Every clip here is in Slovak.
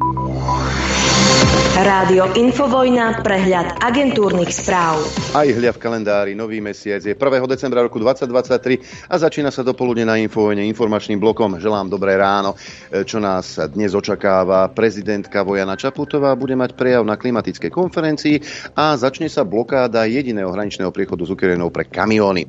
you Rádio Infovojna, prehľad agentúrnych správ. Aj hľa v kalendári, nový mesiac je 1. decembra roku 2023 a začína sa dopoludne na Infovojne informačným blokom. Želám dobré ráno. E, čo nás dnes očakáva? Prezidentka Vojana Čaputová bude mať prejav na klimatickej konferencii a začne sa blokáda jediného hraničného priechodu s Ukrajinou pre kamióny.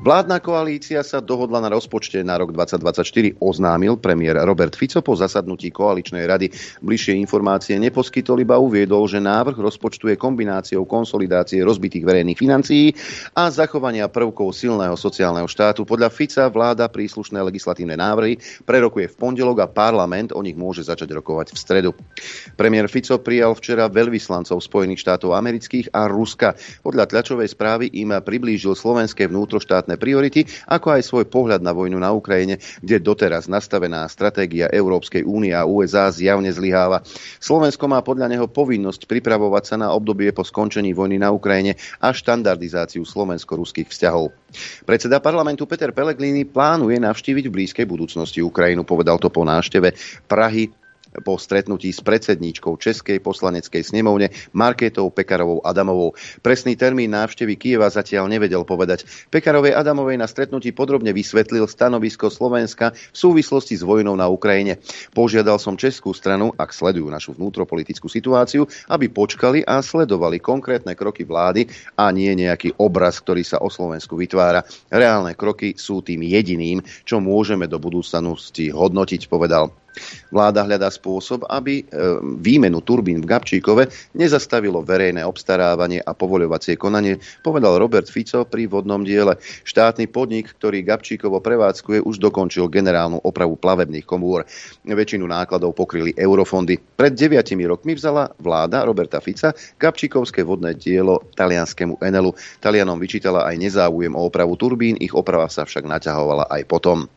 Vládna koalícia sa dohodla na rozpočte na rok 2024, oznámil premiér Robert Fico po zasadnutí koaličnej rady. Bližšie informácie neposkytol iba uviedol, že návrh rozpočtu je kombináciou konsolidácie rozbitých verejných financií a zachovania prvkov silného sociálneho štátu. Podľa Fica vláda príslušné legislatívne návrhy prerokuje v pondelok a parlament o nich môže začať rokovať v stredu. Premiér Fico prijal včera veľvyslancov Spojených štátov amerických a Ruska. Podľa tlačovej správy im priblížil slovenské vnútroštátne priority, ako aj svoj pohľad na vojnu na Ukrajine, kde doteraz nastavená stratégia Európskej únie a USA zjavne zlyháva. Slovensko má podľa neho povinnosť pripravovať sa na obdobie po skončení vojny na Ukrajine a štandardizáciu slovensko-ruských vzťahov. Predseda parlamentu Peter Pellegrini plánuje navštíviť v blízkej budúcnosti Ukrajinu, povedal to po návšteve Prahy po stretnutí s predsedníčkou Českej poslaneckej snemovne Markétou Pekarovou Adamovou. Presný termín návštevy Kieva zatiaľ nevedel povedať. Pekarovej Adamovej na stretnutí podrobne vysvetlil stanovisko Slovenska v súvislosti s vojnou na Ukrajine. Požiadal som Českú stranu, ak sledujú našu vnútropolitickú situáciu, aby počkali a sledovali konkrétne kroky vlády a nie nejaký obraz, ktorý sa o Slovensku vytvára. Reálne kroky sú tým jediným, čo môžeme do budúcnosti hodnotiť, povedal. Vláda hľadá spôsob, aby e, výmenu turbín v Gabčíkove nezastavilo verejné obstarávanie a povoľovacie konanie, povedal Robert Fico pri vodnom diele. Štátny podnik, ktorý Gabčíkovo prevádzkuje, už dokončil generálnu opravu plavebných komôr. Väčšinu nákladov pokryli eurofondy. Pred deviatimi rokmi vzala vláda Roberta Fica Gabčíkovské vodné dielo talianskému Enelu. Talianom vyčítala aj nezáujem o opravu turbín, ich oprava sa však naťahovala aj potom.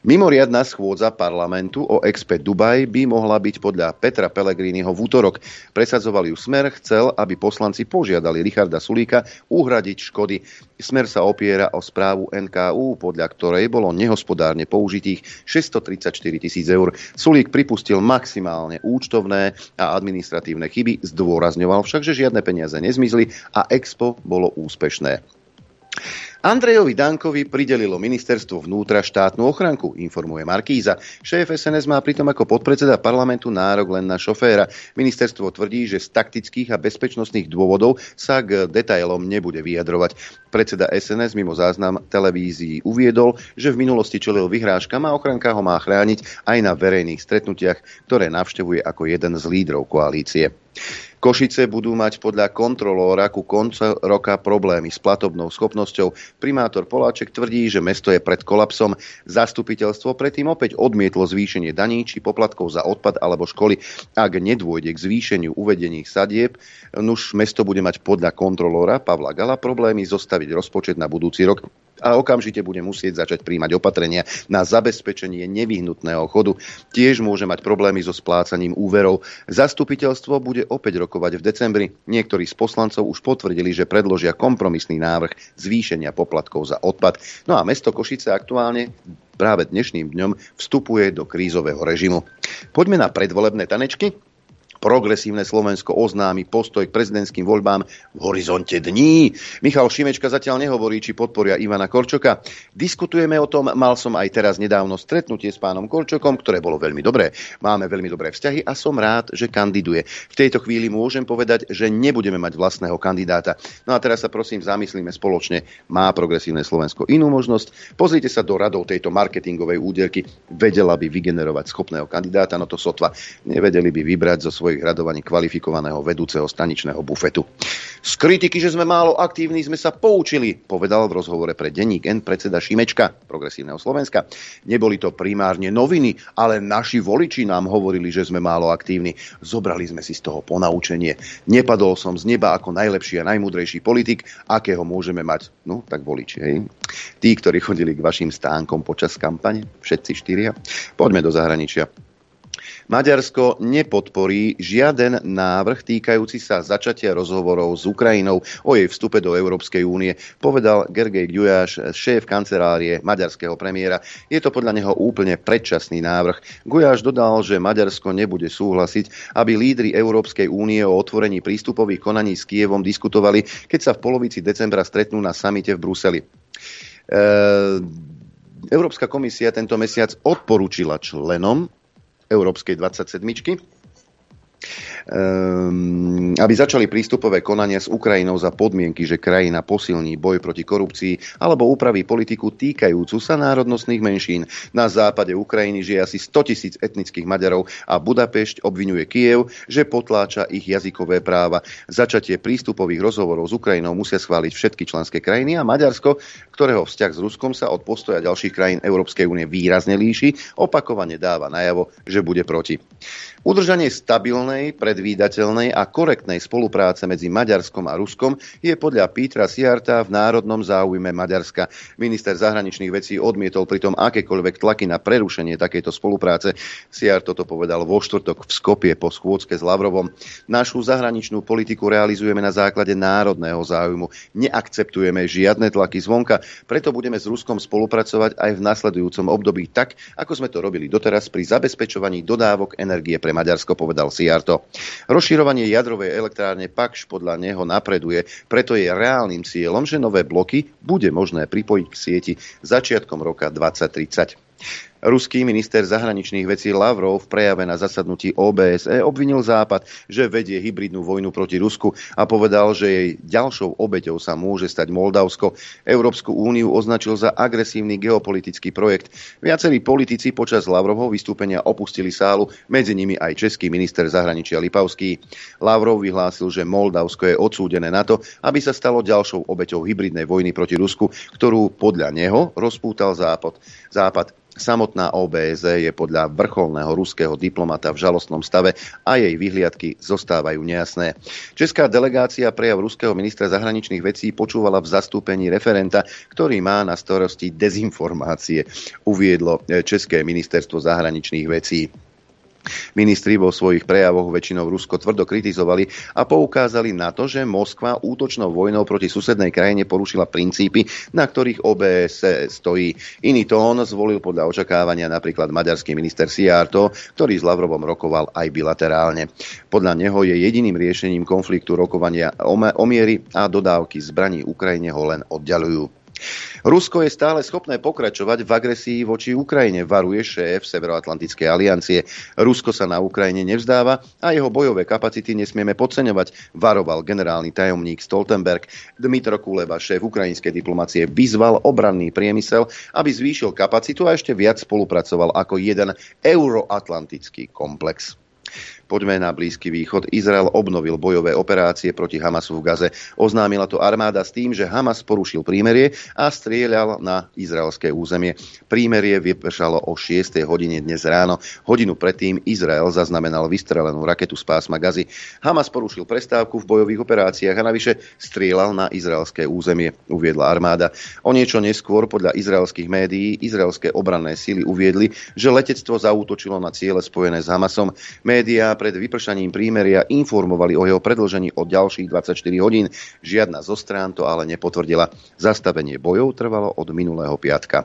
Mimoriadná schôdza parlamentu o Expe Dubaj by mohla byť podľa Petra Pellegriniho v útorok. Presadzoval ju Smer, chcel, aby poslanci požiadali Richarda Sulíka uhradiť škody. Smer sa opiera o správu NKU, podľa ktorej bolo nehospodárne použitých 634 tisíc eur. Sulík pripustil maximálne účtovné a administratívne chyby, zdôrazňoval však, že žiadne peniaze nezmizli a Expo bolo úspešné. Andrejovi Dankovi pridelilo ministerstvo vnútra štátnu ochranku, informuje Markíza. Šéf SNS má pritom ako podpredseda parlamentu nárok len na šoféra. Ministerstvo tvrdí, že z taktických a bezpečnostných dôvodov sa k detailom nebude vyjadrovať. Predseda SNS mimo záznam televízii uviedol, že v minulosti čelil vyhrážkam a ochranka ho má chrániť aj na verejných stretnutiach, ktoré navštevuje ako jeden z lídrov koalície. Košice budú mať podľa kontrolóra ku konca roka problémy s platobnou schopnosťou. Primátor Poláček tvrdí, že mesto je pred kolapsom. Zastupiteľstvo predtým opäť odmietlo zvýšenie daní či poplatkov za odpad alebo školy. Ak nedôjde k zvýšeniu uvedených sadieb, nuž mesto bude mať podľa kontrolóra Pavla Gala problémy zostaviť rozpočet na budúci rok a okamžite bude musieť začať príjmať opatrenia na zabezpečenie nevyhnutného chodu. Tiež môže mať problémy so splácaním úverov. Zastupiteľstvo bude opäť rokovať v decembri. Niektorí z poslancov už potvrdili, že predložia kompromisný návrh zvýšenia poplatkov za odpad. No a mesto Košice aktuálne práve dnešným dňom vstupuje do krízového režimu. Poďme na predvolebné tanečky. Progresívne Slovensko oznámi postoj k prezidentským voľbám v horizonte dní. Michal Šimečka zatiaľ nehovorí, či podporia Ivana Korčoka. Diskutujeme o tom, mal som aj teraz nedávno stretnutie s pánom Korčokom, ktoré bolo veľmi dobré. Máme veľmi dobré vzťahy a som rád, že kandiduje. V tejto chvíli môžem povedať, že nebudeme mať vlastného kandidáta. No a teraz sa prosím zamyslíme spoločne. Má progresívne Slovensko inú možnosť? Pozrite sa do radov tejto marketingovej úderky. Vedela by vygenerovať schopného kandidáta, no to sotva. Nevedeli by vybrať zo svojej svojich radovaní kvalifikovaného vedúceho staničného bufetu. Z kritiky, že sme málo aktívni, sme sa poučili, povedal v rozhovore pre denník N predseda Šimečka, progresívneho Slovenska. Neboli to primárne noviny, ale naši voliči nám hovorili, že sme málo aktívni. Zobrali sme si z toho ponaučenie. Nepadol som z neba ako najlepší a najmudrejší politik, akého môžeme mať. No, tak voliči, hej. Tí, ktorí chodili k vašim stánkom počas kampane, všetci štyria. Poďme do zahraničia. Maďarsko nepodporí žiaden návrh týkajúci sa začatia rozhovorov s Ukrajinou o jej vstupe do Európskej únie, povedal Gergej Gujáš, šéf kancelárie maďarského premiéra. Je to podľa neho úplne predčasný návrh. Gujáš dodal, že Maďarsko nebude súhlasiť, aby lídry Európskej únie o otvorení prístupových konaní s Kievom diskutovali, keď sa v polovici decembra stretnú na samite v Bruseli. E- Európska komisia tento mesiac odporúčila členom Európskej 27 Ehm, aby začali prístupové konania s Ukrajinou za podmienky, že krajina posilní boj proti korupcii alebo upraví politiku týkajúcu sa národnostných menšín. Na západe Ukrajiny žije asi 100 tisíc etnických Maďarov a Budapešť obvinuje Kiev, že potláča ich jazykové práva. Začatie prístupových rozhovorov s Ukrajinou musia schváliť všetky členské krajiny a Maďarsko, ktorého vzťah s Ruskom sa od postoja ďalších krajín Európskej únie výrazne líši, opakovane dáva najavo, že bude proti. Udržanie stabilnej, predvídateľnej a korektnej spolupráce medzi Maďarskom a Ruskom je podľa Petra Siarta v národnom záujme Maďarska. Minister zahraničných vecí odmietol pritom akékoľvek tlaky na prerušenie takejto spolupráce. Siart toto povedal vo štvrtok v Skopie po schôdzke s Lavrovom. Našu zahraničnú politiku realizujeme na základe národného záujmu. Neakceptujeme žiadne tlaky zvonka, preto budeme s Ruskom spolupracovať aj v nasledujúcom období tak, ako sme to robili doteraz pri zabezpečovaní dodávok energie pre pre Maďarsko, povedal Siarto. Rozširovanie jadrovej elektrárne Pakš podľa neho napreduje, preto je reálnym cieľom, že nové bloky bude možné pripojiť k sieti začiatkom roka 2030. Ruský minister zahraničných vecí Lavrov v prejave na zasadnutí OBSE obvinil Západ, že vedie hybridnú vojnu proti Rusku a povedal, že jej ďalšou obeťou sa môže stať Moldavsko. Európsku úniu označil za agresívny geopolitický projekt. Viacerí politici počas Lavrovho vystúpenia opustili sálu, medzi nimi aj český minister zahraničia Lipavský. Lavrov vyhlásil, že Moldavsko je odsúdené na to, aby sa stalo ďalšou obeťou hybridnej vojny proti Rusku, ktorú podľa neho rozpútal Západ. Západ. Samotná OBZ je podľa vrcholného ruského diplomata v žalostnom stave a jej vyhliadky zostávajú nejasné. Česká delegácia prejav ruského ministra zahraničných vecí počúvala v zastúpení referenta, ktorý má na starosti dezinformácie, uviedlo České ministerstvo zahraničných vecí. Ministri vo svojich prejavoch väčšinou Rusko tvrdo kritizovali a poukázali na to, že Moskva útočnou vojnou proti susednej krajine porušila princípy, na ktorých OBS stojí. Iný tón zvolil podľa očakávania napríklad maďarský minister Siarto, ktorý s Lavrovom rokoval aj bilaterálne. Podľa neho je jediným riešením konfliktu rokovania o miery a dodávky zbraní Ukrajine ho len oddalujú. Rusko je stále schopné pokračovať v agresii voči Ukrajine, varuje šéf Severoatlantickej aliancie. Rusko sa na Ukrajine nevzdáva a jeho bojové kapacity nesmieme podceňovať, varoval generálny tajomník Stoltenberg. Dmitro Kuleba, šéf ukrajinskej diplomacie, vyzval obranný priemysel, aby zvýšil kapacitu a ešte viac spolupracoval ako jeden euroatlantický komplex. Poďme na Blízky východ. Izrael obnovil bojové operácie proti Hamasu v Gaze. Oznámila to armáda s tým, že Hamas porušil prímerie a strieľal na izraelské územie. Prímerie vypršalo o 6. hodine dnes ráno. Hodinu predtým Izrael zaznamenal vystrelenú raketu z pásma Gazy. Hamas porušil prestávku v bojových operáciách a navyše strieľal na izraelské územie, uviedla armáda. O niečo neskôr podľa izraelských médií izraelské obranné síly uviedli, že letectvo zaútočilo na ciele spojené s Hamasom. Média pred vypršaním prímeria informovali o jeho predlžení o ďalších 24 hodín. Žiadna zo strán to ale nepotvrdila. Zastavenie bojov trvalo od minulého piatka.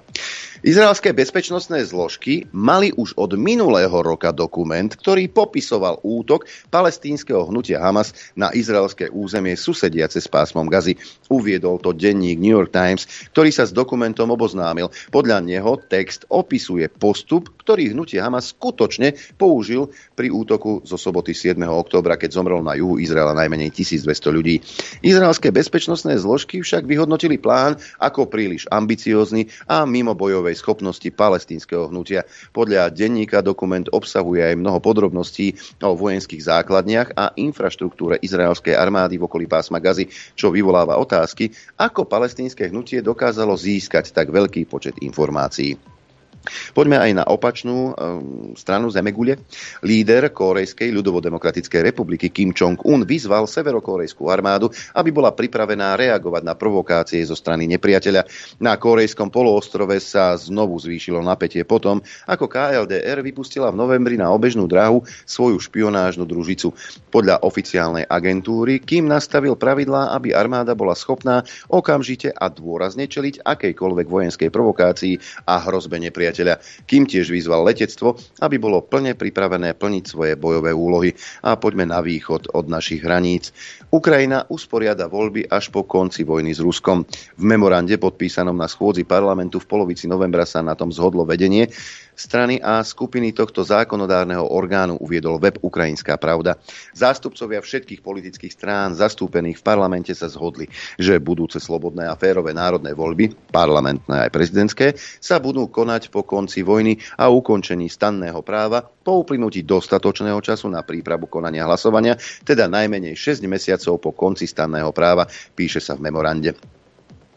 Izraelské bezpečnostné zložky mali už od minulého roka dokument, ktorý popisoval útok palestínskeho hnutia Hamas na izraelské územie susediace s pásmom Gazy. Uviedol to denník New York Times, ktorý sa s dokumentom oboznámil. Podľa neho text opisuje postup, ktorý hnutie Hamas skutočne použil pri útoku zo soboty 7. októbra, keď zomrel na juhu Izraela najmenej 1200 ľudí. Izraelské bezpečnostné zložky však vyhodnotili plán ako príliš ambiciózny a mimo bojovej schopnosti palestínskeho hnutia. Podľa denníka dokument obsahuje aj mnoho podrobností o vojenských základniach a infraštruktúre izraelskej armády v okolí pásma Gazy, čo vyvoláva otázky, ako palestínske hnutie dokázalo získať tak veľký počet informácií. Poďme aj na opačnú um, stranu Zemegule. Líder Korejskej ľudovodemokratickej republiky Kim Jong-un vyzval severokorejskú armádu, aby bola pripravená reagovať na provokácie zo strany nepriateľa. Na korejskom poloostrove sa znovu zvýšilo napätie potom, ako KLDR vypustila v novembri na obežnú dráhu svoju špionážnu družicu. Podľa oficiálnej agentúry Kim nastavil pravidlá, aby armáda bola schopná okamžite a dôrazne čeliť akejkoľvek vojenskej provokácii a hrozbe nepriateľa nepriateľa. Kým tiež vyzval letectvo, aby bolo plne pripravené plniť svoje bojové úlohy. A poďme na východ od našich hraníc. Ukrajina usporiada voľby až po konci vojny s Ruskom. V memorande podpísanom na schôdzi parlamentu v polovici novembra sa na tom zhodlo vedenie strany a skupiny tohto zákonodárneho orgánu uviedol web Ukrajinská pravda. Zástupcovia všetkých politických strán zastúpených v parlamente sa zhodli, že budúce slobodné a férové národné voľby, parlamentné aj prezidentské, sa budú konať po konci vojny a ukončení stanného práva po uplynutí dostatočného času na prípravu konania hlasovania, teda najmenej 6 mesiacov po konci stanného práva, píše sa v memorande.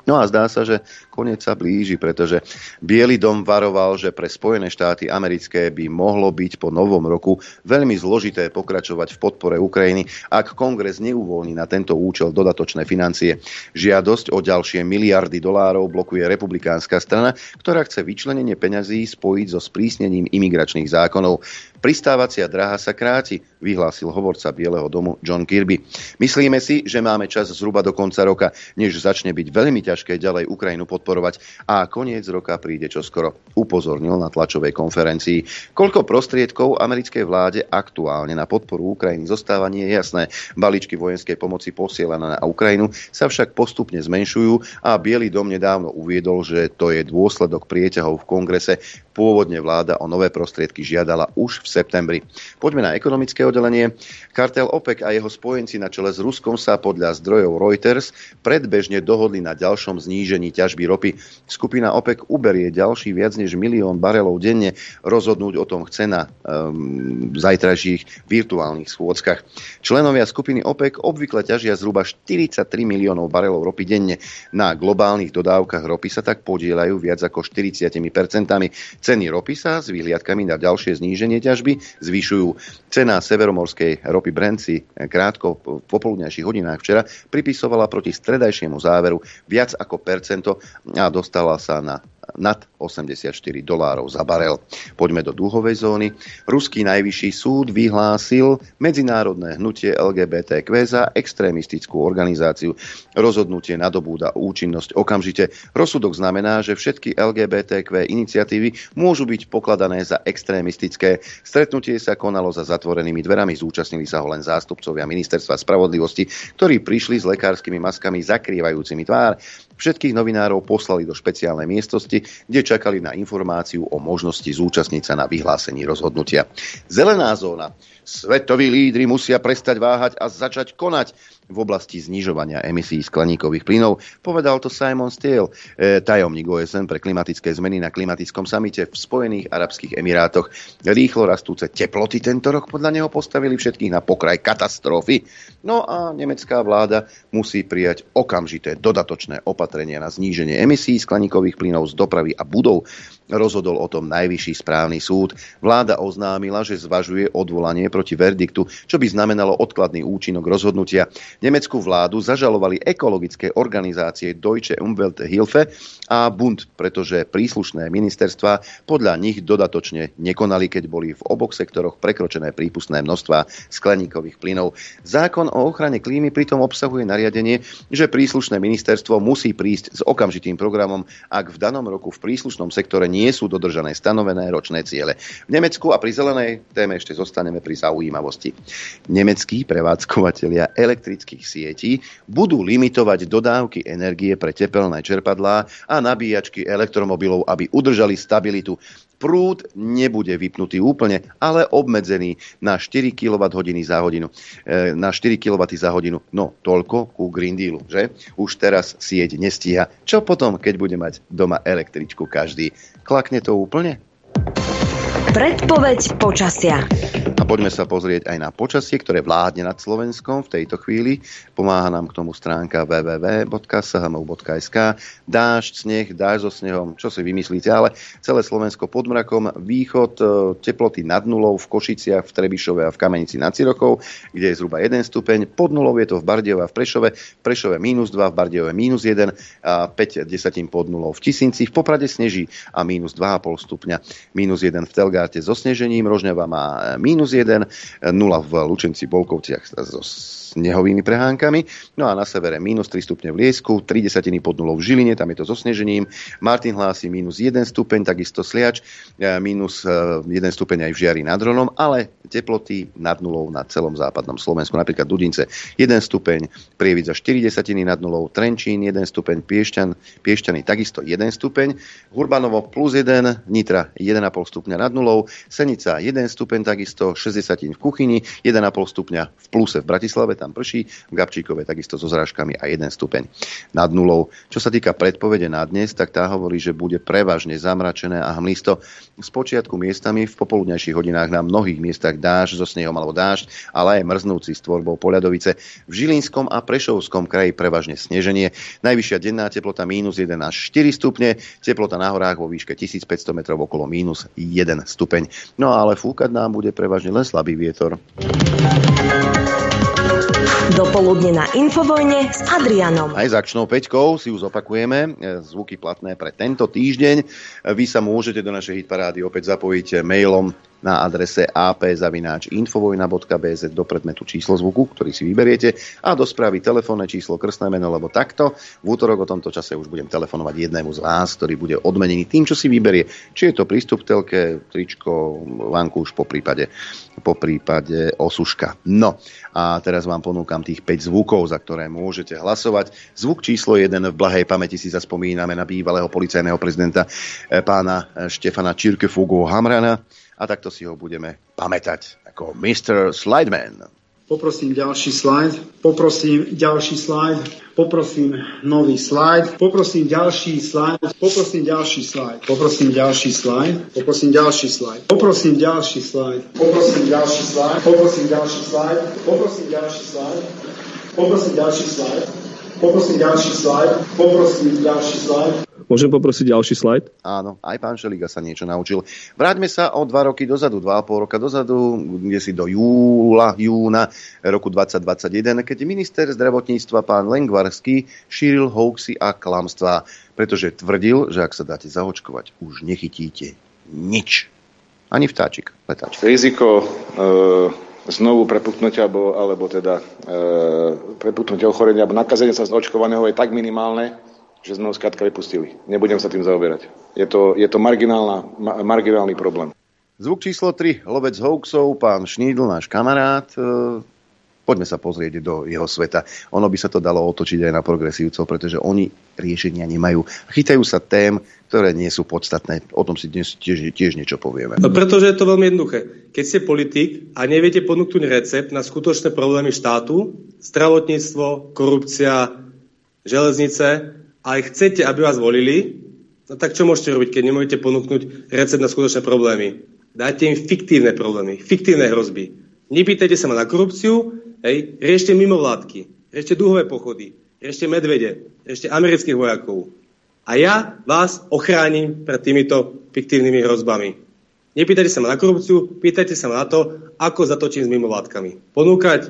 No a zdá sa, že koniec sa blíži, pretože Bielý dom varoval, že pre Spojené štáty americké by mohlo byť po novom roku veľmi zložité pokračovať v podpore Ukrajiny, ak kongres neuvoľní na tento účel dodatočné financie. Žiadosť o ďalšie miliardy dolárov blokuje republikánska strana, ktorá chce vyčlenenie peňazí spojiť so sprísnením imigračných zákonov. Pristávacia dráha sa kráti, vyhlásil hovorca Bieleho domu John Kirby. Myslíme si, že máme čas zhruba do konca roka, než začne byť veľmi ťažké ďalej Ukrajinu podporovať a koniec roka príde čoskoro, upozornil na tlačovej konferencii. Koľko prostriedkov americkej vláde aktuálne na podporu Ukrajiny zostáva nie je jasné. Balíčky vojenskej pomoci posielané na Ukrajinu sa však postupne zmenšujú a Bielý dom nedávno uviedol, že to je dôsledok prieťahov v kongrese, Pôvodne vláda o nové prostriedky žiadala už v septembri. Poďme na ekonomické oddelenie. Kartel OPEC a jeho spojenci na čele s Ruskom sa podľa zdrojov Reuters predbežne dohodli na ďalšom znížení ťažby ropy. Skupina OPEC uberie ďalší viac než milión barelov denne. Rozhodnúť o tom chce na um, zajtrajších virtuálnych schôdzkach. Členovia skupiny OPEC obvykle ťažia zhruba 43 miliónov barelov ropy denne. Na globálnych dodávkach ropy sa tak podielajú viac ako 40 percentami. Ceny ropy sa s výhliadkami na ďalšie zníženie ťažby zvyšujú. Cena severomorskej ropy Brent si krátko v popoludnejších hodinách včera pripisovala proti stredajšiemu záveru viac ako percento a dostala sa na nad 84 dolárov za barel. Poďme do dlhovej zóny. Ruský najvyšší súd vyhlásil medzinárodné hnutie LGBTQ za extrémistickú organizáciu. Rozhodnutie nadobúda účinnosť okamžite. Rozsudok znamená, že všetky LGBTQ iniciatívy môžu byť pokladané za extrémistické. Stretnutie sa konalo za zatvorenými dverami, zúčastnili sa ho len zástupcovia ministerstva spravodlivosti, ktorí prišli s lekárskymi maskami zakrývajúcimi tvár. Všetkých novinárov poslali do špeciálnej miestnosti, kde čakali na informáciu o možnosti zúčastniť sa na vyhlásení rozhodnutia. Zelená zóna. Svetoví lídry musia prestať váhať a začať konať v oblasti znižovania emisí skleníkových plynov, povedal to Simon Steele, e, tajomník OSN pre klimatické zmeny na klimatickom samite v Spojených Arabských Emirátoch. Rýchlo rastúce teploty tento rok podľa neho postavili všetkých na pokraj katastrofy. No a nemecká vláda musí prijať okamžité dodatočné opatrenia na zníženie emisí skleníkových plynov z dopravy a budov. Rozhodol o tom najvyšší správny súd. Vláda oznámila, že zvažuje odvolanie proti verdiktu, čo by znamenalo odkladný účinok rozhodnutia. Nemeckú vládu zažalovali ekologické organizácie Deutsche Umwelthilfe a Bund, pretože príslušné ministerstva podľa nich dodatočne nekonali, keď boli v oboch sektoroch prekročené prípustné množstva skleníkových plynov. Zákon o ochrane klímy pritom obsahuje nariadenie, že príslušné ministerstvo musí prísť s okamžitým programom, ak v danom roku v príslušnom sektore nie sú dodržané stanovené ročné ciele. V Nemecku a pri zelenej téme ešte zostaneme pri zaujímavosti. Nemeckí prevádzkovateľia elektrických sietí budú limitovať dodávky energie pre tepelné čerpadlá a nabíjačky elektromobilov, aby udržali stabilitu prúd nebude vypnutý úplne, ale obmedzený na 4 kWh za hodinu. E, na 4 kW za hodinu. No, toľko ku Green Dealu, že? Už teraz sieť nestíha. Čo potom, keď bude mať doma električku každý? Klakne to úplne? Predpoveď počasia. Poďme sa pozrieť aj na počasie, ktoré vládne nad Slovenskom v tejto chvíli. Pomáha nám k tomu stránka www.sahmov.sk. Dážď, sneh, dážď so snehom, čo si vymyslíte, ale celé Slovensko pod mrakom, východ, e, teploty nad nulou v Košiciach, v Trebišove a v Kamenici nad Cirokou, kde je zhruba 1 stupeň. Pod nulou je to v Bardejove a v Prešove. V Prešove minus 2, v Bardejove minus 1 a 5 desatín pod nulou v Tisinci. V Poprade sneží a minus 2,5 stupňa. Minus 1 v Telgárte so snežením. Rožňava má minus 1, 0 v Lučenci Bolkovciach so snehovými prehánkami. No a na severe minus 3 stupne v Liesku, 3 desatiny pod nulou v Žiline, tam je to so snežením. Martin hlási minus 1 stupeň, takisto Sliač, e, minus 1 e, stupeň aj v Žiari nad Ronom, ale teploty nad nulou na celom západnom Slovensku. Napríklad Dudince 1 stupeň, Prievidza 4 desatiny nad nulou, Trenčín 1 stupeň, Piešťan, Piešťany takisto 1 stupeň, Hurbanovo plus 1, Nitra 1,5 stupňa nad nulou, Senica 1 stupeň, takisto 60 v kuchyni, 1,5 stupňa v pluse v Bratislave, tam prší, v Gabčíkove takisto so zrážkami a 1 stupeň nad nulou. Čo sa týka predpovede na dnes, tak tá hovorí, že bude prevažne zamračené a hmlisto. Z počiatku miestami v popoludnejších hodinách na mnohých miestach dáž so snehom alebo dážď, ale aj mrznúci s tvorbou poľadovice. V Žilinskom a Prešovskom kraji prevažne sneženie. Najvyššia denná teplota mínus 1 až 4 stupne, teplota na horách vo výške 1500 metrov okolo mínus 1 stupeň. No ale fúkať nám bude prevažne len slabý vietor. Dopoludne na Infovojne s Adrianom. Aj s akčnou peťkou si už opakujeme e, zvuky platné pre tento týždeň. Vy sa môžete do našej hitparády opäť zapojiť mailom na adrese ap.infovojna.bz do predmetu číslo zvuku, ktorý si vyberiete a do správy telefónne číslo krstné meno, lebo takto v útorok o tomto čase už budem telefonovať jednému z vás, ktorý bude odmenený tým, čo si vyberie. Či je to prístup telke, tričko, vankúš, po prípade, po prípade osuška. No a teraz vám ponúkam tých 5 zvukov, za ktoré môžete hlasovať. Zvuk číslo 1 v blahej pamäti si zaspomíname na bývalého policajného prezidenta eh, pána Štefana Čirkefugo Hamrana a takto si ho budeme pamätať ako Mr. Slideman. Poprosím ďalší slajd. Poprosím ďalší slajd. Poprosím nový slajd. Poprosím ďalší slajd. Poprosím ďalší slajd. Poprosím ďalší slajd. Poprosím ďalší slajd. Poprosím ďalší slajd. Poprosím ďalší slajd. Poprosím ďalší slajd. Poprosím ďalší slajd. Poprosím ďalší slajd. Poprosím ďalší slajd. Poprosím ďalší slajd. Môžem poprosiť ďalší slajd? Áno, aj pán Šeliga sa niečo naučil. Vráťme sa o dva roky dozadu, dva a pol roka dozadu, kde si do júla, júna roku 2021, keď minister zdravotníctva pán Lengvarský šíril hoaxy a klamstvá, pretože tvrdil, že ak sa dáte zaočkovať, už nechytíte nič. Ani vtáčik, letáčik. Riziko e, znovu prepuknutia alebo, alebo teda e, prepuknutia ochorenia alebo nakazenia sa z očkovaného je tak minimálne, že sme ho skrátka vypustili. Nebudem sa tým zaoberať. Je to, je to ma, marginálny problém. Zvuk číslo 3, lovec hoaxov, pán Šnídl, náš kamarát. E, poďme sa pozrieť do jeho sveta. Ono by sa to dalo otočiť aj na progresívcov, pretože oni riešenia nemajú. Chytajú sa tém, ktoré nie sú podstatné. O tom si dnes tiež, tiež niečo povieme. No pretože je to veľmi jednoduché. Keď ste politik a neviete ponúknuť recept na skutočné problémy štátu, zdravotníctvo, korupcia, železnice, aj chcete, aby vás volili, no tak čo môžete robiť, keď nemôžete ponúknuť recept na skutočné problémy? Dajte im fiktívne problémy, fiktívne hrozby. Nepýtajte sa ma na korupciu, hej, riešte mimovládky, riešte duhové pochody, riešte medvede, riešte amerických vojakov. A ja vás ochránim pred týmito fiktívnymi hrozbami. Nepýtajte sa ma na korupciu, pýtajte sa ma na to, ako zatočím s mimovládkami. Ponúkať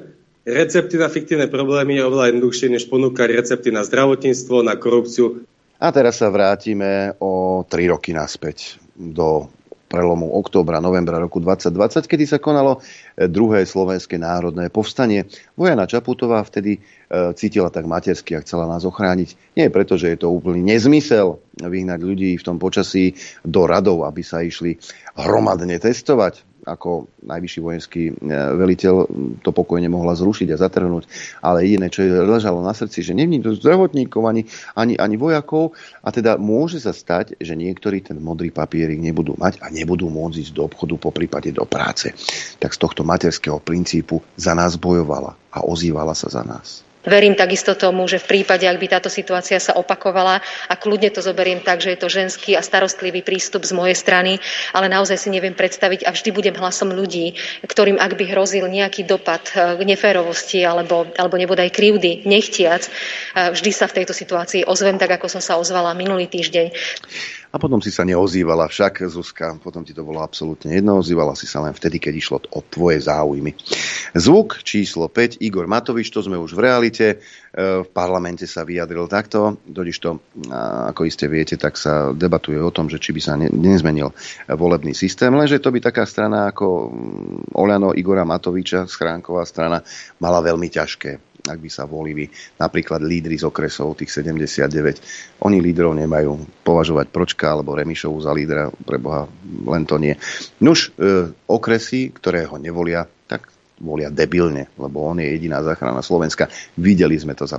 Recepty na fiktívne problémy je oveľa jednoduchšie, než ponúkať recepty na zdravotníctvo, na korupciu. A teraz sa vrátime o 3 roky naspäť do prelomu októbra, novembra roku 2020, kedy sa konalo e, druhé slovenské národné povstanie. Vojana Čaputová vtedy e, cítila tak matersky a chcela nás ochrániť. Nie preto, že je to úplný nezmysel vyhnať ľudí v tom počasí do radov, aby sa išli hromadne testovať ako najvyšší vojenský e, veliteľ to pokojne mohla zrušiť a zatrhnúť. Ale jediné, čo jej ležalo na srdci, že není to zdravotníkov ani, ani, ani vojakov a teda môže sa stať, že niektorí ten modrý papierik nebudú mať a nebudú môcť ísť do obchodu, po prípade do práce. Tak z tohto materského princípu za nás bojovala a ozývala sa za nás. Verím takisto tomu, že v prípade, ak by táto situácia sa opakovala, a kľudne to zoberiem tak, že je to ženský a starostlivý prístup z mojej strany, ale naozaj si neviem predstaviť a vždy budem hlasom ľudí, ktorým ak by hrozil nejaký dopad k neférovosti alebo, alebo nebodaj krivdy, nechtiac, vždy sa v tejto situácii ozvem tak, ako som sa ozvala minulý týždeň. A potom si sa neozývala však, Zuzka, potom ti to bolo absolútne jedno, ozývala si sa len vtedy, keď išlo o tvoje záujmy. Zvuk číslo 5, Igor Matovič, to sme už v realite, e, v parlamente sa vyjadril takto, totiž to, ako iste viete, tak sa debatuje o tom, že či by sa nezmenil volebný systém, lenže to by taká strana ako mm, Oľano Igora Matoviča, schránková strana, mala veľmi ťažké ak by sa volili napríklad lídry z okresov, tých 79. Oni lídrov nemajú považovať Pročka alebo Remišovu za lídra, pre Boha, len to nie. Nuž, e, okresy, ktoré ho nevolia, tak volia debilne, lebo on je jediná záchrana Slovenska. Videli sme to za,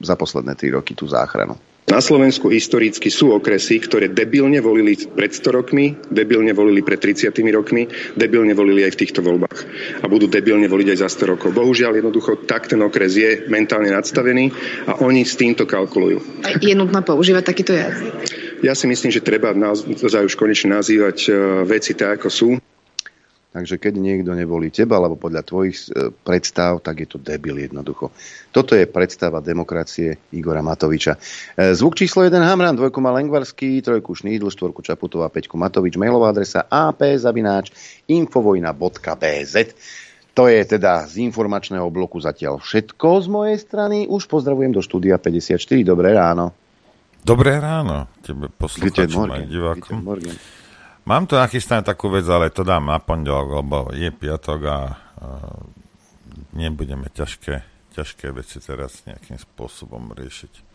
za posledné tri roky, tú záchranu. Na Slovensku historicky sú okresy, ktoré debilne volili pred 100 rokmi, debilne volili pred 30 rokmi, debilne volili aj v týchto voľbách. A budú debilne voliť aj za 100 rokov. Bohužiaľ, jednoducho, tak ten okres je mentálne nadstavený a oni s týmto kalkulujú. Je nutné používať takýto jazyk? Ja si myslím, že treba naozaj už konečne nazývať e, veci tak, ako sú. Takže keď niekto nevolí teba, alebo podľa tvojich e, predstav, tak je to debil jednoducho. Toto je predstava demokracie Igora Matoviča. E, zvuk číslo 1 Hamran, dvojku má Lengvarský, trojku Šnídl, štvorku Čaputová, peťku Matovič, mailová adresa apzavináč infovojna.bz. To je teda z informačného bloku zatiaľ všetko z mojej strany. Už pozdravujem do štúdia 54. Dobré ráno. Dobré ráno tebe poslucháčom aj divákom. Mám tu nachystané takú vec, ale to dám na pondelok, lebo je piatok a, a nebudeme ťažké, ťažké veci teraz nejakým spôsobom riešiť.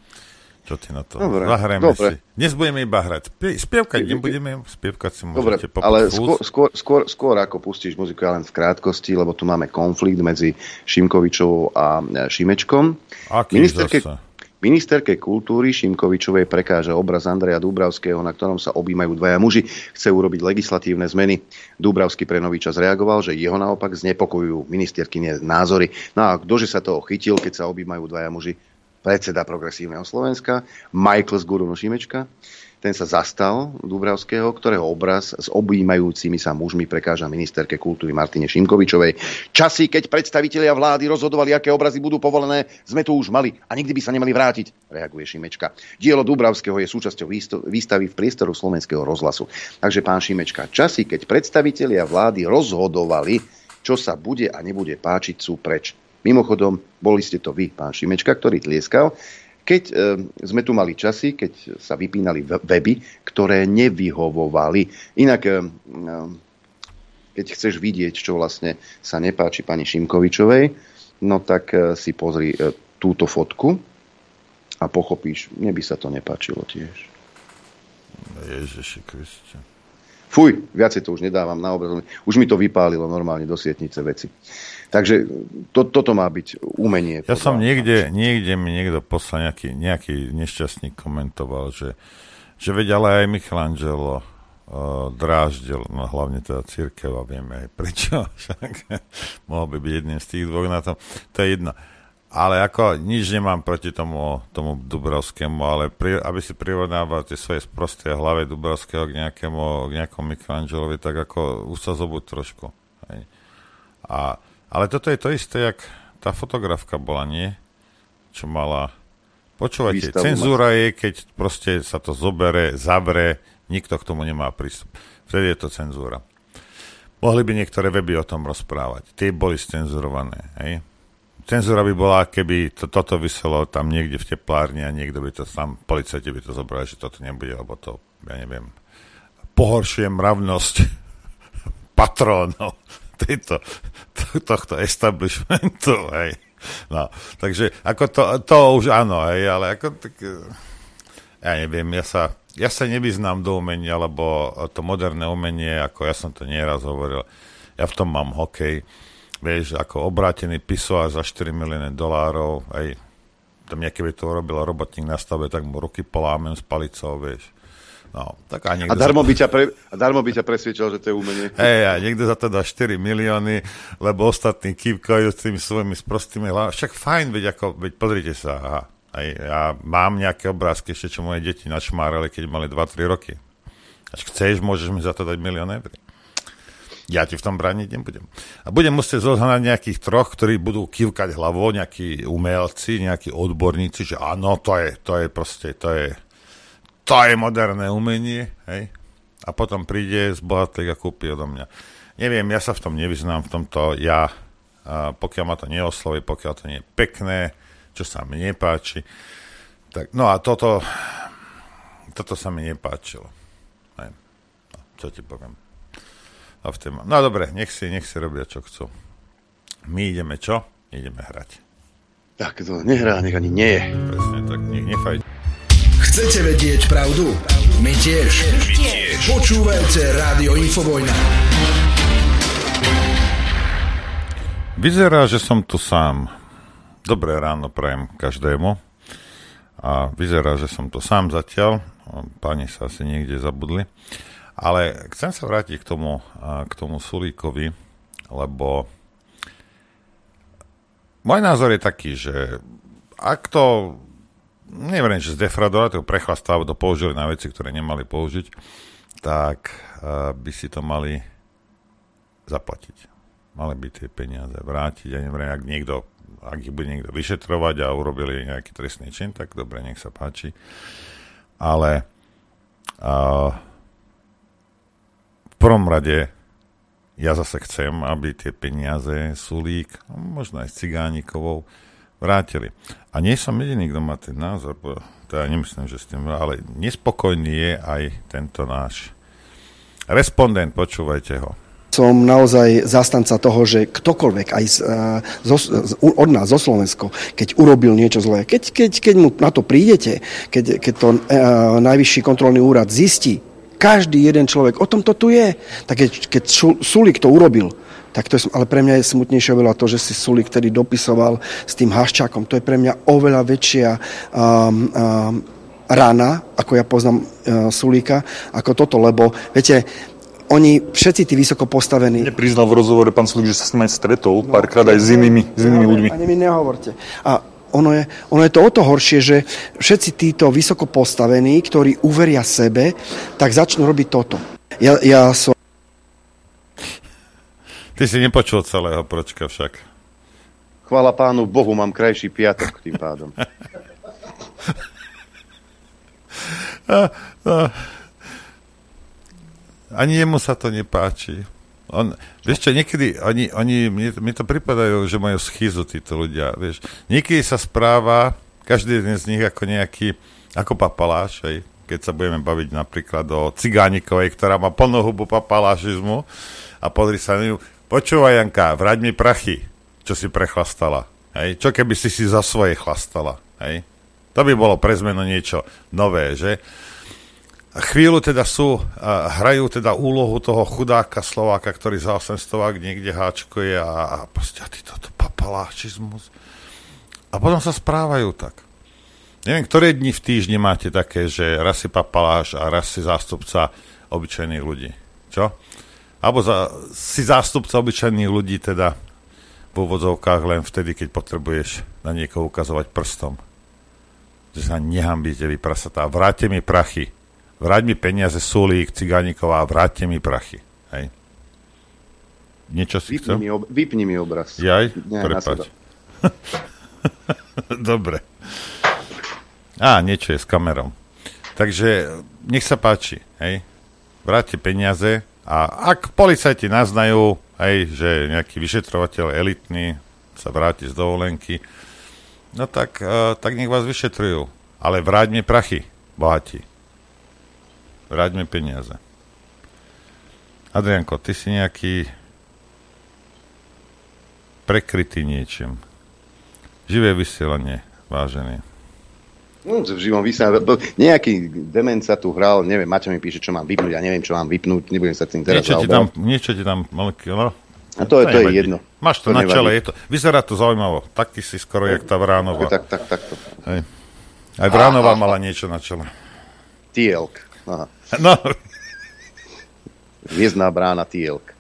Čo ty na to? Dobre, Zahrajme dobre. si. Dnes budeme iba hrať. Spievkať nebudeme, spievkať si Dobre, môžete ale popať skôr, skôr, skôr, skôr ako pustíš muziku, len v krátkosti, lebo tu máme konflikt medzi Šimkovičovou a Šimečkom. Aký Ministerke, zase? Ministerke kultúry Šimkovičovej prekáža obraz Andreja Dúbravského, na ktorom sa objímajú dvaja muži. Chce urobiť legislatívne zmeny. Dúbravský pre nový čas reagoval, že jeho naopak znepokojujú ministerkyne názory. No a ktože sa toho chytil, keď sa objímajú dvaja muži? Predseda Progresívneho Slovenska, Michael z Gurunu Šimečka. Ten sa zastal Dúbravského, ktorého obraz s objímajúcimi sa mužmi prekáža ministerke kultúry Martine Šimkovičovej. Časy, keď predstavitelia vlády rozhodovali, aké obrazy budú povolené, sme tu už mali a nikdy by sa nemali vrátiť, reaguje Šimečka. Dielo Dúbravského je súčasťou výstavy v priestoru slovenského rozhlasu. Takže pán Šimečka, časy, keď predstavitelia vlády rozhodovali, čo sa bude a nebude páčiť, sú preč. Mimochodom, boli ste to vy, pán Šimečka, ktorý tlieskal, keď e, sme tu mali časy, keď sa vypínali weby, ktoré nevyhovovali. Inak, e, e, keď chceš vidieť, čo vlastne sa nepáči pani Šimkovičovej, no tak e, si pozri e, túto fotku a pochopíš, mne by sa to nepáčilo tiež. Ježiši Kriste. Fuj, viacej to už nedávam na obraz. Už mi to vypálilo normálne do sietnice veci. Takže to, toto má byť umenie. Ja som niekde, niekde mi niekto poslal nejaký, nejaký nešťastník komentoval, že, že veď ale aj Michelangelo uh, dráždil, no hlavne teda církev a vieme aj prečo, však mohol by byť jedným z tých dvoch na tom, to je jedno. Ale ako nič nemám proti tomu, tomu Dubrovskému, ale pri, aby si prirovnával tie svoje sprosté hlave Dubrovského k nejakému, k nejakému Michelangelovi, tak ako už sa zobud trošku. Hej. A, ale toto je to isté, jak tá fotografka bola, nie? Čo mala... Počúvajte, Výstavu cenzúra je, keď proste sa to zobere, zavre, nikto k tomu nemá prístup. Vtedy je to cenzúra. Mohli by niektoré weby o tom rozprávať. Tie boli scenzurované, hej? Cenzúra by bola, keby to, toto vyselo tam niekde v teplárni a niekto by to tam, policajti by to zobrali, že toto nebude, lebo to, ja neviem, pohoršuje mravnosť patrónov tejto, to, tohto establishmentu, hej. No, takže ako to, to už áno, hej, ale ako tak, ja neviem, ja sa, ja sa nevyznám do umenia, lebo to moderné umenie, ako ja som to nieraz hovoril, ja v tom mám hokej, vieš, ako obrátený pisoár za 4 milióny dolárov, aj tam nejaký by to urobil robotník na stave, tak mu ruky polámem s palicou, vieš. No, tak a, a, darmo by ťa pre, a darmo by ťa presvedčil, že to je umenie. Hej, a niekto za to dá 4 milióny, lebo ostatní kývkajú s tými svojimi sprostými hlavami. Však fajn, veď, ako, veď pozrite sa, aha. Aj, ja mám nejaké obrázky ešte, čo moje deti načmárali, keď mali 2-3 roky. Až chceš, môžeš mi za to dať milión eur. Ja ti v tom brániť nebudem. A budem musieť zohnať nejakých troch, ktorí budú kývkať hlavou, nejakí umelci, nejakí odborníci, že áno, to je, to je proste, to je, to je moderné umenie, hej. A potom príde z bohatlík a kúpi odo mňa. Neviem, ja sa v tom nevyznám, v tomto ja, a pokiaľ ma to neosloví, pokiaľ to nie je pekné, čo sa mi nepáči. Tak, no a toto, toto sa mi nepáčilo. Hej. No, čo ti poviem. A v tém... No dobre, nech si, nech si robia, čo chcú. My ideme čo? Ideme hrať. Tak to nehrá, nech ani nie je. Presne tak, nech nefaj. Chcete vedieť pravdu? My tiež. My tiež. Počúvajte Rádio Infovojna. Vyzerá, že som tu sám. Dobré ráno prajem každému. A vyzerá, že som tu sám zatiaľ. Páni sa asi niekde zabudli. Ale chcem sa vrátiť k tomu, k tomu Sulíkovi, lebo môj názor je taký, že ak to, neviem, že zdefradovať, to prechlastávo, to použili na veci, ktoré nemali použiť, tak by si to mali zaplatiť. Mali by tie peniaze vrátiť. Ja neviem, ak niekto, ak ich bude niekto vyšetrovať a urobili nejaký trestný čin, tak dobre, nech sa páči. Ale uh, prvom rade ja zase chcem, aby tie peniaze Sulík, možno aj s Cigánikovou, vrátili. A nie som jediný, kto má ten názor, to ja nemyslím, že s tým, ale nespokojný je aj tento náš respondent, počúvajte ho. Som naozaj zastanca toho, že ktokoľvek aj z, z, z, od nás, zo Slovensko, keď urobil niečo zlé, keď, keď, keď mu na to prídete, keď, keď to uh, najvyšší kontrolný úrad zistí, každý jeden človek, o tom to tu je. Tak keď, keď Sulik to urobil, tak to je, ale pre mňa je smutnejšie oveľa to, že si Sulik ktorý dopisoval s tým Haščákom. To je pre mňa oveľa väčšia um, um, rána, ako ja poznám uh, Sulíka, ako toto, lebo viete, oni všetci tí vysoko postavení... Mne priznal v rozhovore pán Sulik, že sa s ním aj stretol no, párkrát aj s inými, s inými ľuďmi. Ani mi nehovorte. A ono je, ono je to o to horšie, že všetci títo vysoko postavení, ktorí uveria sebe, tak začnú robiť toto. Ja, ja som... Ty si nepočul celého pročka však. Chvála pánu Bohu, mám krajší piatok tým pádom. ani jemu sa to nepáči. On, vieš čo, niekedy oni, oni mi, mi to pripadajú, že majú schizu títo ľudia, vieš. Niekedy sa správa každý z nich ako nejaký, ako papaláš, hej, keď sa budeme baviť napríklad o Cigánikovej, ktorá má plnú hubu papalášizmu a podri sa na ňu, počúvaj Janka, vrať mi prachy, čo si prechlastala, hej, čo keby si si za svoje chlastala, hej. To by bolo pre zmenu niečo nové, že? Chvíľu teda sú, hrajú teda úlohu toho chudáka Slováka, ktorý za 800 niekde háčkuje a, a proste a ty toto papalášizmus. A potom sa správajú tak. Neviem, ktoré dni v týždni máte také, že raz si papaláš a raz si zástupca obyčajných ľudí. Čo? Alebo za, si zástupca obyčajných ľudí teda v úvodzovkách len vtedy, keď potrebuješ na niekoho ukazovať prstom. Že sa nehambíte vy prasatá. Vráte mi prachy vráť mi peniaze, Sulík, Cigániková, vráťte mi prachy. Hej. Niečo si vypni chcel? Mi ob, vypni mi obraz. Jaj? Prepač. Dobre. Á, niečo je s kamerou. Takže nech sa páči, hej. Vráťte peniaze a ak policajti naznajú, hej, že nejaký vyšetrovateľ elitný sa vráti z dovolenky, no tak, uh, tak nech vás vyšetrujú. Ale vráť mi prachy, bohatí. Vráť mi peniaze. Adrianko, ty si nejaký prekrytý niečím. Živé vysielanie, vážený. No, v živom vysielaní. Nejaký dement sa tu hral, neviem, Maťo mi píše, čo mám vypnúť, ja neviem, čo mám vypnúť, nebudem sa tým teraz niečo ti tam, niečo ti tam, no, a to, je, to je jedno. Máš to, to na nevadí. čele, je to, vyzerá to zaujímavo. Tak ty si skoro jak tá Vránova. Tak, tak, tak. to. Hej. Aj Vránova mala niečo na čele. Tielk. Aha. No, Hviezdná brána Tielk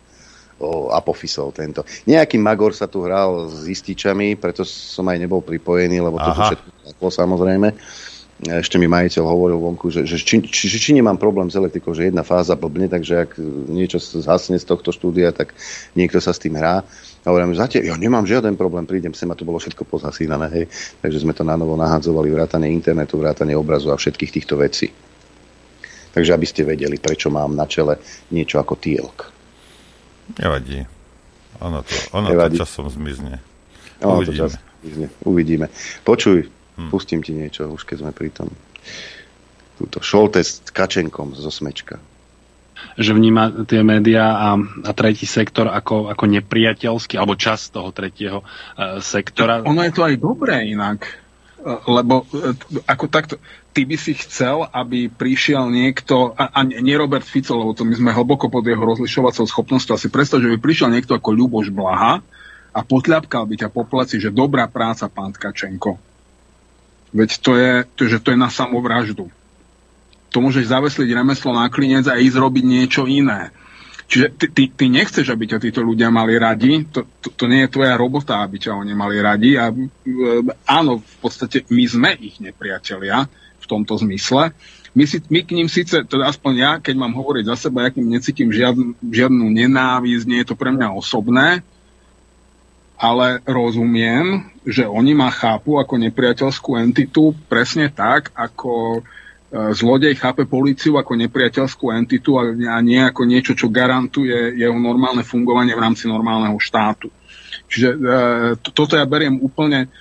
o Apofisov tento. Nejaký Magor sa tu hral s ističami, preto som aj nebol pripojený, lebo Aha. všetko taklo samozrejme. Ešte mi majiteľ hovoril vonku, že, že či, či, či nemám problém s elektrikou, že jedna fáza blbne, takže ak niečo zhasne z tohto štúdia, tak niekto sa s tým hrá. A hovorím, že ja nemám žiaden problém, prídem sem a to bolo všetko pozasínané, hej. Takže sme to na novo nahadzovali, vrátanie internetu, vrátanie obrazu a všetkých týchto vecí. Takže aby ste vedeli, prečo mám na čele niečo ako tielk. nevadí. Ono to, ono Nevadí. to časom zmizne. No, to Uvidíme. čas, uvidíme. uvidíme. Počuj, pustím ti niečo, už keď sme pri tom. Túto šolte s Kačenkom zo Smečka. že vníma tie médiá a, a tretí sektor ako, ako nepriateľský, alebo čas toho tretieho uh, sektora. Ono je to aj dobré inak, eh, lebo t- ako takto, ty by si chcel, aby prišiel niekto, a, a nie Robert Fico, lebo to my sme hlboko pod jeho rozlišovacou schopnosťou, asi predstav, že by prišiel niekto ako Ľuboš Blaha a potľapkal by ťa po pleci, že dobrá práca, pán Tkačenko. Veď to je, to, že to je na samovraždu. To môžeš zavesliť remeslo na klinec a ísť robiť niečo iné. Čiže ty, ty, ty nechceš, aby ťa títo ľudia mali radi, to, to, to nie je tvoja robota, aby ťa oni mali radi a e, áno, v podstate my sme ich nepriatelia v tomto zmysle. My, si, my k ním síce, teda aspoň ja, keď mám hovoriť za seba, ja k ním necítim žiadnu, žiadnu nenávisť, nie je to pre mňa osobné, ale rozumiem, že oni ma chápu ako nepriateľskú entitu presne tak, ako e, zlodej chápe políciu ako nepriateľskú entitu a nie ako niečo, čo garantuje jeho normálne fungovanie v rámci normálneho štátu. Čiže e, to- toto ja beriem úplne,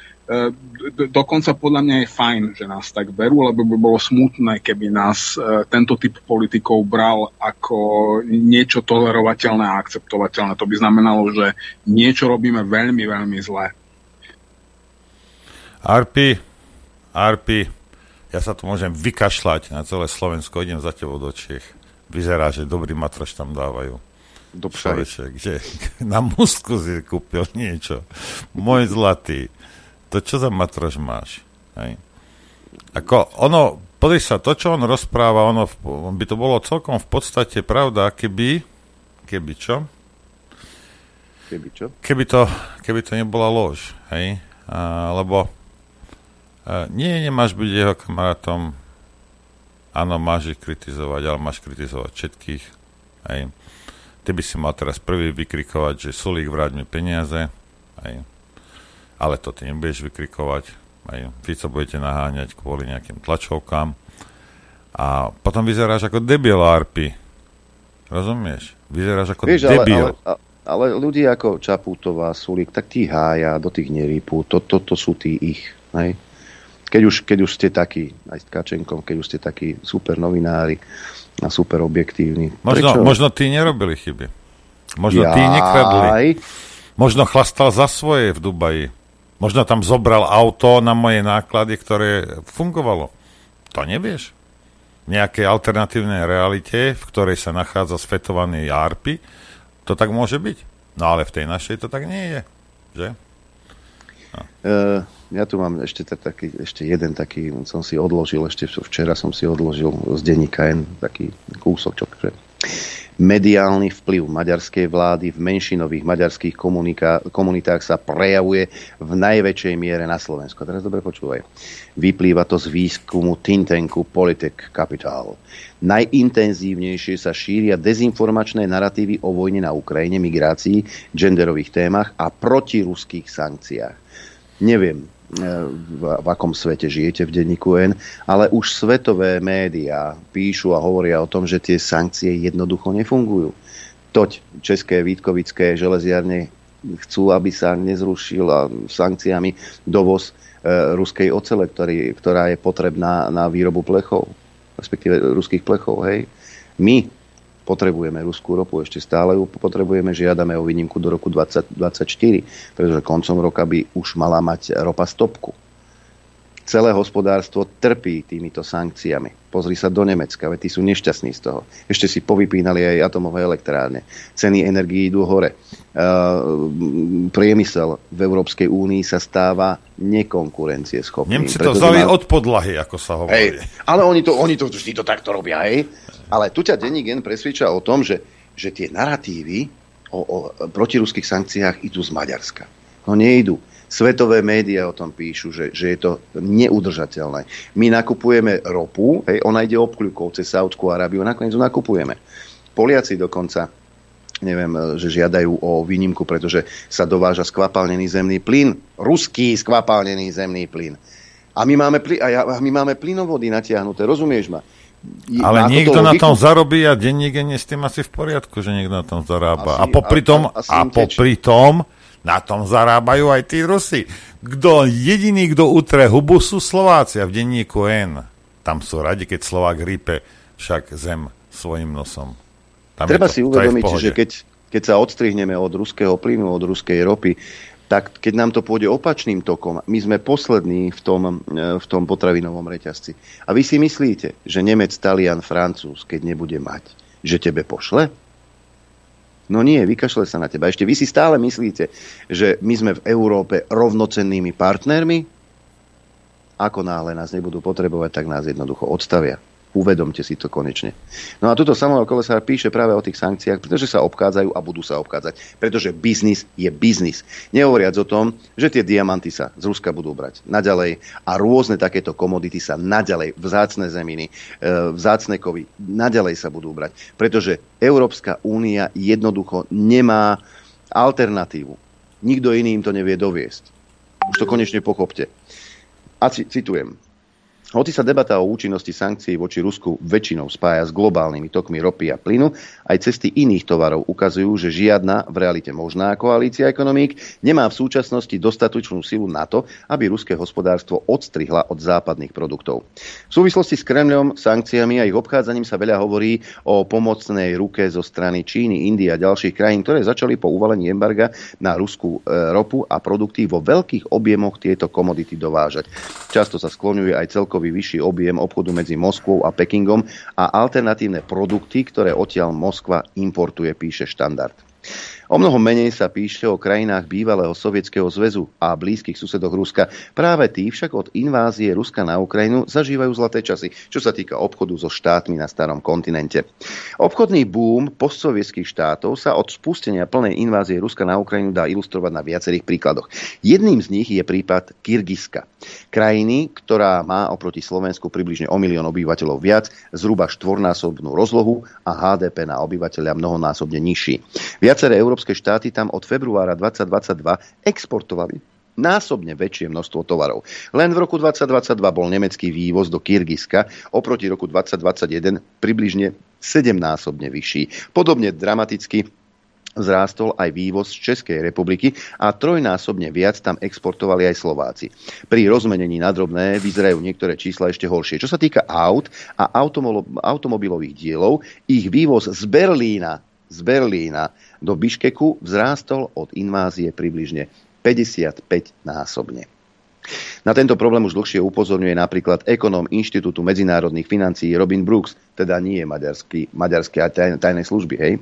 dokonca podľa mňa je fajn, že nás tak berú, lebo by bolo smutné, keby nás e, tento typ politikov bral ako niečo tolerovateľné a akceptovateľné. To by znamenalo, že niečo robíme veľmi, veľmi zle. Arpi, Arpi, ja sa tu môžem vykašľať na celé Slovensko, idem za tebou do Čech. Vyzerá, že dobrý matroš tam dávajú. Do. Človeče, kde na mústku si kúpil niečo. Môj zlatý, to čo za matroš máš? Hej. Ako ono, pozri sa, to, čo on rozpráva, ono by to bolo celkom v podstate pravda, keby, keby čo? Keby čo? Keby to, keby to nebola lož, hej? A, lebo a, nie, nemáš byť jeho kamarátom, áno, máš ich kritizovať, ale máš kritizovať všetkých, hej? Ty by si mal teraz prvý vykrikovať, že Sulík vráť mi peniaze, hej? Ale to ty nebudeš vykrikovať, hej? Fico budete naháňať kvôli nejakým tlačovkám a potom vyzeráš ako debil, Arpi. Rozumieš? Vyzeráš ako ale, debil. ale, a- ale ľudia ako Čaputová, Sulík, tak tí hája, do tých nerýpú, to, to, to sú tí ich. Hej? Keď, už, keď už ste takí, aj s Kačenkom, keď už ste takí super novinári a super objektívni. Možno, možno tí nerobili chyby. Možno tí Jaj. nekradli. Možno chlastal za svoje v Dubaji. Možno tam zobral auto na moje náklady, ktoré fungovalo. To nevieš. V nejakej alternatívnej realite, v ktorej sa nachádza svetovaný Arpi, to tak môže byť. No ale v tej našej to tak nie je. Že? Uh, ja tu mám ešte, ta- taký, ešte jeden taký, som si odložil, ešte včera som si odložil z denníka N taký kúsočok, že mediálny vplyv maďarskej vlády v menšinových maďarských komunika- komunitách sa prejavuje v najväčšej miere na Slovensku. Teraz dobre počúvaj. Vyplýva to z výskumu think tanku Politic Capital. Najintenzívnejšie sa šíria dezinformačné naratívy o vojne na Ukrajine, migrácii, genderových témach a protiruských sankciách. Neviem, v, v akom svete žijete v denníku N, ale už svetové médiá píšu a hovoria o tom, že tie sankcie jednoducho nefungujú. Toť české Vítkovické železiarne chcú, aby sa nezrušil sankciami dovoz e, ruskej ocele, ktorý, ktorá je potrebná na výrobu plechov, respektíve ruských plechov. Hej. My potrebujeme ruskú ropu, ešte stále ju potrebujeme, žiadame o výnimku do roku 2024, pretože koncom roka by už mala mať ropa stopku. Celé hospodárstvo trpí týmito sankciami. Pozri sa do Nemecka, veď tí sú nešťastní z toho. Ešte si povypínali aj atomové elektrárne. Ceny energií idú hore. Uh, priemysel v Európskej únii sa stáva nekonkurencieschopný. Nemci to vzali má... od podlahy, ako sa hovorí. Hej, ale oni to, oni to vždy to takto robia, hej. Ale tu ťa denní gen presvedča o tom, že, že tie narratívy o, o protiruských sankciách idú z Maďarska. No nejdú Svetové médiá o tom píšu, že, že je to neudržateľné. My nakupujeme ropu, hej, ona ide obkľukov cez Saudskú Arábiu, nakoniec ju nakupujeme. Poliaci dokonca neviem, že žiadajú o výnimku, pretože sa dováža skvapalnený zemný plyn, ruský skvapalnený zemný plyn. A my máme, ply, a, ja, a my máme plynovody natiahnuté, rozumieš ma? Ale niekto na tom zarobí a denník je s tým asi v poriadku, že niekto na tom zarába. Asi, a popri tom, a, a, popri tom na tom zarábajú aj tí Rusi. Kto jediný, kto utre hubu, sú Slováci a v denníku N. Tam sú radi, keď Slovák rípe však zem svojim nosom. Tam Treba to, si uvedomiť, že keď, keď sa odstrihneme od ruského plynu, od ruskej ropy, tak keď nám to pôjde opačným tokom, my sme poslední v tom, e, v tom potravinovom reťazci. A vy si myslíte, že Nemec, Talian, Francúz, keď nebude mať, že tebe pošle? No nie, vykašle sa na teba. Ešte vy si stále myslíte, že my sme v Európe rovnocennými partnermi? Ako náhle nás nebudú potrebovať, tak nás jednoducho odstavia. Uvedomte si to konečne. No a tuto Samuel Kolesár píše práve o tých sankciách, pretože sa obchádzajú a budú sa obchádzať. Pretože biznis je biznis. Nehovoriac o tom, že tie diamanty sa z Ruska budú brať naďalej a rôzne takéto komodity sa naďalej, vzácne zeminy, e, vzácne kovy, naďalej sa budú brať. Pretože Európska únia jednoducho nemá alternatívu. Nikto iný im to nevie doviesť. Už to konečne pochopte. A citujem. Hoci sa debata o účinnosti sankcií voči Rusku väčšinou spája s globálnymi tokmi ropy a plynu, aj cesty iných tovarov ukazujú, že žiadna v realite možná koalícia ekonomík nemá v súčasnosti dostatočnú silu na to, aby ruské hospodárstvo odstrihla od západných produktov. V súvislosti s Kremľom, sankciami a ich obchádzaním sa veľa hovorí o pomocnej ruke zo strany Číny, Indie a ďalších krajín, ktoré začali po uvalení embarga na ruskú e, ropu a produkty vo veľkých objemoch tieto komodity dovážať. Často sa skloňuje aj celkom celkový vyšší objem obchodu medzi Moskvou a Pekingom a alternatívne produkty, ktoré odtiaľ Moskva importuje, píše štandard. O mnoho menej sa píše o krajinách bývalého Sovietskeho zväzu a blízkych susedoch Ruska. Práve tí však od invázie Ruska na Ukrajinu zažívajú zlaté časy, čo sa týka obchodu so štátmi na starom kontinente. Obchodný boom postsovietských štátov sa od spustenia plnej invázie Ruska na Ukrajinu dá ilustrovať na viacerých príkladoch. Jedným z nich je prípad Kyrgyzska. Krajiny, ktorá má oproti Slovensku približne o milión obyvateľov viac, zhruba štvornásobnú rozlohu a HDP na obyvateľa mnohonásobne nižší. Viaceré európske štáty tam od februára 2022 exportovali násobne väčšie množstvo tovarov. Len v roku 2022 bol nemecký vývoz do Kyrgyzska oproti roku 2021 približne sedemnásobne vyšší. Podobne dramaticky vzrástol aj vývoz z Českej republiky a trojnásobne viac tam exportovali aj Slováci. Pri rozmenení na drobné vyzerajú niektoré čísla ešte horšie. Čo sa týka aut a automobilových dielov, ich vývoz z Berlína z Berlína do Biškeku vzrástol od invázie približne 55 násobne. Na tento problém už dlhšie upozorňuje napríklad ekonóm Inštitútu medzinárodných financií Robin Brooks, teda nie maďarský, maďarské tajné služby. Hej.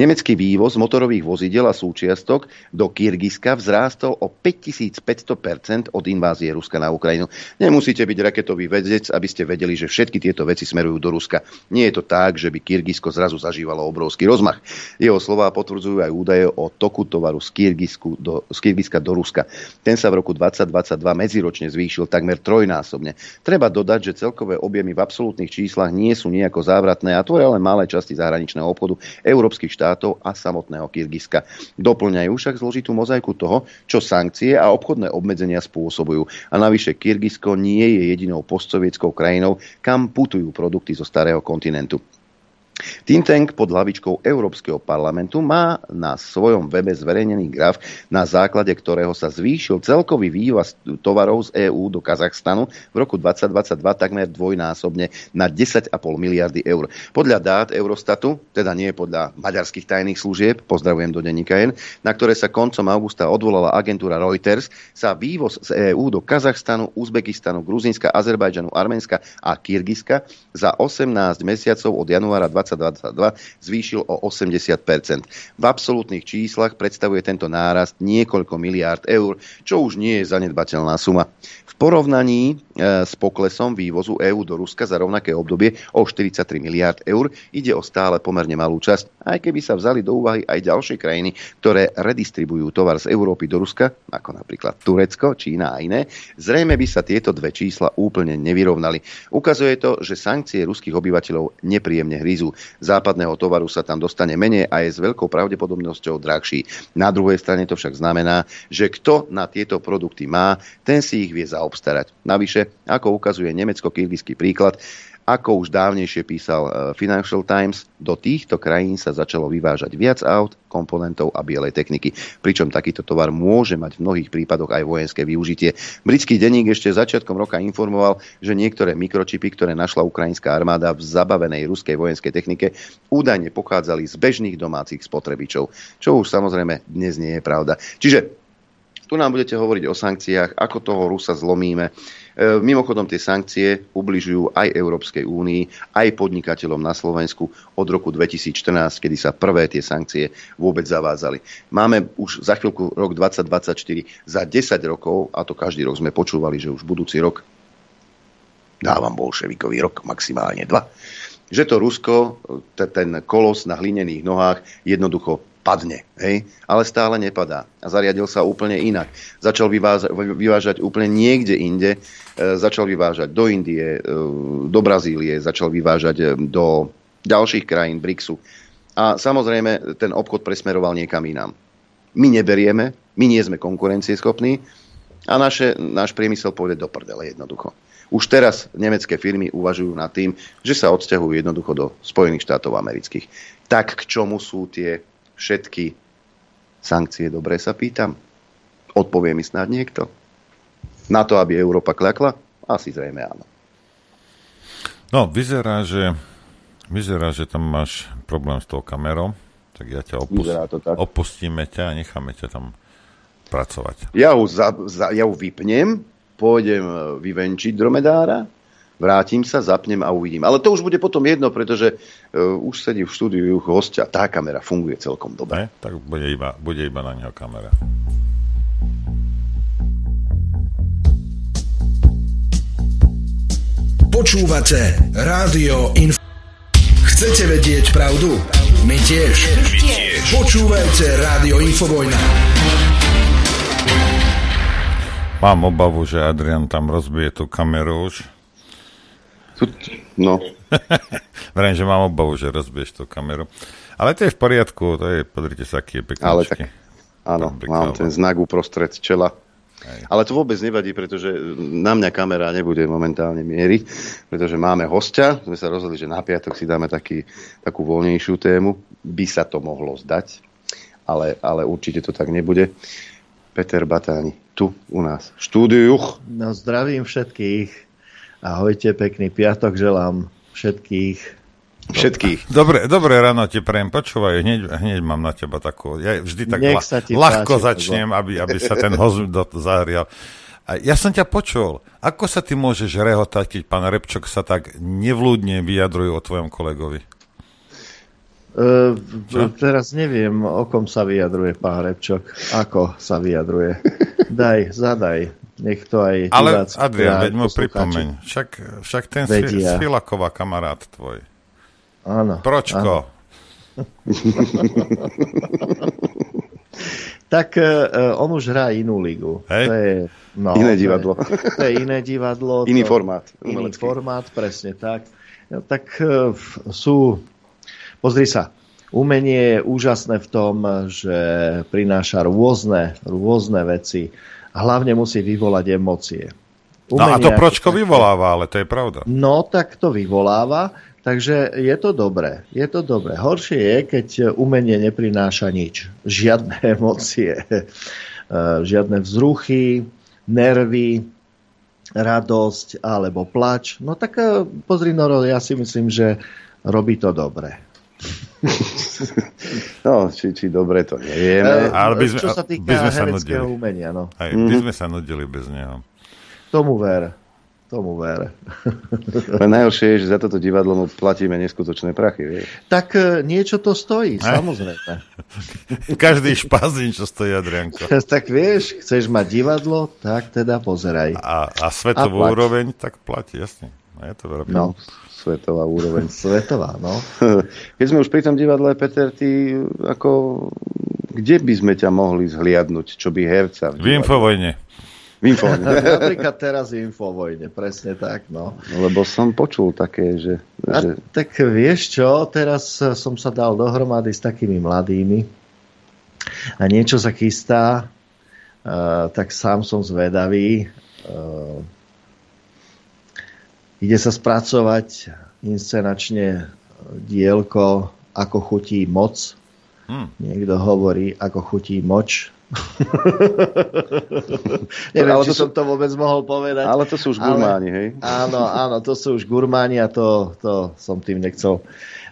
Nemecký vývoz motorových vozidel a súčiastok do Kyrgyzska vzrástol o 5500% od invázie Ruska na Ukrajinu. Nemusíte byť raketový vedec, aby ste vedeli, že všetky tieto veci smerujú do Ruska. Nie je to tak, že by Kyrgyzsko zrazu zažívalo obrovský rozmach. Jeho slová potvrdzujú aj údaje o toku tovaru z, do, z Kyrgyzska do Ruska. Ten sa v roku 2022 medziročne zvýšil takmer trojnásobne. Treba dodať, že celkové objemy v absolútnych číslach nie sú nejako závratné a tvoria len malé časti zahraničného obchodu európskych štátov a samotného Kyrgyzska. Doplňajú však zložitú mozaiku toho, čo sankcie a obchodné obmedzenia spôsobujú. A navyše Kyrgyzsko nie je jedinou postsovietskou krajinou, kam putujú produkty zo starého kontinentu. Think Tank pod hlavičkou Európskeho parlamentu má na svojom webe zverejnený graf, na základe ktorého sa zvýšil celkový vývoz tovarov z EÚ do Kazachstanu v roku 2022 takmer dvojnásobne na 10,5 miliardy eur. Podľa dát Eurostatu, teda nie podľa maďarských tajných služieb, pozdravujem do denníka N, na ktoré sa koncom augusta odvolala agentúra Reuters, sa vývoz z EÚ do Kazachstanu, Uzbekistanu, Gruzínska, Azerbajdžanu, Arménska a Kyrgyzska za 18 mesiacov od januára 20 2022 zvýšil o 80% V absolútnych číslach predstavuje tento nárast niekoľko miliárd eur, čo už nie je zanedbateľná suma. V porovnaní e, s poklesom vývozu EÚ do Ruska za rovnaké obdobie o 43 miliárd eur ide o stále pomerne malú časť, aj keby sa vzali do úvahy aj ďalšie krajiny, ktoré redistribujú tovar z Európy do Ruska, ako napríklad Turecko, Čína a iné, zrejme by sa tieto dve čísla úplne nevyrovnali. Ukazuje to, že sankcie ruských obyvateľov nepríjemne hryzú. Západného tovaru sa tam dostane menej a je s veľkou pravdepodobnosťou drahší. Na druhej strane to však znamená, že kto na tieto produkty má, ten si ich vie zaobstarať. Navyše, ako ukazuje nemecko-kyrgyzský príklad, ako už dávnejšie písal e, Financial Times, do týchto krajín sa začalo vyvážať viac aut, komponentov a bielej techniky. Pričom takýto tovar môže mať v mnohých prípadoch aj vojenské využitie. Britský denník ešte začiatkom roka informoval, že niektoré mikročipy, ktoré našla ukrajinská armáda v zabavenej ruskej vojenskej technike, údajne pochádzali z bežných domácich spotrebičov. Čo už samozrejme dnes nie je pravda. Čiže tu nám budete hovoriť o sankciách, ako toho Rusa zlomíme. E, mimochodom, tie sankcie ubližujú aj Európskej únii, aj podnikateľom na Slovensku od roku 2014, kedy sa prvé tie sankcie vôbec zavázali. Máme už za chvíľku rok 2024, za 10 rokov, a to každý rok sme počúvali, že už budúci rok dávam bolševikový rok, maximálne dva, že to Rusko, ten kolos na hlinených nohách jednoducho padne, hej? ale stále nepadá. A zariadil sa úplne inak. Začal vyvážať, vyvážať úplne niekde inde, e, začal vyvážať do Indie, e, do Brazílie, začal vyvážať e, do ďalších krajín BRICSu. A samozrejme ten obchod presmeroval niekam inám. My neberieme, my nie sme konkurencieschopní a naše, náš priemysel pôjde do prdele jednoducho. Už teraz nemecké firmy uvažujú nad tým, že sa odsťahujú jednoducho do Spojených štátov amerických. Tak k čomu sú tie všetky sankcie, dobre sa pýtam? Odpovie mi snad niekto? Na to, aby Európa klakla? Asi zrejme áno. No, vyzerá, že, vyzerá, že tam máš problém s tou kamerou, tak ja ťa opust- tak. opustíme ťa a necháme ťa tam pracovať. Ja ju, za, za, ja ju vypnem, pôjdem e, vyvenčiť dromedára vrátim sa, zapnem a uvidím. Ale to už bude potom jedno, pretože uh, už sedí v štúdiu hostia. Tá kamera funguje celkom dobre. Ne? Tak bude iba, bude iba na neho kamera. Počúvate Rádio Info. Chcete vedieť pravdu? My tiež. My tiež. Počúvajte Rádio Infovojna. Mám obavu, že Adrian tam rozbije tú kameru už. No. Vrajím, že mám obavu, že rozbiješ tú kameru. Ale to je v poriadku, to je, pozrite sa, aký je pekný. Ale tak, áno, mám ten znak uprostred čela. Hej. Ale to vôbec nevadí, pretože na mňa kamera nebude momentálne mieriť, pretože máme hostia. Sme sa rozhodli, že na piatok si dáme taký, takú voľnejšiu tému. By sa to mohlo zdať, ale, ale určite to tak nebude. Peter Batáni, tu u nás v štúdiu. No zdravím všetkých. Ahojte, pekný piatok želám všetkých. Všetkých. Dobre, dobre ráno ti prejem. Počúvaj, hneď, hneď mám na teba takú... Ja vždy tak la, ľahko páči, začnem, aby, aby sa ten host zahrial. A ja som ťa počul. Ako sa ty môžeš rehotať, keď pán Repčok sa tak nevlúdne vyjadruje o tvojom kolegovi? Uh, teraz neviem, o kom sa vyjadruje pán Repčok. Ako sa vyjadruje. Daj, zadaj. Nech to aj Ale Adrian, veď mu pripomeň. Však, však ten vedia. Svilaková kamarát tvoj. Áno. Pročko. Áno. tak uh, on už hrá inú ligu. Hej? To je, no, iné divadlo. To je, to je iné divadlo. Iný to, formát. Iný formát, presne tak. No, tak uh, sú... Pozri sa. Umenie je úžasné v tom, že prináša rôzne, rôzne veci hlavne musí vyvolať emócie. Umenia, no a to pročko vyvoláva, ale to je pravda. No tak to vyvoláva, Takže je to dobré. Je to dobré. Horšie je, keď umenie neprináša nič. Žiadne emócie, e, žiadne vzruchy, nervy, radosť alebo plač. No tak e, pozri, Noro, ja si myslím, že robí to dobre. No, či, či dobre to nevieme. Ale by sme, Čo sa týka by sme sa nudili. umenia, no. Aj, by mhm. sme sa nudili bez neho. Tomu ver. Tomu ver. Ale najhoršie je, že za toto divadlo mu platíme neskutočné prachy. Vie? Tak e, niečo to stojí, Aj. samozrejme. Každý špazín, čo stojí, Adrianko. tak vieš, chceš mať divadlo, tak teda pozeraj. A, a svetovú a úroveň, tak platí, jasne. A je to veľmi. No, svetová úroveň. Svetová, no. Keď sme už pri tom divadle, Peter, ty ako, kde by sme ťa mohli zhliadnúť, čo by herca? V, v Infovojne. V Infovojne. Napríklad teraz v Infovojne, presne tak, no. Lebo som počul také, že... A, že... Tak vieš čo, teraz som sa dal dohromady s takými mladými a niečo sa chystá, uh, tak sám som zvedavý. Uh, ide sa spracovať inscenačne dielko Ako chutí moc. Hmm. Niekto hovorí, ako chutí moč. Neviem, ale to som to vôbec mohol povedať. Ale to sú už gurmáni, hej? Áno, áno, to sú už gurmáni a to, to som tým nechcel.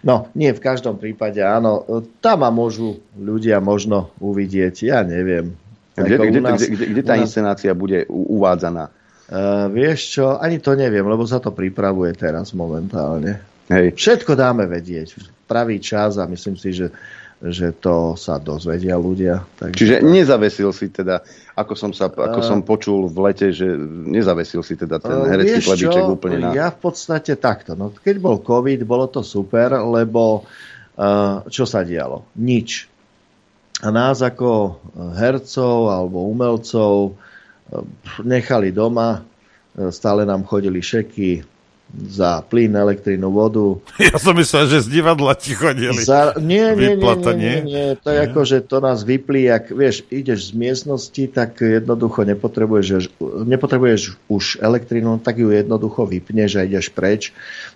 No, nie v každom prípade, áno. Tam ma môžu ľudia možno uvidieť, ja neviem. Kde, kde, nás, kde, kde, kde tá nás... inscenácia bude uvádzaná? Uh, vieš čo, ani to neviem, lebo sa to pripravuje teraz momentálne. Hej. Všetko dáme vedieť. Pravý čas a myslím si, že že to sa dozvedia ľudia. Takže Čiže to... nezavesil si teda, ako som, sa, ako uh, som počul v lete, že nezavesil si teda ten uh, herecký plebiček úplne na... Ja v podstate takto. No, keď bol COVID, bolo to super, lebo uh, čo sa dialo? Nič. A nás ako hercov alebo umelcov nechali doma, stále nám chodili šeky, za plyn, elektrínu, vodu. Ja som myslel, že z divadla ti chodili. Za... Nie, nie, nie, nie, nie, nie, to je ako, že to nás vyplí, ak vieš, ideš z miestnosti, tak jednoducho nepotrebuješ, nepotrebuješ už elektrínu, tak ju jednoducho vypneš a ideš preč.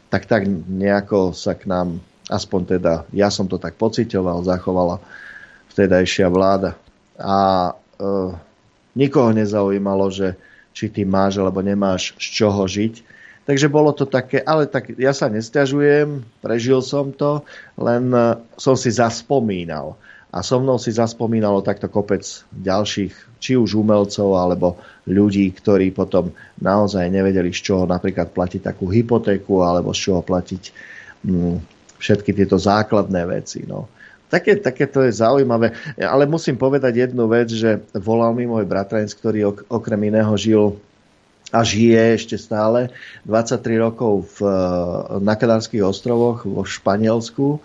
Tak tak nejako sa k nám, aspoň teda, ja som to tak pocitoval, zachovala vtedajšia vláda. A e, nikoho nezaujímalo, že či ty máš alebo nemáš z čoho žiť Takže bolo to také, ale tak ja sa nestiažujem, prežil som to, len e, som si zaspomínal. A so mnou si zaspomínalo takto kopec ďalších, či už umelcov, alebo ľudí, ktorí potom naozaj nevedeli, z čoho napríklad platiť takú hypotéku, alebo z čoho platiť mm, všetky tieto základné veci. No. Také, také to je zaujímavé. Ale musím povedať jednu vec, že volal mi môj bratranec, ktorý ok, okrem iného žil a žije ešte stále 23 rokov v, na Kanárskych ostrovoch vo Španielsku. E,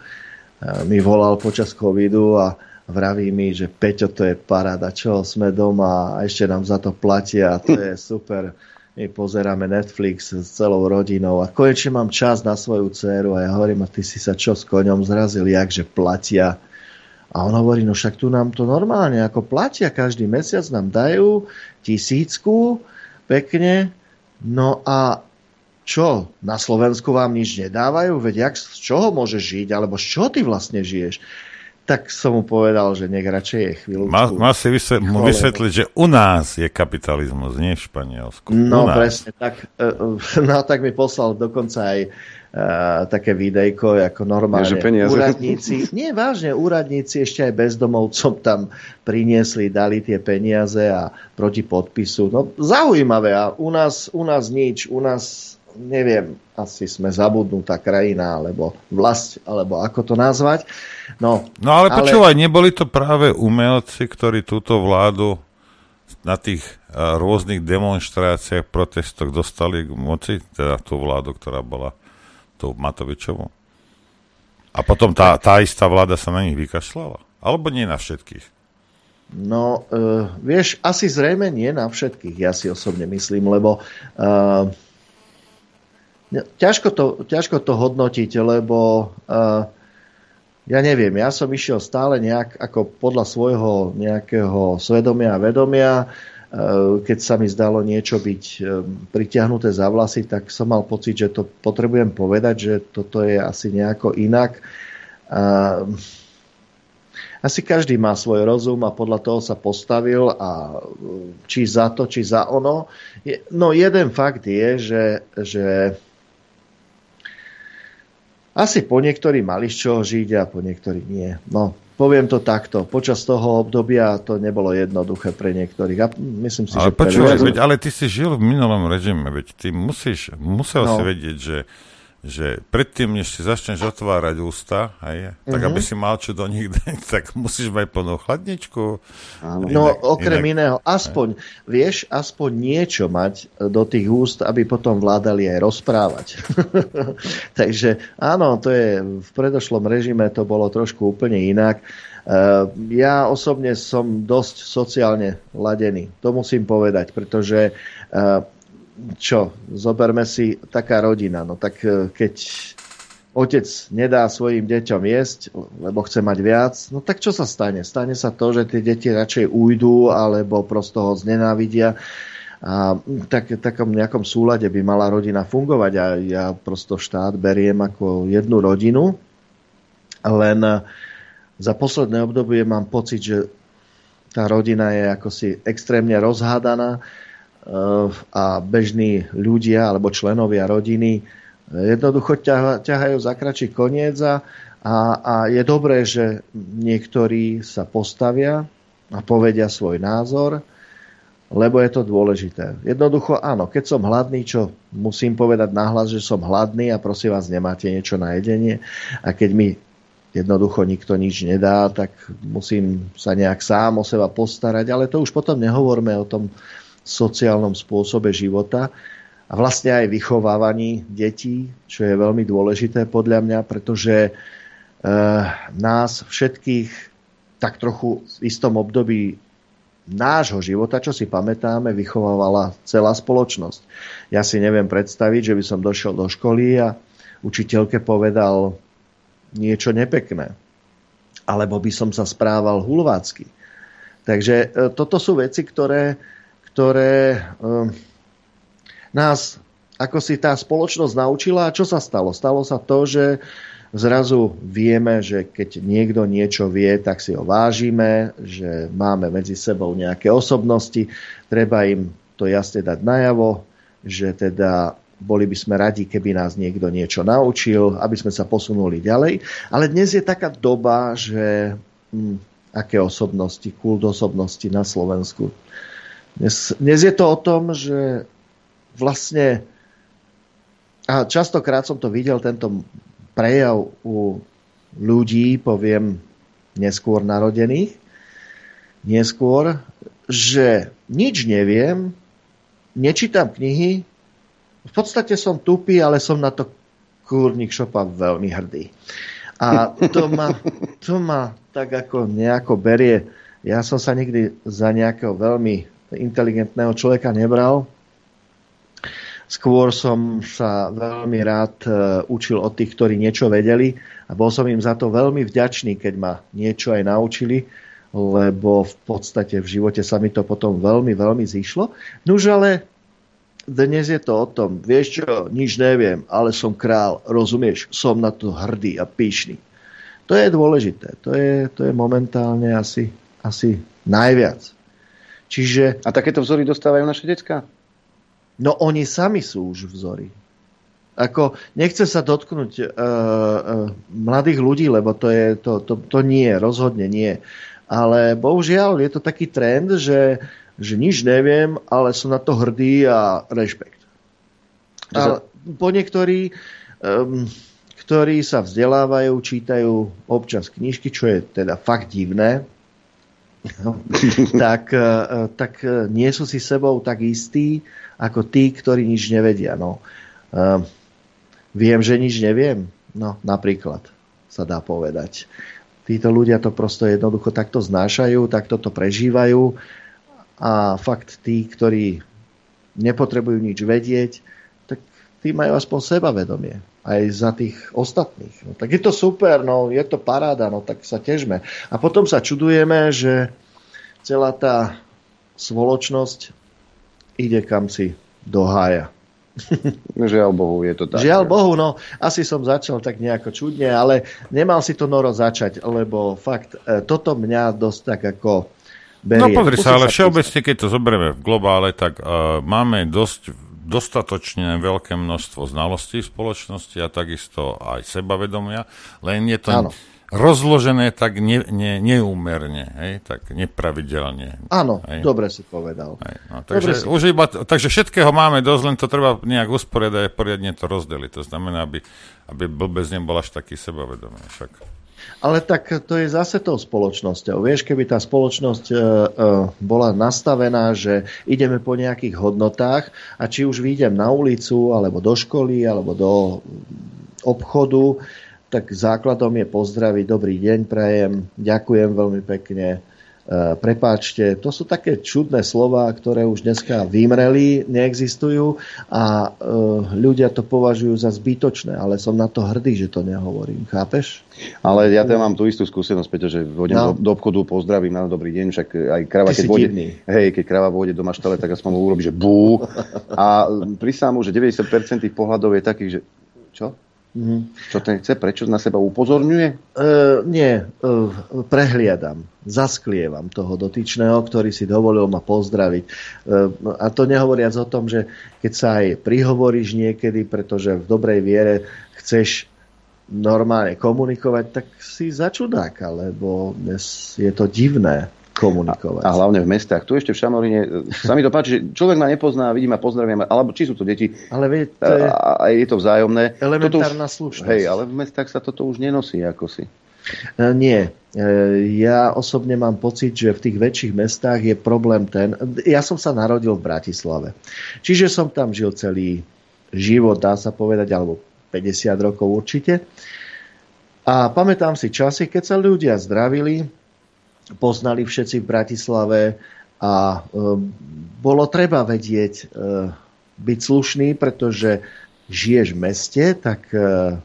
mi volal počas covidu a vraví mi, že Peťo, to je paráda, čo sme doma a ešte nám za to platia, to je super. My pozeráme Netflix s celou rodinou a konečne mám čas na svoju dceru a ja hovorím, a ty si sa čo s koňom zrazil, jak, že platia. A on hovorí, no však tu nám to normálne ako platia, každý mesiac nám dajú tisícku, pekne. No a čo, na Slovensku vám nič nedávajú? Veď jak, z čoho môžeš žiť? Alebo z čoho ty vlastne žiješ? Tak som mu povedal, že nech radšej je chvíľu. Má, má si vysvetliť, mu vysvetliť, že u nás je kapitalizmus, nie v Španielsku. No presne, tak, e, e, no tak mi poslal dokonca aj uh, také videjko, ako normálne ja, úradníci, nie vážne, úradníci ešte aj bezdomovcom tam priniesli, dali tie peniaze a proti podpisu. No zaujímavé a u nás, u nás nič, u nás neviem, asi sme zabudnutá krajina, alebo vlast, alebo ako to nazvať. No, no ale, ale počúvaj, neboli to práve umelci, ktorí túto vládu na tých uh, rôznych demonstráciách, protestoch dostali k moci, teda tú vládu, ktorá bola tú Matovičovú. A potom tá, tá istá vláda sa na nich vykašľala? Alebo nie na všetkých? No, uh, vieš, asi zrejme nie na všetkých, ja si osobne myslím, lebo uh, ťažko, to, ťažko to hodnotiť, lebo uh, ja neviem, ja som išiel stále nejak ako podľa svojho nejakého svedomia a vedomia. keď sa mi zdalo niečo byť pritiahnuté za vlasy, tak som mal pocit, že to potrebujem povedať, že toto je asi nejako inak. Asi každý má svoj rozum a podľa toho sa postavil a či za to, či za ono. No jeden fakt je, že, že asi po niektorí mali z čoho žiť a po niektorí nie. No, poviem to takto. Počas toho obdobia to nebolo jednoduché pre niektorých. A myslím si, ale že počúvaj, veď, ale ty si žil v minulom režime, veď ty musíš, musel no. si vedieť, že že predtým, než si začneš otvárať ústa, hej, tak mm-hmm. aby si mal čo do nich dať, tak musíš mať plnú chladničku. Áno. No inak, okrem inak, iného, aspoň, hej. vieš, aspoň niečo mať do tých úst, aby potom vládali aj rozprávať. Takže áno, to je v predošlom režime to bolo trošku úplne inak. Uh, ja osobne som dosť sociálne ladený, to musím povedať, pretože uh, čo, zoberme si taká rodina, no tak e, keď otec nedá svojim deťom jesť, lebo chce mať viac, no tak čo sa stane? Stane sa to, že tie deti radšej ujdú, alebo prosto ho znenávidia. A tak, takom nejakom súlade by mala rodina fungovať a ja prosto štát beriem ako jednu rodinu, len za posledné obdobie mám pocit, že tá rodina je ako si extrémne rozhádaná a bežní ľudia alebo členovia rodiny eh, jednoducho ťahajú za kračí koniec a, a je dobré, že niektorí sa postavia a povedia svoj názor, lebo je to dôležité. Jednoducho áno, keď som hladný, čo musím povedať nahlas, že som hladný a prosím vás, nemáte niečo na jedenie a keď mi jednoducho nikto nič nedá, tak musím sa nejak sám o seba postarať, ale to už potom nehovorme o tom sociálnom spôsobe života a vlastne aj vychovávaní detí, čo je veľmi dôležité podľa mňa, pretože e, nás všetkých tak trochu v istom období nášho života, čo si pamätáme, vychovávala celá spoločnosť. Ja si neviem predstaviť, že by som došiel do školy a učiteľke povedal niečo nepekné. Alebo by som sa správal hulvácky. Takže e, toto sú veci, ktoré ktoré ehm, nás ako si tá spoločnosť naučila. A čo sa stalo? Stalo sa to, že zrazu vieme, že keď niekto niečo vie, tak si ho vážime, že máme medzi sebou nejaké osobnosti, treba im to jasne dať najavo, že teda boli by sme radi, keby nás niekto niečo naučil, aby sme sa posunuli ďalej. Ale dnes je taká doba, že hm, aké osobnosti, kult osobnosti na Slovensku dnes, dnes je to o tom, že vlastne a častokrát som to videl, tento prejav u ľudí, poviem neskôr narodených, neskôr, že nič neviem, nečítam knihy, v podstate som tupý, ale som na to kúrnik šopa veľmi hrdý. A to ma, to ma tak ako nejako berie. Ja som sa nikdy za nejakého veľmi inteligentného človeka nebral. Skôr som sa veľmi rád e, učil od tých, ktorí niečo vedeli a bol som im za to veľmi vďačný, keď ma niečo aj naučili, lebo v podstate v živote sa mi to potom veľmi, veľmi zišlo. Nuž ale dnes je to o tom, vieš čo, nič neviem, ale som král, rozumieš, som na to hrdý a pyšný. To je dôležité, to je, to je momentálne asi, asi najviac. Čiže... A takéto vzory dostávajú naše decka? No oni sami sú už vzory. Ako, nechce sa dotknúť uh, uh, mladých ľudí, lebo to, je, to, to, to nie, rozhodne nie. Ale bohužiaľ je to taký trend, že, že nič neviem, ale som na to hrdý a rešpekt. A po niektorí, um, ktorí sa vzdelávajú, čítajú občas knižky, čo je teda fakt divné, no, tak, e, tak e, nie sú si sebou tak istí, ako tí, ktorí nič nevedia. No. Viem, že nič neviem. No, napríklad sa dá povedať. Títo ľudia to prosto jednoducho takto znášajú, takto to prežívajú a fakt tí, ktorí nepotrebujú nič vedieť, tak tí majú aspoň sebavedomie aj za tých ostatných. No, tak je to super, no, je to paráda, no tak sa težme. A potom sa čudujeme, že celá tá spoločnosť ide kam si do hája. Žiaľ Bohu, je to tak. Žiaľ Bohu, no asi som začal tak nejako čudne, ale nemal si to Noro začať, lebo fakt, e, toto mňa dosť tak ako berie. No pozri sa, ale všeobecne, keď to zoberieme v globále, tak uh, máme dosť dostatočne veľké množstvo znalostí v spoločnosti a takisto aj sebavedomia, len je to Áno. rozložené tak ne, ne, neúmerne, hej, tak nepravidelne. Áno, hej. dobre si povedal. Hej, no, Dobre takže, si- už iba, takže všetkého máme dosť, len to treba nejak usporiadať a poriadne to rozdeliť. To znamená, aby, aby blbec nebol až taký sebavedomý. Však. Ale tak to je zase tou spoločnosťou. Vieš, keby tá spoločnosť e, e, bola nastavená, že ideme po nejakých hodnotách a či už vyjdem na ulicu, alebo do školy, alebo do obchodu, tak základom je pozdraviť, dobrý deň, prajem, ďakujem veľmi pekne, prepáčte. To sú také čudné slova, ktoré už dneska vymreli, neexistujú a e, ľudia to považujú za zbytočné, ale som na to hrdý, že to nehovorím. Chápeš? Ale ja tam mám tú istú skúsenosť, pretože vodím No. do, do obchodu, pozdravím, na dobrý deň, však aj krava, keď vôjde, hej, keď krava vôjde do maštale, tak aspoň urobí, že bú. A prisám že 90% tých pohľadov je takých, že čo? Mhm. Čo ten chce? Prečo na seba upozorňuje? Uh, nie, uh, prehliadam, zasklievam toho dotyčného, ktorý si dovolil ma pozdraviť. Uh, a to nehovoriac o tom, že keď sa aj prihovoríš niekedy, pretože v dobrej viere chceš normálne komunikovať, tak si za čudáka, lebo dnes je to divné komunikovať. A hlavne v mestách. Tu ešte v Šamoríne sa mi to páči, že človek ma nepozná, vidí ma, pozdravujem, alebo či sú to deti. Ale vie, to je a, a je to vzájomné. elementárna Toto slušnosť. Hej, ale v mestách sa toto už nenosí ako si. E, Nie. E, Ja osobne mám pocit, že v tých väčších mestách je problém ten... Ja som sa narodil v Bratislave. Čiže som tam žil celý život, dá sa povedať, alebo 50 rokov určite. A pamätám si časy, keď sa ľudia zdravili, poznali všetci v Bratislave a e, bolo treba vedieť e, byť slušný, pretože žiješ v meste, tak e,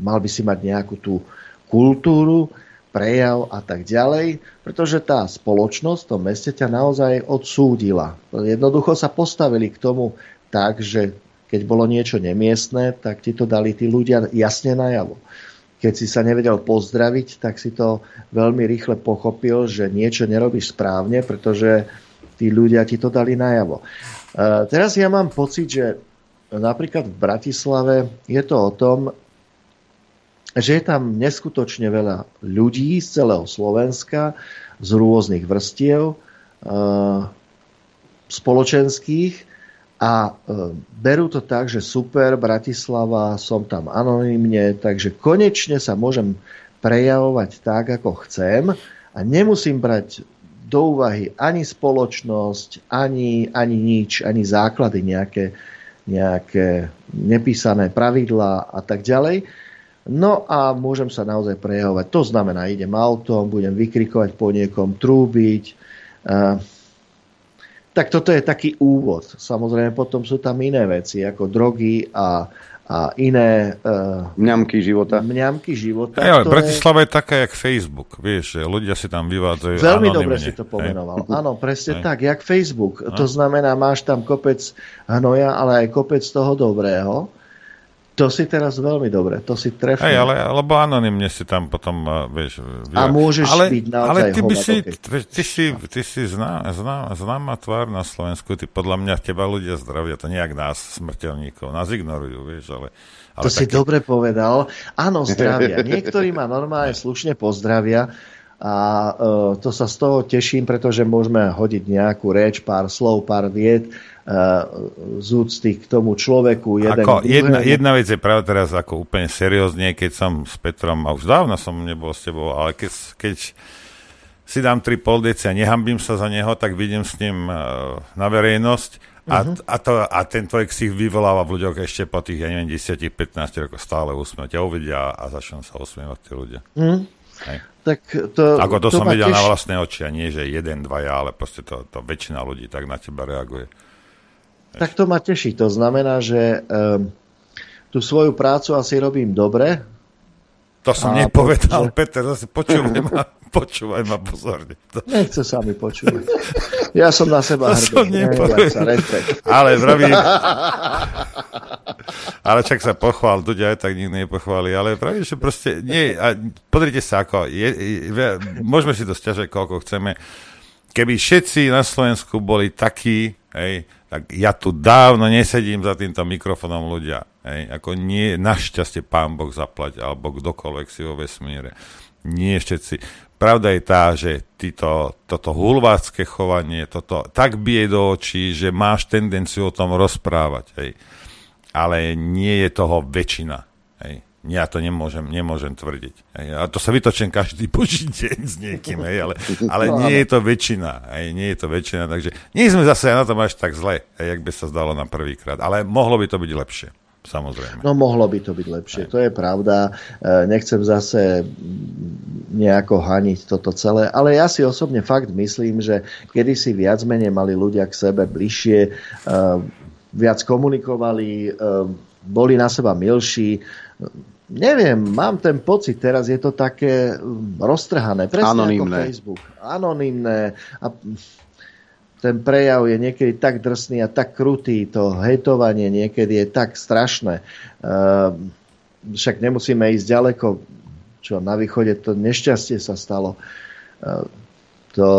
mal by si mať nejakú tú kultúru, prejav a tak ďalej, pretože tá spoločnosť v tom meste ťa naozaj odsúdila. Jednoducho sa postavili k tomu tak, že keď bolo niečo nemiestné, tak ti to dali tí ľudia jasne najavo. Keď si sa nevedel pozdraviť, tak si to veľmi rýchle pochopil, že niečo nerobíš správne, pretože tí ľudia ti to dali najavo. E, teraz ja mám pocit, že napríklad v Bratislave je to o tom, že je tam neskutočne veľa ľudí z celého Slovenska, z rôznych vrstiev e, spoločenských a e, berú to tak, že super, Bratislava, som tam anonymne, takže konečne sa môžem prejavovať tak, ako chcem a nemusím brať do úvahy ani spoločnosť, ani, ani nič, ani základy nejaké, nejaké nepísané pravidlá a tak ďalej. No a môžem sa naozaj prejavovať. To znamená, idem autom, budem vykrikovať po niekom, trúbiť. Tak toto je taký úvod. Samozrejme, potom sú tam iné veci, ako drogy a, a iné uh, mňamky života. Mňamky života Hej, ale ktoré... Bratislava je taká, jak Facebook, vieš, že ľudia si tam vyvádzajú Veľmi anonymne. dobre si to pomenoval. Hej. Áno, presne Hej. tak, jak Facebook. No. To znamená, máš tam kopec hnoja, ale aj kopec toho dobrého. To si teraz veľmi dobre, to si trefil. Hej, ale, lebo anonymne si tam potom, uh, vieš... A môžeš ale, byť naozaj Ale ty, by si, ty, ty si, ty si zná, zná, známa tvár na Slovensku, ty podľa mňa teba ľudia zdravia, to nejak nás, smrteľníkov, nás ignorujú, vieš, ale... ale To si také- dobre povedal. Áno, zdravia. Niektorí ma normálne slušne pozdravia a e, to sa z toho teším, pretože môžeme hodiť nejakú reč, pár slov, pár vied z úcty k tomu človeku. Jeden Ako, jedna, jedna vec je práve teraz ako úplne seriózne, keď som s Petrom, a už dávno som nebol s tebou, ale keď, keď si dám tri poldeci a nehambím sa za neho, tak vidím s ním uh, na verejnosť a, Mhm. a, to, a ten tvoj ksich vyvoláva v ľuďoch ešte po tých, ja neviem, 10-15 rokoch stále úsmev. Ťa uvidia a začnú sa usmievať tí ľudia. Hm? Hej. Tak to, Ako to, to som videl na teší. vlastné oči a nie, že jeden, dvaja, ale proste to, to väčšina ľudí tak na teba reaguje. Tak to ma teší. To znamená, že um, tú svoju prácu asi robím dobre. To som A nepovedal, pretože- Peter, zase počúvaj ma, počúvaj ma pozorne. To, Nechce sa mi počúvať. Ja som na seba to som hrdý. nepovedal. Nehovať sa. Ale vravím, ale čak sa pochvál, Duďa aj tak nikto nepochváli, ale pravím, že proste nie, a pozrite sa, ako, je, je, môžeme si to stiažať, koľko chceme, keby všetci na Slovensku boli takí, hej, tak ja tu dávno nesedím za týmto mikrofónom ľudia. Hej, ako nie, našťastie pán Boh zaplať, alebo kdokoľvek si vo vesmíre. Nie všetci. Pravda je tá, že títo, toto hulvácké chovanie, toto tak bije do očí, že máš tendenciu o tom rozprávať. Hej. Ale nie je toho väčšina. Ja to nemôžem, nemôžem tvrdiť. Hej. A to sa vytočím každý boží deň s niekým, hej, ale, ale No, nie je to väčšina. Hej, nie je to väčšina, takže nie sme zase na tom až tak zle, hej, jak by sa zdalo na prvýkrát. Ale mohlo by to byť lepšie, samozrejme. No mohlo by to byť lepšie, to je pravda. E, Nechcem zase nejako haniť toto celé, ale ja si osobne fakt myslím, že kedysi viac menej mali ľudia k sebe bližšie, e, viac komunikovali, e, boli na seba milší. Neviem, mám ten pocit, teraz je to také mm, roztrhané, presne Anonymné. ako Facebook. Anonymné a ten prejav je niekedy tak drsný a tak krutý, to hejtovanie niekedy je tak strašné. Ehm, však nemusíme ísť ďaleko, čo na východe to nešťastie sa stalo. Ehm, to,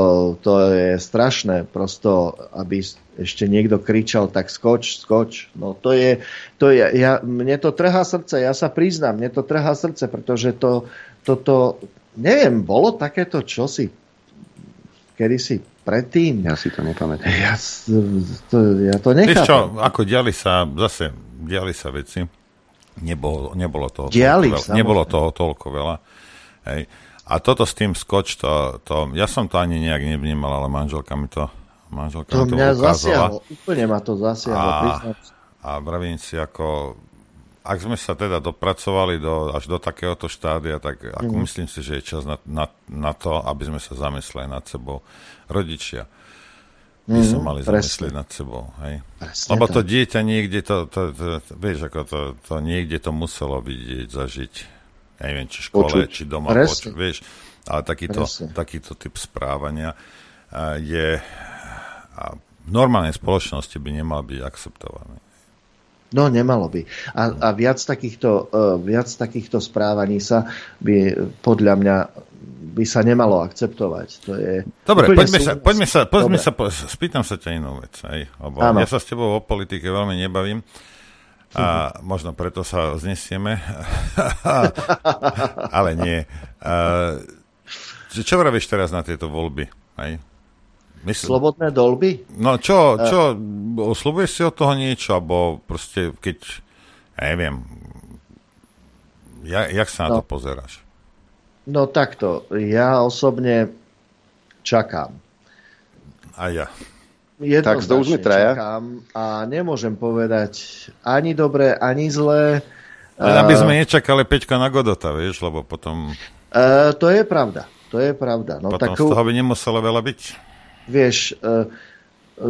to je strašné, prosto, aby ešte niekto kričal, tak skoč, skoč. No to je, to je ja, mne to trhá srdce, ja sa priznám, mne to trhá srdce, pretože to, toto, neviem, bolo takéto čosi kedysi predtým. Ja si to nepamätám. Ja, to, ja to Vieš čo, nechápem. ako diali sa, zase diali sa veci, nebolo, nebolo toho Diali, toľko veľa. Nebolo toho toľko veľa. Hej. A toto s tým skoč, to, to, ja som to ani nejak nevnímal, ale manželka mi to, manželka To mi to mňa ukázala. zasiahlo, úplne ma to zasiahlo, A- priznám sa. A vravím si, ako, ak sme sa teda dopracovali do, až do takéhoto štádia, tak ako Mhm. myslím si, že je čas na, na, na to, aby sme sa zamysleli nad sebou. Rodičia by sa Mhm, mali zamyslieť nad sebou. Hej? Presne Lebo to tak. dieťa niekde, to, to, to, to, vieš, ako to, to niekde to muselo vidieť, zažiť. Ja neviem, či škole, Počuť. či doma, počuť, Presne. vieš. Ale takýto, Presne. takýto typ správania a, je a v normálnej spoločnosti by nemal byť akceptovaný. No, nemalo by. A, a viac, takýchto, uh, viac takýchto správaní sa by podľa mňa by sa nemalo akceptovať. To je Dobre, poďme sa, poďme sa, poďme Dobre. sa, spýtam sa ťa inú vec. Hej, lebo ja sa s tebou o politike veľmi nebavím a možno preto sa znesieme, ale nie. A, čo, vravíš teraz na tieto voľby? Hej? Mysl- Slobodné dolby? No čo, čo, slúbuješ si od toho niečo, alebo proste keď, ja neviem, ja, jak sa na No. to pozeráš? No takto, ja osobne čakám. A ja. Tak, to už sme Jednoznačne traja. Čakám a nemôžem povedať ani dobre, ani zlé. Len aby Eh, sme nečakali Peťka na Godota, vieš, lebo potom, eh, to je pravda. To je pravda. No potom tak z toho by nemuselo veľa byť. vieš, e,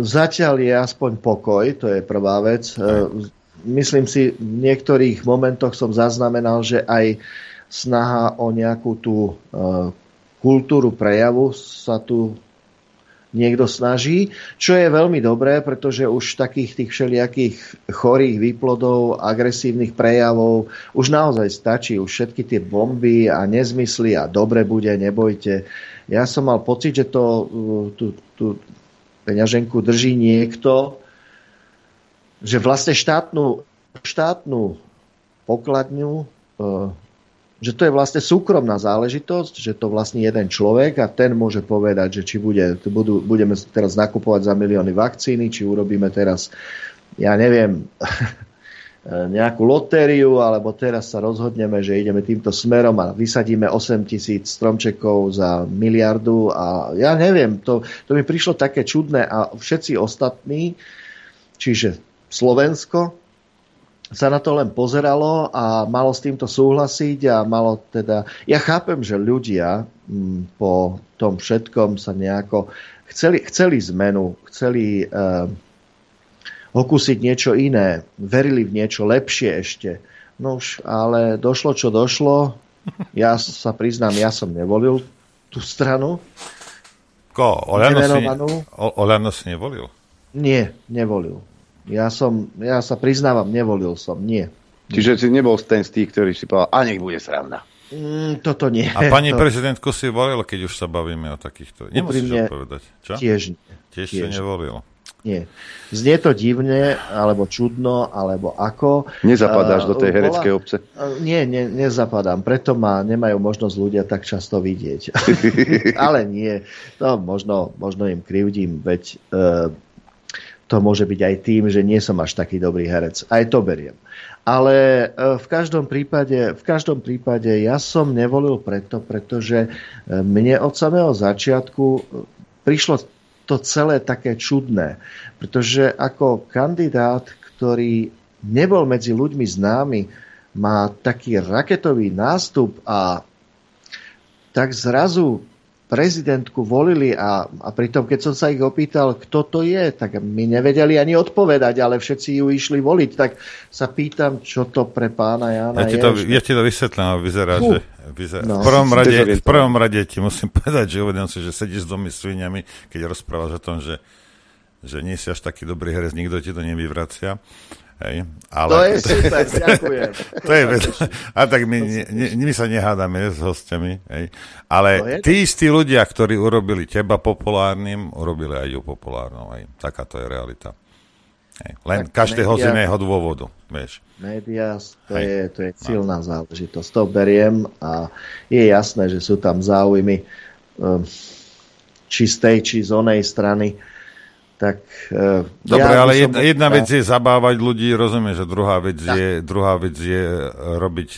zatiaľ je aspoň pokoj, to je prvá vec. E, Myslím si, v niektorých momentoch som zaznamenal, že aj snaha o nejakú tú e, kultúru prejavu sa tu niekto snaží, čo je veľmi dobré, pretože už takých tých všelijakých chorých výplodov, agresívnych prejavov už naozaj stačí. Už všetky tie bomby a nezmysly a dobre bude, nebojte. Ja som mal pocit, že to, uh, tú, tú peňaženku drží niekto, že vlastne štátnu, štátnu pokladňu uh, že to je vlastne súkromná záležitosť, že to vlastne jeden človek a ten môže povedať, že či bude, budú, budeme teraz nakupovať za milióny vakcíny, či urobíme teraz, ja neviem, nejakú lotériu, alebo teraz sa rozhodneme, že ideme týmto smerom a vysadíme 8 tisíc stromčekov za miliardu a ja neviem, to, to mi prišlo také čudné a všetci ostatní, čiže Slovensko, sa na to len pozeralo a malo s týmto súhlasiť a malo teda... Ja chápem, že ľudia m, po tom všetkom sa nejako chceli, chceli zmenu, chceli uh, okúsiť niečo iné, verili v niečo lepšie ešte. No už, ale došlo, čo došlo. Ja sa priznám, ja som nevolil tú stranu. Ko? Oľano si, o, si nevolil? Nie, nevolil. Ja som, ja sa priznávam, nevolil som, nie. Čiže si nebol ten z tých, ktorý si povedal, a nech bude sranda. Mm, toto nie. A pani to, prezidentku si volil, keď už sa bavíme o takýchto... Nemusíš Úprimne, odpovedať. Čo? Tiež nie. Tiež si Tiež. nevolil. Nie. Znie to divne, alebo čudno, alebo ako. Nezapadáš Eh, do tej bola- hereckej obce. Eh, Nie, nie, nezapadám. Preto ma nemajú možnosť ľudia tak často vidieť. Ale nie. No, možno, možno im krivdím, veď e, to môže byť aj tým, že nie som až taký dobrý herec. Aj to beriem. Ale e, v každom prípade, v každom prípade ja som nevolil preto, pretože e, mne od samého začiatku e, prišlo to celé také čudné. Pretože ako kandidát, ktorý nebol medzi ľuďmi známy, má taký raketový nástup a tak zrazu prezidentku volili a, a pritom, keď som sa ich opýtal, kto to je, tak mi nevedeli ani odpovedať, ale všetci ju išli voliť. Tak sa pýtam, čo to pre pána Ja Jana ti je. to, ja ti to vysvetlím, vyzerá, Fú. že... Vyzerá, No. v, prvom rade, v prvom rade ti musím povedať, že uvedom si, že sedíš s dvomi sviniami, keď rozprávaš o tom, že, že nie si až taký dobrý herec, nikto ti to nevyvracia. Hej, ale... To je super, ďakujem. to je vec. A tak my, ne, ne, my sa nehádame s hostiami. Hej. Ale je tí istí ľudia, ktorí urobili teba populárnym, urobili aj ju populárnou. Hej. Taká to je realita. Hej. Len Tak každého z médiá- iného dôvodu. Vieš. Média, to Hej. je, to je silná záležitosť. To beriem a je jasné, že sú tam záujmy um, či z tej, či z onej strany. Tak, uh, Dobre, ja ale som jedna, jedna vec je zabávať ľudí, rozumieš, že druhá vec, je, druhá vec je eh, robiť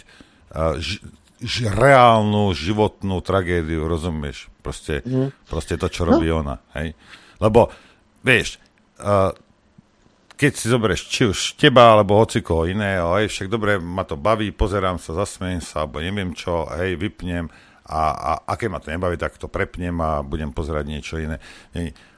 uh, ž, ž, reálnu životnú tragédiu, rozumieš? Proste, Mhm. proste to, čo No. robí ona. Hej? Lebo, vieš, uh, keď si zoberieš či už teba, alebo hoci koho iného, hej, však dobre, ma to baví, pozerám sa, zasmejem sa, alebo neviem čo, hej, vypnem a, a, a keď ma to nebaví, tak to prepnem a budem pozerať niečo iné.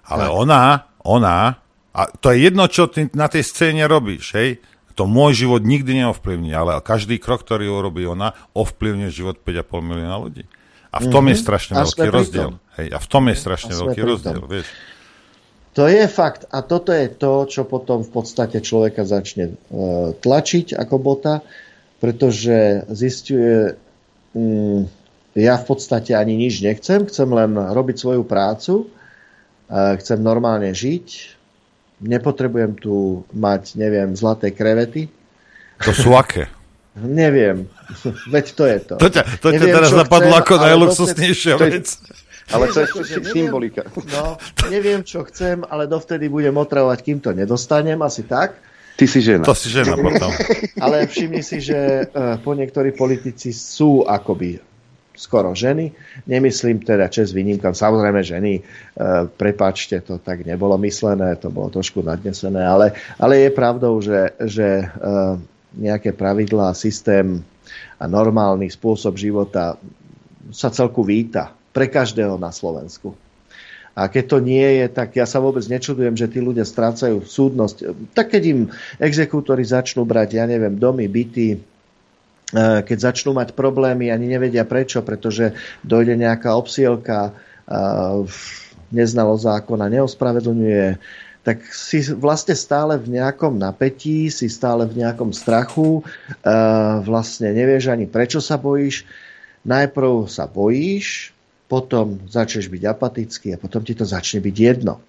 Ale Tak. ona, ona, a to je jedno, čo ty na tej scéne robíš, hej, to môj život nikdy neovplyvní, ale každý krok, ktorý urobí ona, ovplyvňuje život 5,5 milióna ľudí. A v tom Mhm. je strašne A veľký rozdiel. Hej, a v tom je strašne veľký rozdiel, vieš. To je fakt. A toto je to, čo potom v podstate človeka začne uh, tlačiť ako bota, pretože zistuje, mm, ja v podstate ani nič nechcem, chcem len robiť svoju prácu, chcem normálne žiť, nepotrebujem tu mať, neviem, zlaté krevety. To sú aké? Neviem. Veď to je to. To ťa, to ťa Neviem, teraz čo napadlo ako ale najluxusnejšia vec. Ale to je symbolika. No, neviem, čo chcem, ale dovtedy budem otravovať, kým to nedostanem, asi tak. Ty si žena. To si žena potom. Ale všimni si, že eh, po niektorí politici sú akoby skoro ženy. Nemyslím teda čes výnimkám, samozrejme ženy, e, prepačte, to tak nebolo myslené, to bolo trošku nadnesené, ale, ale je pravdou, že, že e, nejaké pravidlá, systém a normálny spôsob života sa celku víta pre každého na Slovensku. A keď to nie je, tak ja sa vôbec nečudujem, že tí ľudia strácajú súdnosť. Tak keď im exekútory začnú brať, ja neviem, domy, byty, keď začnú mať problémy, ani nevedia prečo, pretože dojde nejaká obsielka, e, neznalo zákona, neospravedlňuje, tak si vlastne stále v nejakom napätí, si stále v nejakom strachu, e, vlastne nevieš ani prečo sa bojíš. Najprv sa bojíš, potom začneš byť apatický a potom ti to začne byť jedno.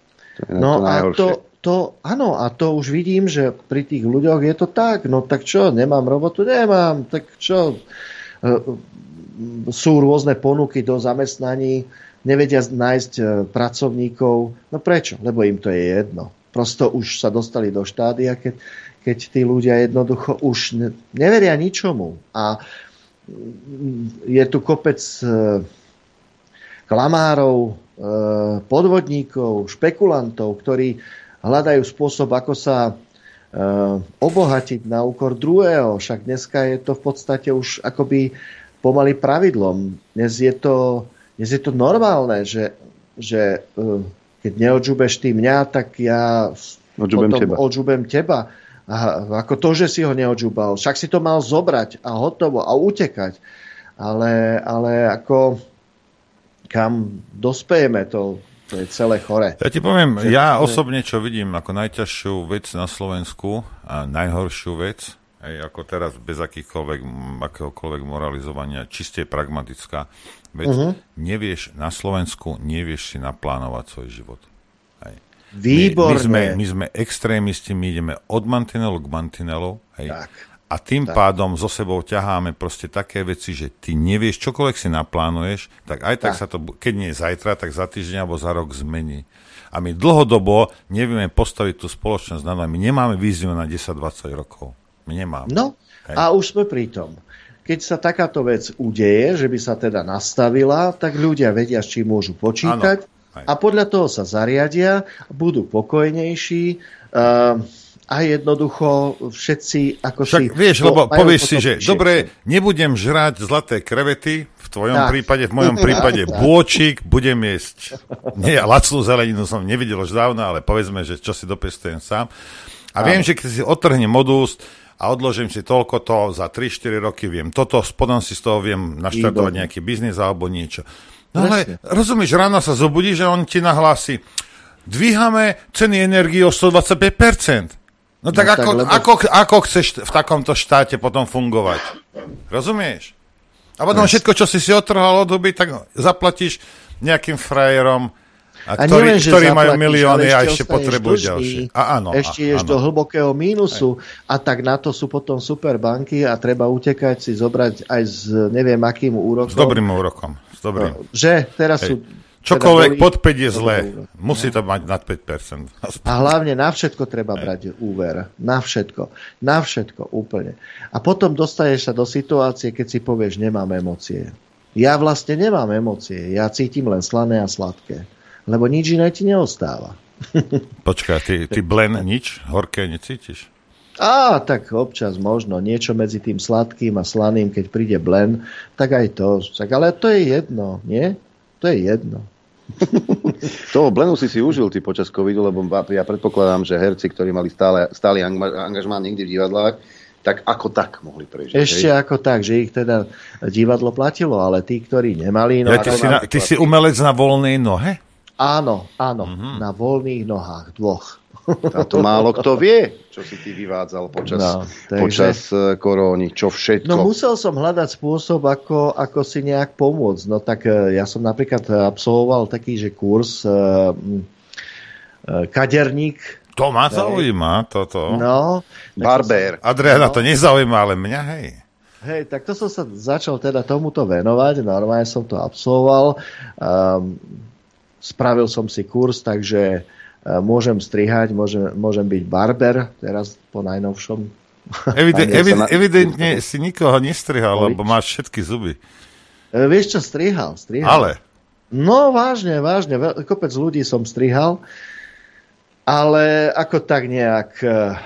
No to a to, to, áno, a to už vidím, že pri tých ľuďoch je to tak. No tak čo, nemám robotu? Nemám. Tak čo? E, Sú rôzne ponuky do zamestnaní, nevedia nájsť e, pracovníkov. No prečo? Lebo im to je jedno. Prosto už sa dostali do štádia, keď, keď tí ľudia jednoducho už ne, neveria ničomu. A mm, je tu kopec e, klamárov, podvodníkov, špekulantov, ktorí hľadajú spôsob, ako sa e, obohatiť na úkor druhého. Však dneska je to v podstate už akoby pomaly pravidlom. Dnes je to, dnes je to normálne, že, že e, keď neodžubeš ty mňa, tak ja Odžubem potom teba. odžubem teba. A ako to, že si ho neodžubal. Však si to mal zobrať a hotovo a utekať. ale, ale ako kam dospejeme, to, to je celé chore. Ja ti poviem, že, ja osobne, čo vidím ako najťažšiu vec na Slovensku a najhoršiu vec, aj ako teraz bez akýchkoľvek, akéhokoľvek moralizovania, čiste pragmatická vec, uh-huh. nevieš na Slovensku, nevieš si naplánovať svoj život. Hej. Výborné. My, my, sme, my sme extrémisti, my ideme od mantinelu k mantinelu. Hej. Tak. A tým tak. pádom so sebou ťaháme proste také veci, že ty nevieš, čokoľvek si naplánuješ, tak aj tak, tak sa to, keď nie zajtra, tak za týždeň alebo za rok zmení. A my dlhodobo nevieme postaviť tú spoločnosť na My nemáme víziu na 10-20 rokov. My nemáme. No, Hej. a už sme pri tom. Keď sa takáto vec udeje, že by sa teda nastavila, tak ľudia vedia, s čím môžu počítať ano. a podľa toho sa zariadia, budú pokojnejší. Uh, a jednoducho všetci ako Však si... vieš, lebo povieš si, že dobre, nebudem žrať zlaté krevety, v tvojom tak. prípade, v mojom prípade bôčik, budem jesť. Nie, lacnú zeleninu som nevidel už dávno, ale povedzme, že čo si dopestujem sám. A viem, že keď si otrhnem od úst a odložím si toľko to, za 3-4 roky viem toto, spodom si z toho viem naštartovať nejaký biznis alebo niečo. No ale rozumieš, ráno sa zobudíš, že on ti nahlási, dvíhame ceny energie o 125%. No tak, no, ako, tak lebo... ako, ako chceš v takomto štáte potom fungovať? Rozumieš? A potom yes. všetko, čo si si otrhal od huby, tak zaplatíš nejakým frajerom, a, a ktorý, neviem, ktorí majú milióny a ešte potrebujú ďalšie. A áno, ešte ješ do hlbokého mínusu aj. a tak na to sú potom super banky a treba utekať si zobrať aj s neviem akým úrokom. S dobrým úrokom. S dobrým. No, že teraz Hej. sú Čokoľvek teda pod 5 je zlé. Musí to mať nad 5%. A hlavne na všetko treba brať úver. Na všetko. Na všetko úplne. A potom dostaneš sa do situácie, keď si povieš, nemám emócie. Ja vlastne nemám emócie. Ja cítim len slané a sladké. Lebo nič iné ti neostáva. Počkaj, ty, ty blen nič? Horké necítiš? Á, tak občas možno niečo medzi tým sladkým a slaným, keď príde blen, tak aj to. Tak, ale to je jedno, nie? To je jedno. Toho Blenu si si užil ty počas covidu, lebo ja predpokladám, že herci, ktorí mali stále, stály angažmán niekde v divadlách, tak ako tak mohli prežiť. Ešte hej? ako tak, že ich teda divadlo platilo, ale tí, ktorí nemali... No ja, ty, si na, ty si umelec na voľnej nohe? Áno, áno, mm-hmm. na voľných nohách, dvoch. A to málo kto vie, čo si ty vyvádzal počas, no, takže... počas e, koróny, čo všetko. No musel som hľadať spôsob, ako, ako si nejak pomôcť. No tak e, ja som napríklad absolvoval taký, že kurz uh, kaderník. To ma zaujíma, toto. No. Barber. Adriana no. to nezaujíma, ale mňa hej. Hej, tak to som sa začal teda tomuto venovať, normálne som to absolvoval. Um, spravil som si kurz, takže môžem strihať, môžem, môžem byť barber, teraz po najnovšom. Evide, evid, evidentne si nikoho nestrihal, lebo máš všetky zuby. E, vieš čo, strihal, strihal. Ale? No vážne, vážne, kopec ľudí som strihal, ale ako tak nejak e,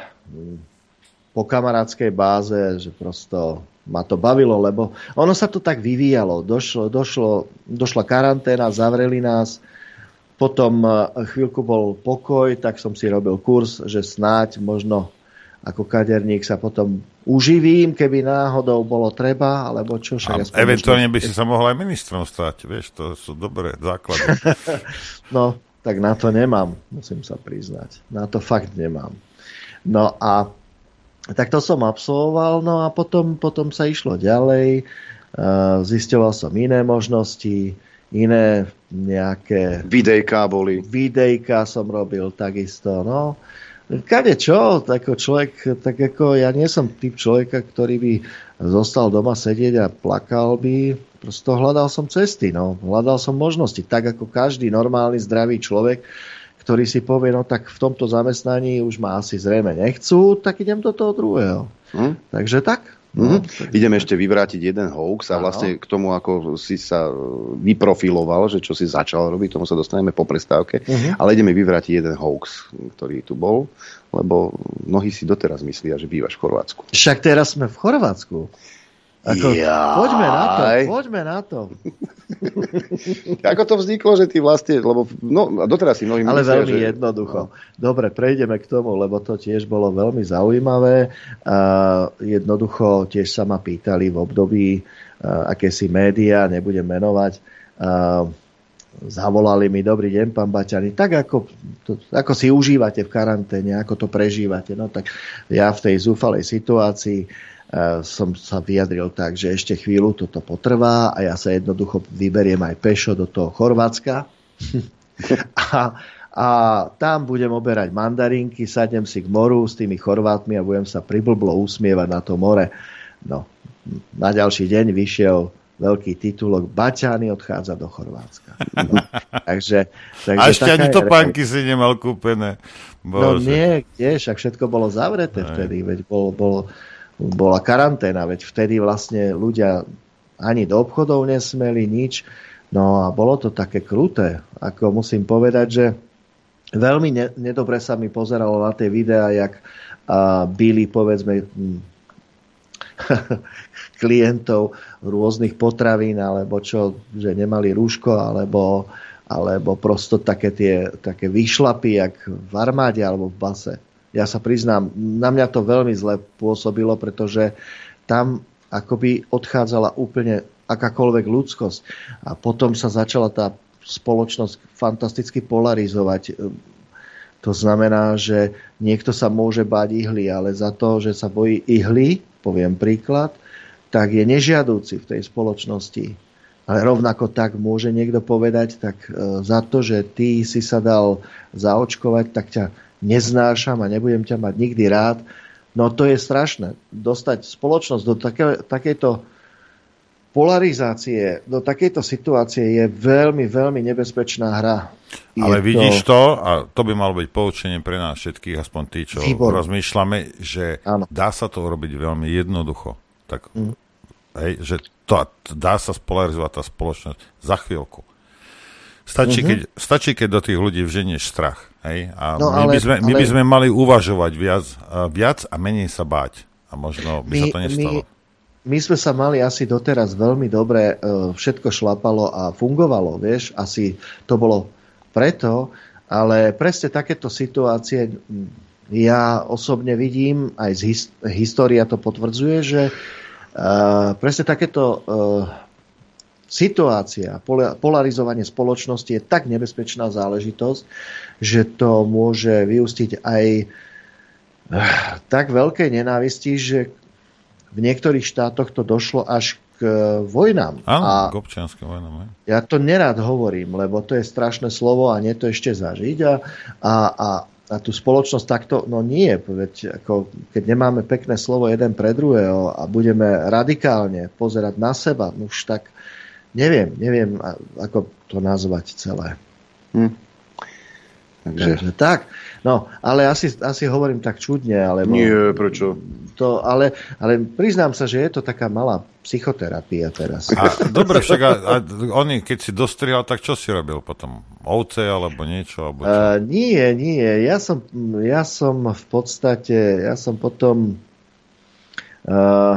po kamarádskej báze, že prosto ma to bavilo, lebo ono sa to tak vyvíjalo. Došlo, došlo, došla karanténa, zavreli nás, potom e, chvíľku bol pokoj, tak som si robil kurz, že snáď možno ako kaderník sa potom uživím, keby náhodou bolo treba, alebo čo však. A eventuálne by si sa mohol aj ministrom stať, vieš, to sú dobré základy. no, tak na to nemám, musím sa priznať. Na to fakt nemám. No a tak to som absolvoval, no a potom, potom sa išlo ďalej, uh, zisťoval som iné možnosti, iné nejaké... Videjka boli. Videjka som robil takisto, no. Kade čo, ako človek, tak ako ja nie som typ človeka, ktorý by zostal doma sedieť a plakal by. Prosto hľadal som cesty, no. Hľadal som možnosti, tak ako každý normálny, zdravý človek, ktorý si povie, no tak v tomto zamestnaní už ma asi zrejme nechcú, tak idem do toho druhého. Hm? Takže tak. No, mm-hmm. Ideme ešte vyvrátiť jeden hoax a vlastne k tomu, ako si sa vyprofiloval, že čo si začal robiť, tomu sa dostaneme po prestávke, mm-hmm. ale ideme vyvrátiť jeden hoax, ktorý tu bol, lebo mnohí si doteraz myslia, že bývaš v Chorvátsku. Však teraz sme v Chorvátsku. Ako, Jaj. poďme na to, poďme na to. Ako to vzniklo, že ty vlastne, lebo no, doteraz si mnohí Ale myslia, veľmi že... jednoducho. Dobre, prejdeme k tomu, lebo to tiež bolo veľmi zaujímavé. Uh, jednoducho tiež sa ma pýtali v období uh, akési médiá, nebudem menovať, uh, zavolali mi, dobrý deň, pán Baťani, tak ako, to, ako si užívate v karanténe, ako to prežívate. No tak ja v tej zúfalej situácii som sa vyjadril tak, že ešte chvíľu toto potrvá a ja sa jednoducho vyberiem aj pešo do toho Chorvátska. a, a tam budem oberať mandarinky, sadnem si k moru s tými Chorvátmi a budem sa priblblo usmievať na to more. No, na ďalší deň vyšiel veľký titulok Baťány odchádza do Chorvátska. No, takže, takže A ešte ani topánky si nemal kúpené. No Bože. nie, kde, však všetko bolo zavreté Aj. vtedy, veď bol, bol, bola karanténa, veď vtedy vlastne ľudia ani do obchodov nesmeli nič, no a bolo to také kruté, ako musím povedať, že veľmi ne, nedobre sa mi pozeralo na tie videá, jak byli povedzme klientov rôznych potravín, alebo čo, že nemali rúško, alebo, alebo prosto také tie také vyšlapy, jak v armáde alebo v base. Ja sa priznám, na mňa to veľmi zle pôsobilo, pretože tam akoby odchádzala úplne akákoľvek ľudskosť. A potom sa začala tá spoločnosť fantasticky polarizovať. To znamená, že niekto sa môže báť ihly, ale za to, že sa bojí ihly, poviem príklad, tak je nežiadúci v tej spoločnosti. Ale rovnako tak môže niekto povedať, tak e, za to, že ty si sa dal zaočkovať, tak ťa neznášam a nebudem ťa mať nikdy rád. No to je strašné. Dostať spoločnosť do také, takejto polarizácie, do takejto situácie je veľmi, veľmi nebezpečná hra. Je Ale vidíš to, a to by malo byť poučenie pre nás všetkých, aspoň tí, čo Výborné. rozmýšľame, že Áno. dá sa to urobiť veľmi jednoducho. Tak, Mm. hej, že to, dá sa spolarizovať tá spoločnosť za chvíľku. Stačí, Mhm. keď, stačí, keď do tých ľudí vženieš strach. Hej? A No, my, by ale- sme, my by ale- sme mali uvažovať viac, a viac a menej sa báť. A možno by sa to nestalo. My, my sme sa mali asi doteraz veľmi dobre, e, všetko šlapalo a fungovalo, vieš, asi to bolo preto, ale presne takéto situácie ja osobne vidím, aj z his, história to potvrdzuje, že e, presne takéto e, situácia, pola- polarizovanie spoločnosti je tak nebezpečná záležitosť, že to môže vyústiť aj eh, tak veľkej nenávisti, že v niektorých štátoch to došlo až k eh, vojnám. Áno, a k občianským vojnám. ja to nerád hovorím, lebo to je strašné slovo a nie to ešte zažiť. A, a, a, a tú spoločnosť takto, no nie, veď ako, keď nemáme pekné slovo jeden pre druhého a budeme radikálne pozerať na seba, no už tak neviem, neviem, ako to nazvať celé. Hm. Takže... Tak. No, ale asi, asi hovorím tak čudne, alebo... Nie, prečo? To, ale, ale priznám sa, že je to taká malá psychoterapia teraz. A, dobre, však a, a oni, keď si dostrihal, tak čo si robil potom? Ovce alebo niečo? Alebo čo? Uh, nie, nie. Ja som, ja som v podstate, ja som potom uh,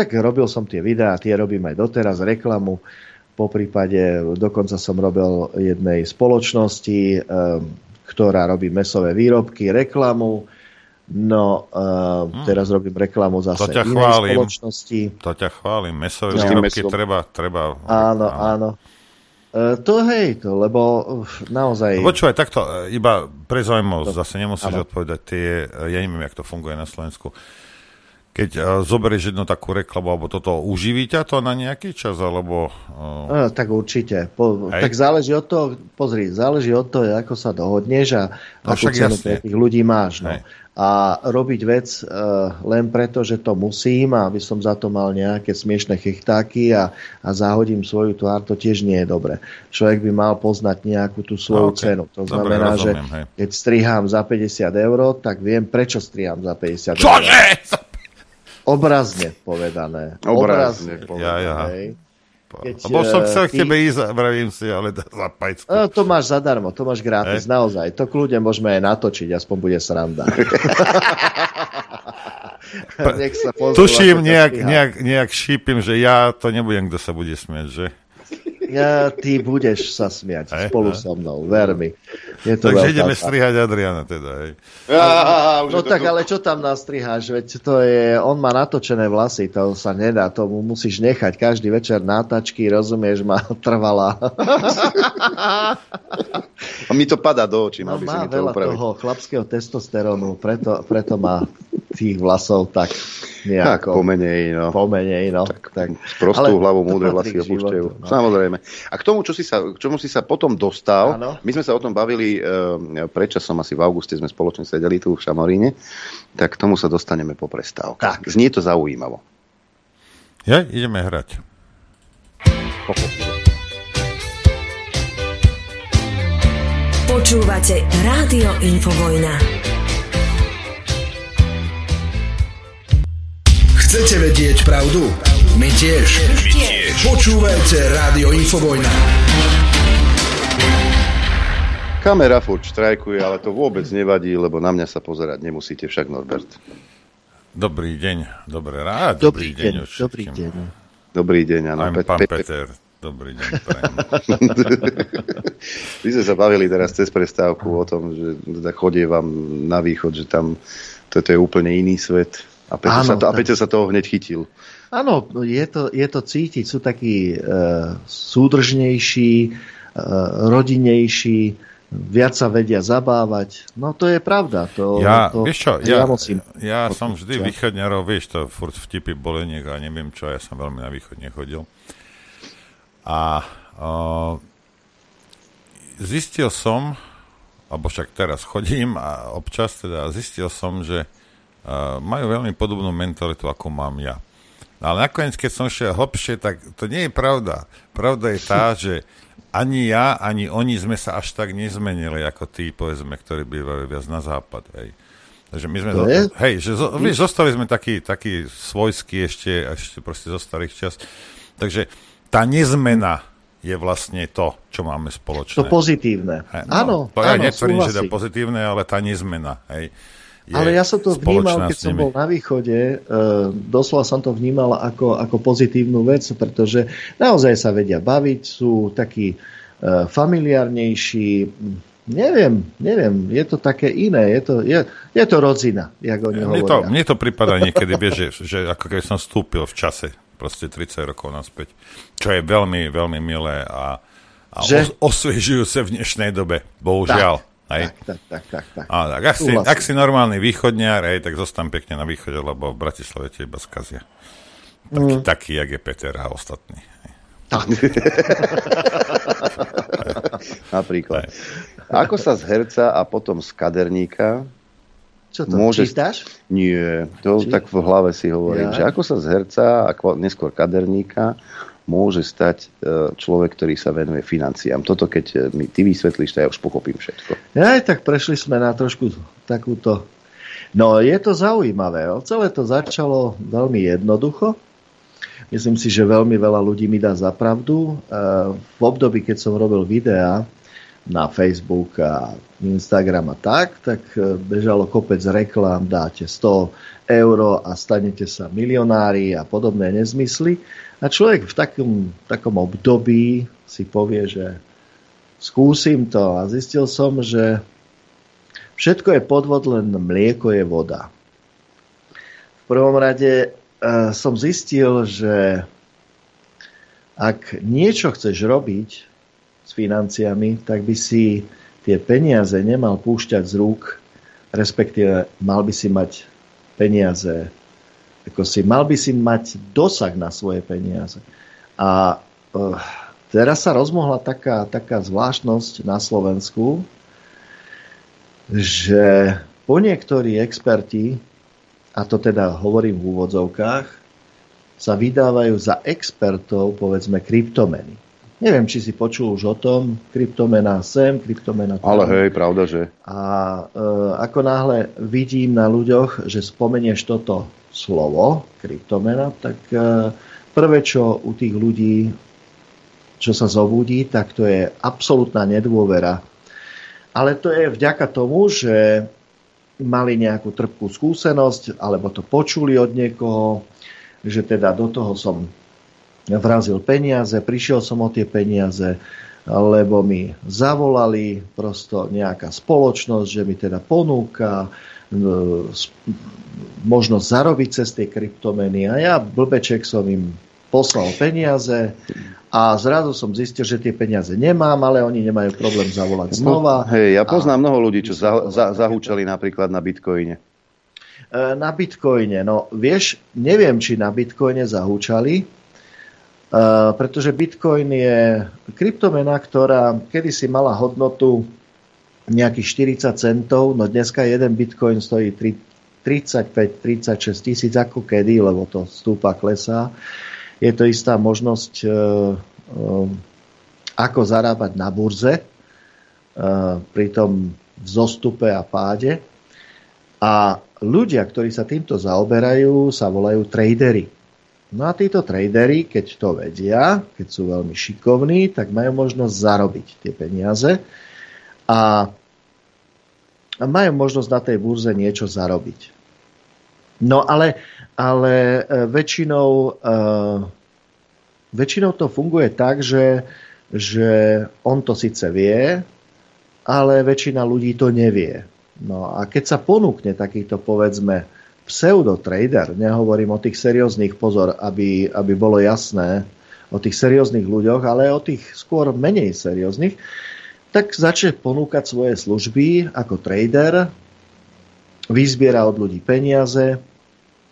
tak robil som tie videá, tie robím aj doteraz, reklamu. Po prípade dokonca som robil jednej spoločnosti, um, ktorá robí mesové výrobky, reklamu. No, uh, teraz robím reklamu zase To ťa inej chválim. spoločnosti. To ťa chválim. Mesové No. výrobky Mesom. treba, treba... Áno, áno. Uh, to hej, to, lebo uh, naozaj... Počúvaj, takto, e, iba pre zaujímavosť, zase nemusíš Áno. odpovedať tie, ja neviem, jak to funguje na Slovensku. Keď uh, zoberieš jednu takú reklamu, alebo toto, uživí ťa to na nejaký čas, alebo... Uh, No, tak určite. Po, Hej. tak záleží od toho, pozri, záleží od toho, ako sa dohodneš a No akú cenu jasne. pre tých ľudí máš. No. Hej. A robiť vec uh, len preto, že to musím a aby som za to mal nejaké smiešné chechtáky a, a zahodím svoju tvár, to tiež nie je dobre. Človek by mal poznať nejakú tú svoju OK. cenu. To Dobre, znamená, že rozumiem, hej. keď strihám za 50 eur, tak viem, prečo strihám za 50 eur. Čože? Obrazne povedané. Obrazne povedané. Ja, ja. Keď, Lebo som eh, chcel k ty- tebe ísť, vravím si, ale za pajcku. No, to máš zadarmo, to máš gratis, Hej. naozaj. To kľudne môžeme aj natočiť, aspoň bude sranda. Nech sa pozrú, Tuším, nejak, nejak, nejak šípim, že ja to nebudem, kto sa bude smieť, že? Ja, ty budeš sa smiať Hej, spolu hej. so mnou, ver mi. Je to Takže ideme tá- strihať Adriana teda, hej. No tak ale čo tam nastriháš, veď to je, on má natočené vlasy, to sa nedá, tomu musíš nechať každý večer nátačky, rozumieš, má trvalá. A mi to padá do očí, No, by si má mi to veľa upraviť. toho chlapského testosterónu, preto, preto má tých vlasov tak Tak nejako. pomenej, no. Pomenej, no. Tak, tak. Prostú Ale hlavu to múdre vlasy opúšťajú. no. Samozrejme. A k tomu, čo si sa, k čomu si sa potom dostal, Áno. my sme sa o tom bavili e, predčasom, asi v auguste sme spoločne sedeli tu v Šamoríne, tak k tomu sa dostaneme po prestávke. Tak. Znie to zaujímavo. Ja, ideme hrať. Počúvate Rádio Infovojna. Chcete vedieť pravdu? My tiež. My tiež. Počúvajte Rádio Infovojna. Kamera furt štrajkuje, ale to vôbec nevadí, lebo na mňa sa pozerať nemusíte však, Norbert. Dobrý deň, dobré rád. Dobrý deň, už dobrý deň. Dobrý deň, áno. Pán Pet- Peter, dobrý deň. My sme sa bavili teraz cez prestávku o tom, že teda chodie vám na východ, že tam toto je úplne iný svet. A Peťo, Áno, sa, to, a. Peťo sa toho hneď chytil. Áno, je to, je to cítiť, sú takí e, súdržnejší, e, rodinnejší, viac sa vedia zabávať. No to je pravda. To, Ja, to, vieš čo, ja, ja, musím. ja som vždy východňarov, vieš, to furt vtipy boleniek a neviem čo, ja som veľmi na východ nechodil. A o, zistil som, alebo však teraz chodím a občas teda zistil som, že uh, majú veľmi podobnú mentalitu, ako mám ja. No ale nakoniec, keď som šiel hlbšie, tak to nie je pravda. Pravda je tá, že ani ja, ani oni sme sa až tak nezmenili, ako tí, povedzme, ktorí bývajú viac na západ. Hej. Takže my sme, je? hej, že zo, vieš, zostali sme takí, takí svojskí ešte, ešte proste zo starých čas. Takže tá nezmena je vlastne to, čo máme spoločné. To pozitívne. Hej, no, áno, to ja áno, netvrdím, že to je pozitívne, ale tá nezmena. Hej, Ale ja som to vnímal, keď som bol na východe, e, doslova som to vnímal ako, ako pozitívnu vec, pretože naozaj sa vedia baviť, sú takí e, familiárnejší, neviem, neviem, je to také iné, je to, je, je to rodzina, jak oni Mne to, mne to prípada niekedy, vieš, že, že ako keby som vstúpil v čase, proste 30 rokov naspäť, čo je veľmi, veľmi milé a, a Že? os, osviežujúce v dnešnej dobe, bohužiaľ. Hej. Tak, tak, tak, tak. A, tak ak, si, ak si normálny východňar, hej, tak zostan pekne na východe, lebo v Bratislave tie iba skazia. Taký, Mm. taký, jak je Peter a ostatní. Napríklad. Ako sa z herca a potom z kaderníka Čo to, môže... čítaš? Nie, to Či- tak v hlave si hovorím, Ja? že ako sa z herca a neskôr kaderníka môže stať e, človek, ktorý sa venuje financiám. Toto keď e, mi ty vysvetlíš, to ja už pochopím všetko. Aj tak prešli sme na trošku takúto... No, je to zaujímavé. Celé to začalo veľmi jednoducho. Myslím si, že veľmi veľa ľudí mi dá za pravdu. E, V období, keď som robil videá na Facebook a Instagram a tak, tak bežalo kopec reklám, dáte 100 eur a stanete sa milionári a podobné nezmysly. A človek v takom, takom období si povie, že skúsim to a zistil som, že všetko je podvod, len mlieko je voda. V prvom rade e, som zistil, že ak niečo chceš robiť s financiami, tak by si tie peniaze nemal púšťať z rúk, respektíve mal by si mať peniaze, ako si, mal by si mať dosah na svoje peniaze. A uh, teraz sa rozmohla taká, taká zvláštnosť na Slovensku, že po niektorí experti, a to teda hovorím v úvodzovkách, sa vydávajú za expertov, povedzme, kryptomeny. Neviem, či si počul už o tom, kryptomena sem, kryptomena tam. Ale hej, pravda, že A e, ako náhle vidím na ľuďoch, že spomenieš toto slovo, kryptomena, tak e, prvé, čo u tých ľudí, čo sa zobudí, tak to je absolútna nedôvera. Ale to je vďaka tomu, že mali nejakú trpkú skúsenosť, alebo to počuli od niekoho, že teda do toho som vrazil peniaze, prišiel som o tie peniaze, lebo mi zavolali prosto nejaká spoločnosť, že mi teda ponúka možnosť zarobiť cez tie kryptomeny a ja blbeček som im poslal peniaze a zrazu som zistil, že tie peniaze nemám, ale oni nemajú problém zavolať znova. Hej, ja poznám a... mnoho ľudí, čo za, za, zahúčali napríklad na bitcoine. E, na bitcoine, no vieš, neviem, či na bitcoine zahúčali, uh, pretože bitcoin je kryptomena, ktorá kedysi mala hodnotu nejakých 40 centov, no dneska jeden bitcoin stojí 35-36 tisíc ako kedy, lebo to stúpa, klesá. Je to istá možnosť, uh, uh, ako zarábať na burze uh, pri tom vzostupe a páde. A ľudia, ktorí sa týmto zaoberajú, sa volajú tradery. No a títo tradery, keď to vedia, keď sú veľmi šikovní, tak majú možnosť zarobiť tie peniaze a majú možnosť na tej burze niečo zarobiť. No ale, ale e, väčšinou, uh, väčšinou to funguje tak, že, že on to síce vie, ale väčšina ľudí to nevie. No a keď sa ponúkne takýto, povedzme, pseudotrader, nehovorím o tých serióznych, pozor, aby, aby bolo jasné, o tých serióznych ľuďoch, ale o tých skôr menej serióznych, tak začne ponúkať svoje služby ako trader, vyzbiera od ľudí peniaze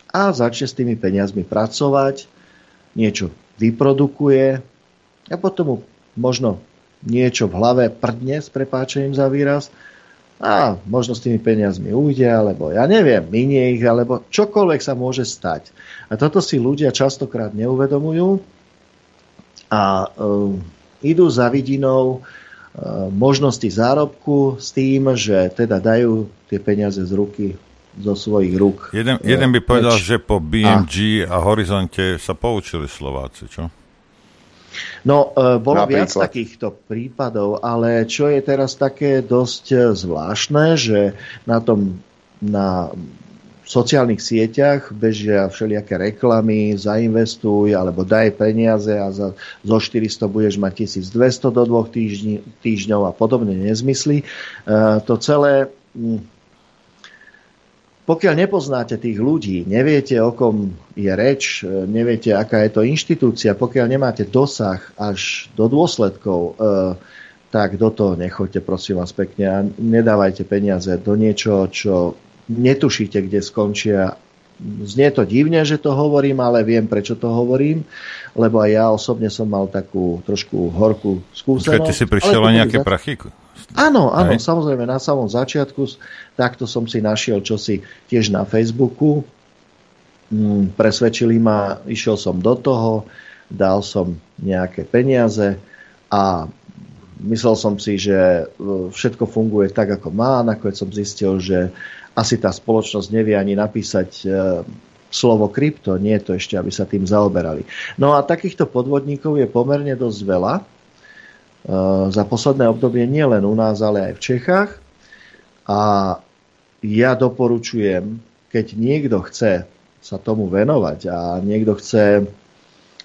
a začne s tými peniazmi pracovať, niečo vyprodukuje a potom mu možno niečo v hlave prdne s prepáčením za výraz a možno s tými peniazmi ujde, alebo ja neviem, minie ich, alebo čokoľvek sa môže stať. A toto si ľudia častokrát neuvedomujú a uh, idú za vidinou možnosti zárobku s tým, že teda dajú tie peniaze z ruky zo svojich rúk. Jeden, jeden by povedal, že po BMG a, a Horizonte sa poučili Slováci, čo? No, e, bolo Napríklad. viac takýchto prípadov, ale čo je teraz také dosť e, zvláštne, že na tom na sociálnych sieťach bežia všelijaké reklamy, zainvestuj alebo daj peniaze a za, zo 400 budeš mať 1200 do dvoch týždň, týždňov a podobne nezmysly. E, to celé pokiaľ nepoznáte tých ľudí, neviete, o kom je reč, neviete, aká je to inštitúcia, pokiaľ nemáte dosah až do dôsledkov, eh, tak do toho nechoďte, prosím vás pekne, a nedávajte peniaze do niečoho, čo netušíte, kde skončia. Znie to divne, že to hovorím, ale viem, prečo to hovorím, lebo aj ja osobne som mal takú trošku horkú skúsenosť. Keď ty si prišiel o nejaké prachy? Áno, áno, Hej. samozrejme, na samom začiatku takto som si našiel čosi tiež na Facebooku. Mm, presvedčili ma, išiel som do toho, dal som nejaké peniaze a myslel som si, že e, všetko funguje tak, ako má. Nakoniec som zistil, že asi tá spoločnosť nevie ani napísať e, slovo krypto, nie je to ešte, aby sa tým zaoberali. No a takýchto podvodníkov je pomerne dosť veľa Eh, za posledné obdobie nielen u nás, ale aj v Čechách. A ja doporučujem, keď niekto chce sa tomu venovať a niekto chce,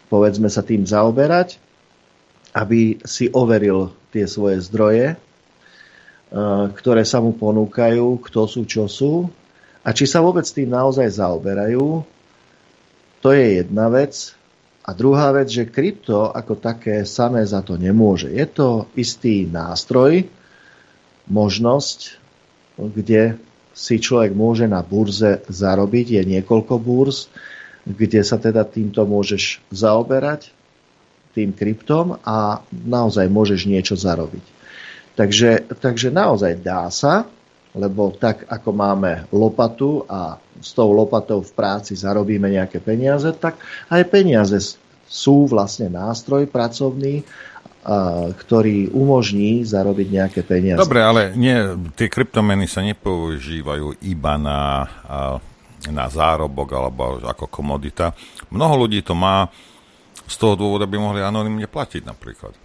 povedzme, sa tým zaoberať, aby si overil tie svoje zdroje, ktoré sa mu ponúkajú, kto sú, čo sú a či sa vôbec tým naozaj zaoberajú. To je jedna vec. A druhá vec, že krypto ako také samé za to nemôže. Je to istý nástroj, možnosť, kde si človek môže na burze zarobiť. Je niekoľko burz, kde sa teda týmto môžeš zaoberať, tým kryptom a naozaj môžeš niečo zarobiť. Takže, takže naozaj dá sa, lebo tak ako máme lopatu a s tou lopatou v práci zarobíme nejaké peniaze, tak aj peniaze sú vlastne nástroj pracovný, ktorý umožní zarobiť nejaké peniaze. Dobre, ale nie, tie kryptomeny sa nepoužívajú iba na, na zárobok alebo ako komodita. Mnoho ľudí to má z toho dôvodu, aby mohli anonimne platiť napríklad.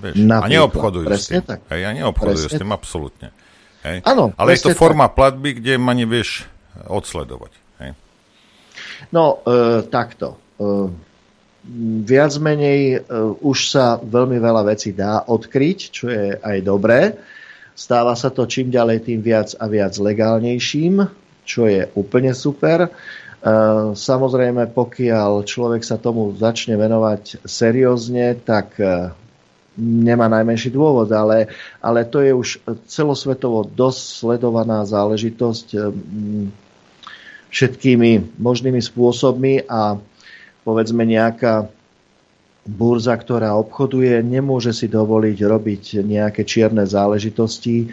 Vieš? A neobchodujú s tým. Tak. Hej, a neobchodujú presne. s tým absolútne. Hej? Áno, Ale je to presne forma platby, kde ma nevieš odsledovať. Hej? No, e, takto. E, viac menej e, už sa veľmi veľa vecí dá odkryť, čo je aj dobré. Stáva sa to čím ďalej tým viac a viac legálnejším, čo je úplne super. Samozrejme, pokiaľ človek sa tomu začne venovať seriózne, tak nemá najmenší dôvod, ale, ale to je už celosvetovo dosť sledovaná záležitosť e, všetkými možnými spôsobmi a povedzme nejaká burza, ktorá obchoduje, nemôže si dovoliť robiť nejaké čierne záležitosti,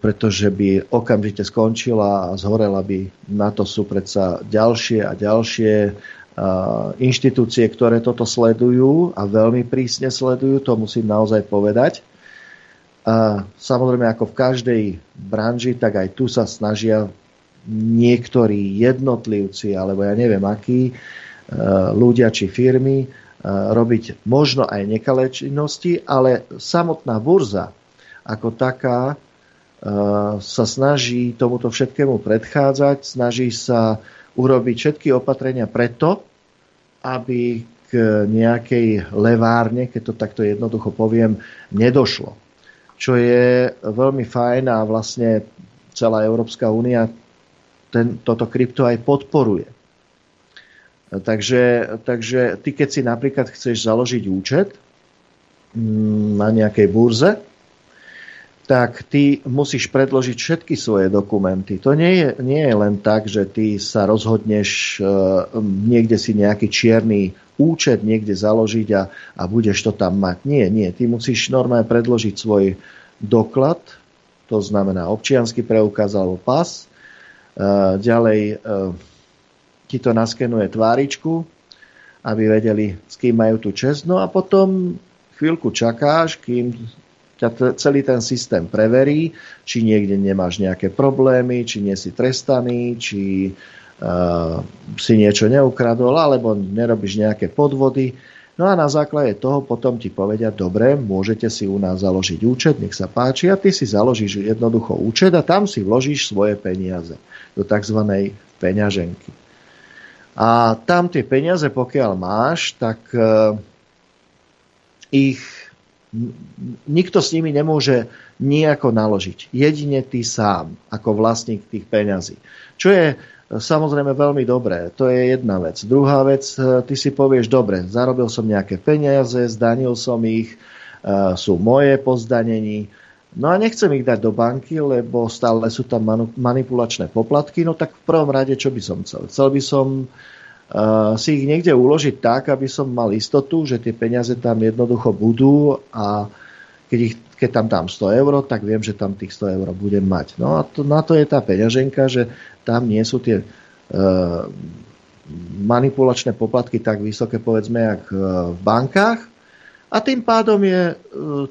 pretože by okamžite skončila a zhorela by. Na to sú predsa ďalšie a ďalšie inštitúcie, ktoré toto sledujú a veľmi prísne sledujú, to musím naozaj povedať. Samozrejme, ako v každej branži, tak aj tu sa snažia niektorí jednotlivci, alebo ja neviem akí, ľudia či firmy robiť možno aj nekalé činnosti, ale samotná burza ako taká sa snaží tomuto všetkému predchádzať, snaží sa urobiť všetky opatrenia preto, aby k nejakej levárne, keď to takto jednoducho poviem, nedošlo. Čo je veľmi fajn a vlastne celá Európska únia toto krypto aj podporuje. Takže, takže ty, keď si napríklad chceš založiť účet mm, na nejakej burze, tak ty musíš predložiť všetky svoje dokumenty. To nie je, nie je len tak, že ty sa rozhodneš uh, niekde si nejaký čierny účet niekde založiť a, a budeš to tam mať. Nie, nie. Ty musíš normálne predložiť svoj doklad, to znamená občianský preukaz alebo pas. Uh, ďalej uh, ti to naskenuje tváričku, aby vedeli, s kým majú tú čest. No a potom chvíľku čakáš, kým ťa celý ten systém preverí, či niekde nemáš nejaké problémy, či nie si trestaný, či uh, si niečo neukradol, alebo nerobíš nejaké podvody. No a na základe toho potom ti povedia, dobre, môžete si u nás založiť účet, nech sa páči, a ty si založíš jednoducho účet a tam si vložíš svoje peniaze do tzv. peňaženky. A tam tie peniaze, pokiaľ máš, tak uh, ich nikto s nimi nemôže nejako naložiť. Jedine ty sám, ako vlastník tých peňazí. Čo je e, samozrejme veľmi dobré. To je jedna vec. Druhá vec, e, ty si povieš, dobre, zarobil som nejaké peniaze, zdanil som ich, e, sú moje po zdanení, no a nechcem ich dať do banky, lebo stále sú tam manipulačné poplatky, no tak v prvom rade, čo by som chcel? Chcel by som si ich niekde uložiť tak, aby som mal istotu, že tie peniaze tam jednoducho budú a keď, ich, keď tam dám 100 eur, tak viem, že tam tých 100 eur budem mať. No a to, na to je tá peňaženka, že tam nie sú tie uh, manipulačné poplatky tak vysoké, povedzme, jak uh, v bankách. A tým pádom je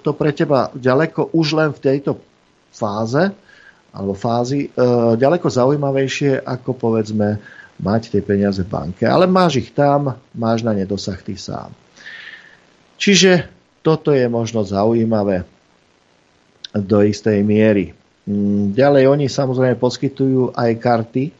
to pre teba ďaleko už len v tejto fáze alebo fázi ďaleko zaujímavejšie ako povedzme mať tie peniaze v banke. Ale máš ich tam, máš na ne dosah ty sám. Čiže toto je možno zaujímavé do istej miery. Mm, ďalej oni samozrejme poskytujú aj karty, e,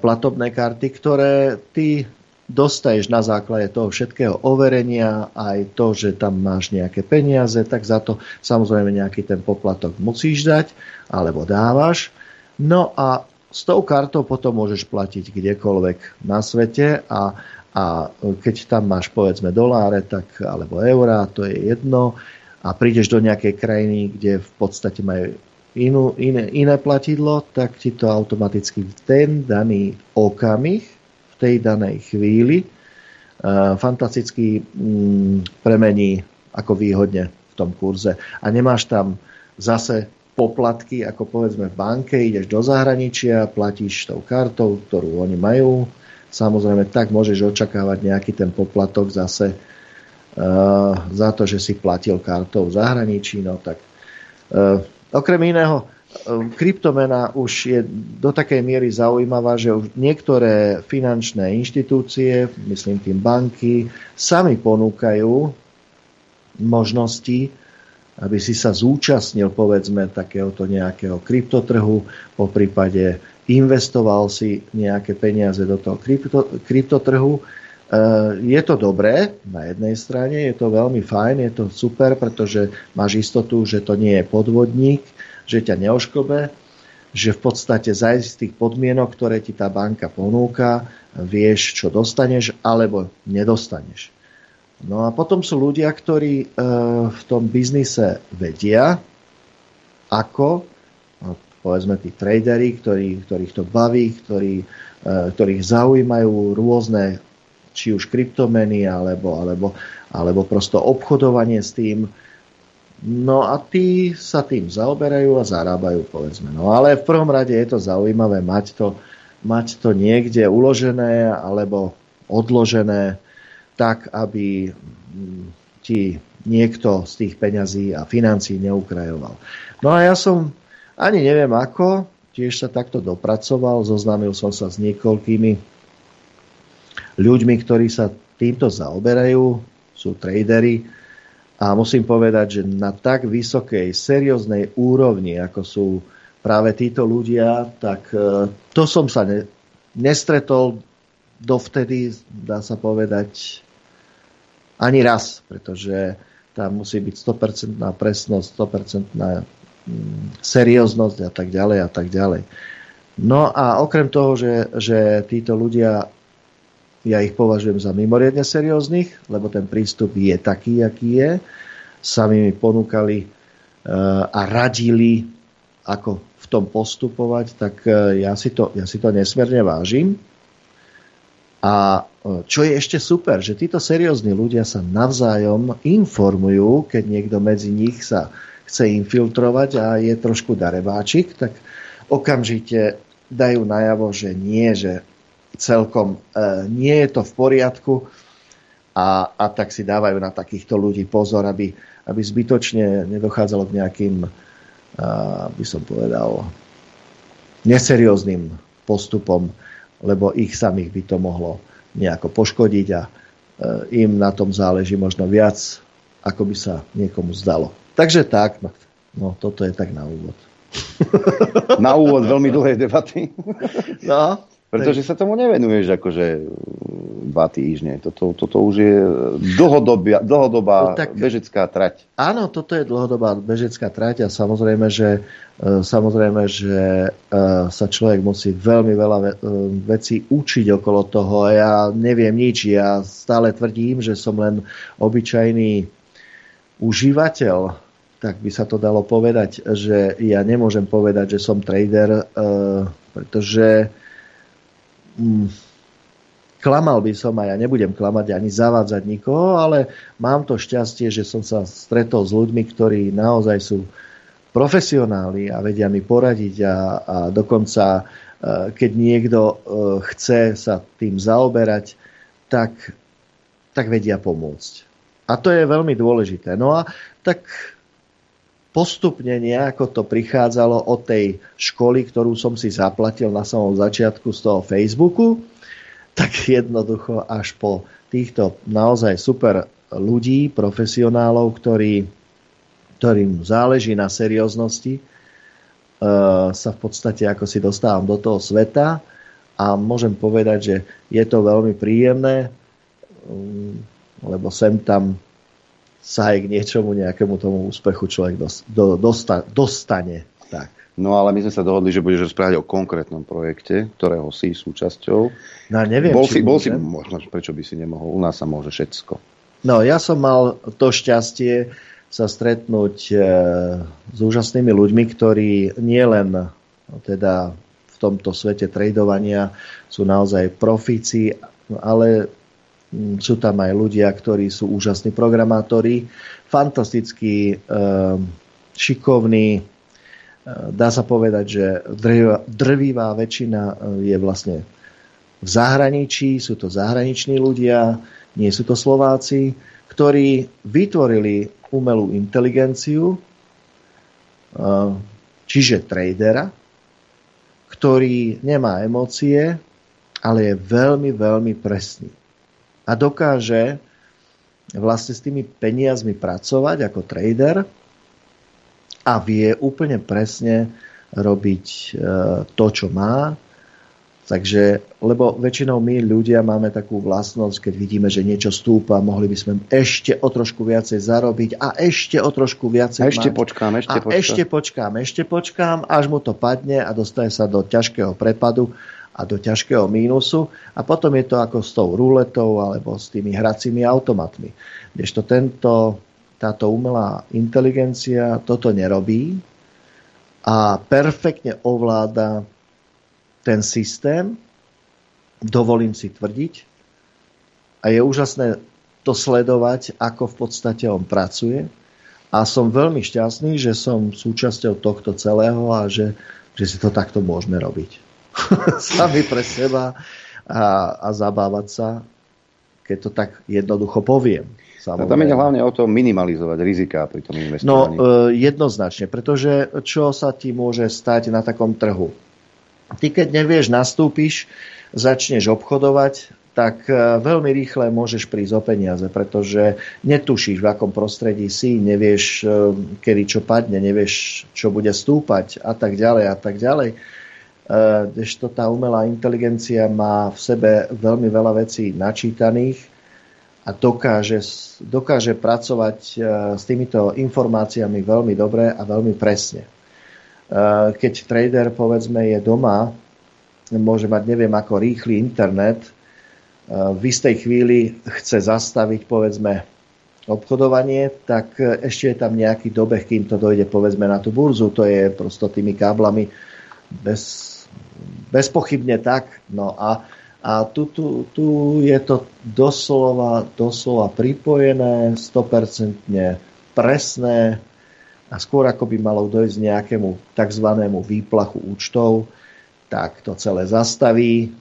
platobné karty, ktoré ty dostaješ na základe toho všetkého overenia, aj to, že tam máš nejaké peniaze, tak za to samozrejme nejaký ten poplatok musíš dať, alebo dávaš. No a s tou kartou potom môžeš platiť kdekoľvek na svete a, a keď tam máš povedzme doláre tak, alebo eurá, to je jedno a prídeš do nejakej krajiny, kde v podstate majú inú, iné, iné platidlo, tak ti to automaticky v ten daný okamih, v tej danej chvíli uh, fantasticky um, premení ako výhodne v tom kurze. A nemáš tam zase poplatky, ako povedzme v banke, ideš do zahraničia, platíš tou kartou, ktorú oni majú. Samozrejme, tak môžeš očakávať nejaký ten poplatok zase uh, za to, že si platil kartou v zahraničí. No tak uh, okrem iného, uh, kryptomena už je do takej miery zaujímavá, že už niektoré finančné inštitúcie, myslím tým banky, sami ponúkajú možnosti aby si sa zúčastnil povedzme takéhoto nejakého kryptotrhu, po prípade investoval si nejaké peniaze do toho krypto, kryptotrhu. E, je to dobré na jednej strane, je to veľmi fajn, je to super, pretože máš istotu, že to nie je podvodník, že ťa neoškobe, že v podstate za istých podmienok, ktoré ti tá banka ponúka, vieš, čo dostaneš alebo nedostaneš. No a potom sú ľudia, ktorí e, v tom biznise vedia, ako, no, povedzme tí tradery, ktorí, ktorých to baví, ktorí, e, ktorých zaujímajú rôzne, či už kryptomeny, alebo, alebo, alebo prosto obchodovanie s tým. No a tí sa tým zaoberajú a zarábajú, povedzme. No ale v prvom rade je to zaujímavé mať to, mať to niekde uložené alebo odložené, tak, aby mm, ti niekto z tých peňazí a financí neukrajoval. No a ja som ani neviem ako, tiež sa takto dopracoval, zoznámil som sa s niekoľkými ľuďmi, ktorí sa týmto zaoberajú, sú tradery a musím povedať, že na tak vysokej, serióznej úrovni, ako sú práve títo ľudia, tak e, to som sa ne, nestretol dovtedy, dá sa povedať, ani raz, pretože tam musí byť 100% presnosť, 100% mm, serióznosť a tak ďalej a tak ďalej. No a okrem toho, že, že títo ľudia, ja ich považujem za mimoriadne serióznych, lebo ten prístup je taký, aký je, sami mi ponúkali uh, a radili, ako v tom postupovať, tak uh, ja si to, ja si to nesmierne vážim. A čo je ešte super, že títo seriózni ľudia sa navzájom informujú, keď niekto medzi nich sa chce infiltrovať a je trošku darebáčik, tak okamžite dajú najavo, že nie, že celkom e, nie je to v poriadku a, a tak si dávajú na takýchto ľudí pozor, aby, aby zbytočne nedochádzalo k nejakým, e, by som povedal, neserióznym postupom lebo ich samých by to mohlo nejako poškodiť a e, im na tom záleží možno viac, ako by sa niekomu zdalo. Takže tak, no, no toto je tak na úvod. Na úvod veľmi dlhej debaty. No, pretože sa tomu nevenuješ akože dva týždne. Toto, toto už je dlhodobia, dlhodobá no, tak, bežecká trať. Áno, toto je dlhodobá bežecká trať a samozrejme, že, e, samozrejme, že e, sa človek musí veľmi veľa e, vecí učiť okolo toho. Ja neviem nič. Ja stále tvrdím, že som len obyčajný užívateľ tak by sa to dalo povedať, že ja nemôžem povedať, že som trader, pretože mm, klamal by som a ja nebudem klamať ani zavádzať nikoho, ale mám to šťastie, že som sa stretol s ľuďmi, ktorí naozaj sú profesionáli a vedia mi poradiť a, a dokonca e, keď niekto e, chce sa tým zaoberať, tak, tak vedia pomôcť. A to je veľmi dôležité. No a tak postupne nejako to prichádzalo od tej školy, ktorú som si zaplatil na samom začiatku z toho Facebooku, tak jednoducho až po týchto naozaj super ľudí, profesionálov, ktorí, ktorým záleží na serióznosti, e, sa v podstate ako si dostávam do toho sveta a môžem povedať, že je to veľmi príjemné, mm, lebo sem tam sa aj k niečomu, nejakému tomu úspechu človek do, dosta, dostane. Tak. No ale my sme sa dohodli, že budeš rozprávať o konkrétnom projekte, ktorého si súčasťou. No neviem, bol si, bol si, možno, prečo by si nemohol, u nás sa môže všetko. No ja som mal to šťastie sa stretnúť e, s úžasnými ľuďmi, ktorí nielen no, teda v tomto svete tradovania sú naozaj profíci, ale sú tam aj ľudia, ktorí sú úžasní programátori, fantasticky e, šikovní, Dá sa povedať, že drvivá väčšina e, je vlastne v zahraničí, sú to zahraniční ľudia, nie sú to Slováci, ktorí vytvorili umelú inteligenciu, e, čiže tradera, ktorý nemá emócie, ale je veľmi, veľmi presný. A dokáže vlastne s tými peniazmi pracovať ako trader a vie úplne presne robiť e, to, čo má. Takže, lebo väčšinou my ľudia máme takú vlastnosť, keď vidíme, že niečo stúpa, mohli by sme ešte o trošku viacej zarobiť a ešte o trošku viacej A ešte mať. počkám, ešte a počkám. ešte počkám, ešte počkám, až mu to padne a dostane sa do ťažkého prepadu a do ťažkého mínusu a potom je to ako s tou ruletou alebo s tými hracími automatmi. Kdežto tento, táto umelá inteligencia toto nerobí a perfektne ovláda ten systém, dovolím si tvrdiť, a je úžasné to sledovať, ako v podstate on pracuje. A som veľmi šťastný, že som súčasťou tohto celého a že, že si to takto môžeme robiť. Sami pre seba a, a zabávať sa, keď to tak jednoducho poviem. A tam ide hlavne o to minimalizovať riziká pri tom No, investovaní. e, jednoznačne, pretože čo sa ti môže stať na takom trhu? Ty keď nevieš, nastúpiš, začneš obchodovať, tak e, veľmi rýchle môžeš prísť o peniaze, pretože netušíš, v akom prostredí si, nevieš, e, kedy čo padne, nevieš, čo bude stúpať a tak ďalej a tak ďalej. E, Kdežto tá umelá inteligencia má v sebe veľmi veľa vecí načítaných a dokáže, dokáže pracovať e, s týmito informáciami veľmi dobre a veľmi presne. E, Keď trader, povedzme, je doma, môže mať neviem ako rýchly internet, v istej chvíli chce zastaviť, povedzme, obchodovanie, tak ešte je tam nejaký dobeh, kým to dojde, povedzme, na tú burzu. To je prosto tými káblami bez, bezpochybne tak. No a, a tu, tu, tu je to doslova, doslova pripojené, 100% presné a skôr ako by malo dojsť nejakému tzv. výplachu účtov, tak to celé zastaví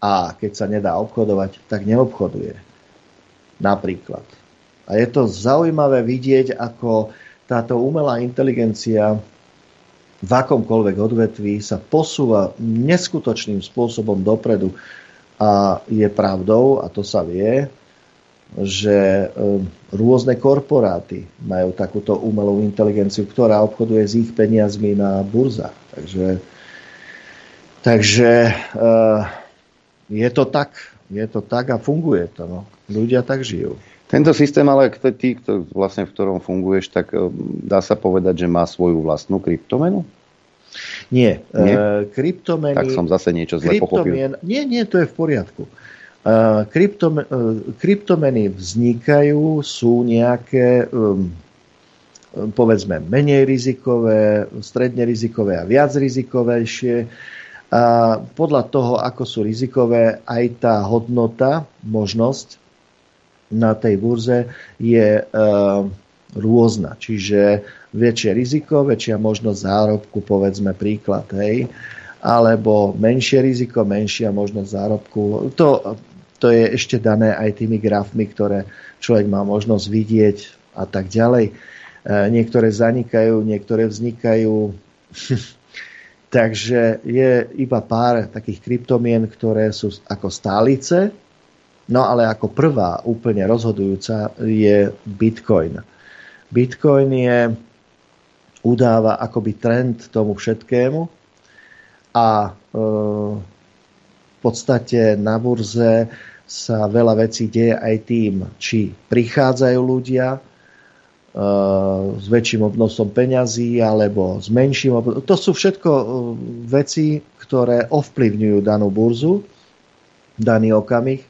a keď sa nedá obchodovať, tak neobchoduje. Napríklad. A je to zaujímavé vidieť, ako táto umelá inteligencia v akomkoľvek odvetví sa posúva neskutočným spôsobom dopredu. A je pravdou, a to sa vie, že e, rôzne korporáty majú takúto umelú inteligenciu, ktorá obchoduje s ich peniazmi na burzách. Takže, takže e, je to tak, je to tak a funguje to. No. Ľudia tak žijú. Tento systém, ale ty, vlastne v ktorom funguješ, tak e, dá sa povedať, že má svoju vlastnú kryptomenu? Nie. Nie? E, kryptomeny... Tak som zase niečo zle pochopil. kryptomien- Nie, nie, to je v poriadku. E, kryptom, e, kryptomeny vznikajú, sú nejaké um, povedzme menej rizikové, stredne rizikové a viac rizikovejšie. A podľa toho, ako sú rizikové, aj tá hodnota, možnosť na tej burze je e, rôzna. Čiže väčšie riziko, väčšia možnosť zárobku, povedzme príklad, hej, alebo menšie riziko, menšia možnosť zárobku. To, to je ešte dané aj tými grafmi, ktoré človek má možnosť vidieť a tak ďalej. E, niektoré zanikajú, niektoré vznikajú. Takže je iba pár takých kryptomien, ktoré sú ako stálice, no ale ako prvá úplne rozhodujúca je Bitcoin. Bitcoin je, udáva akoby trend tomu všetkému a e, v podstate na burze sa veľa vecí deje aj tým, či prichádzajú ľudia e, s väčším obnosom peňazí alebo s menším obnosom. To sú všetko e, veci, ktoré ovplyvňujú danú burzu, daný okamih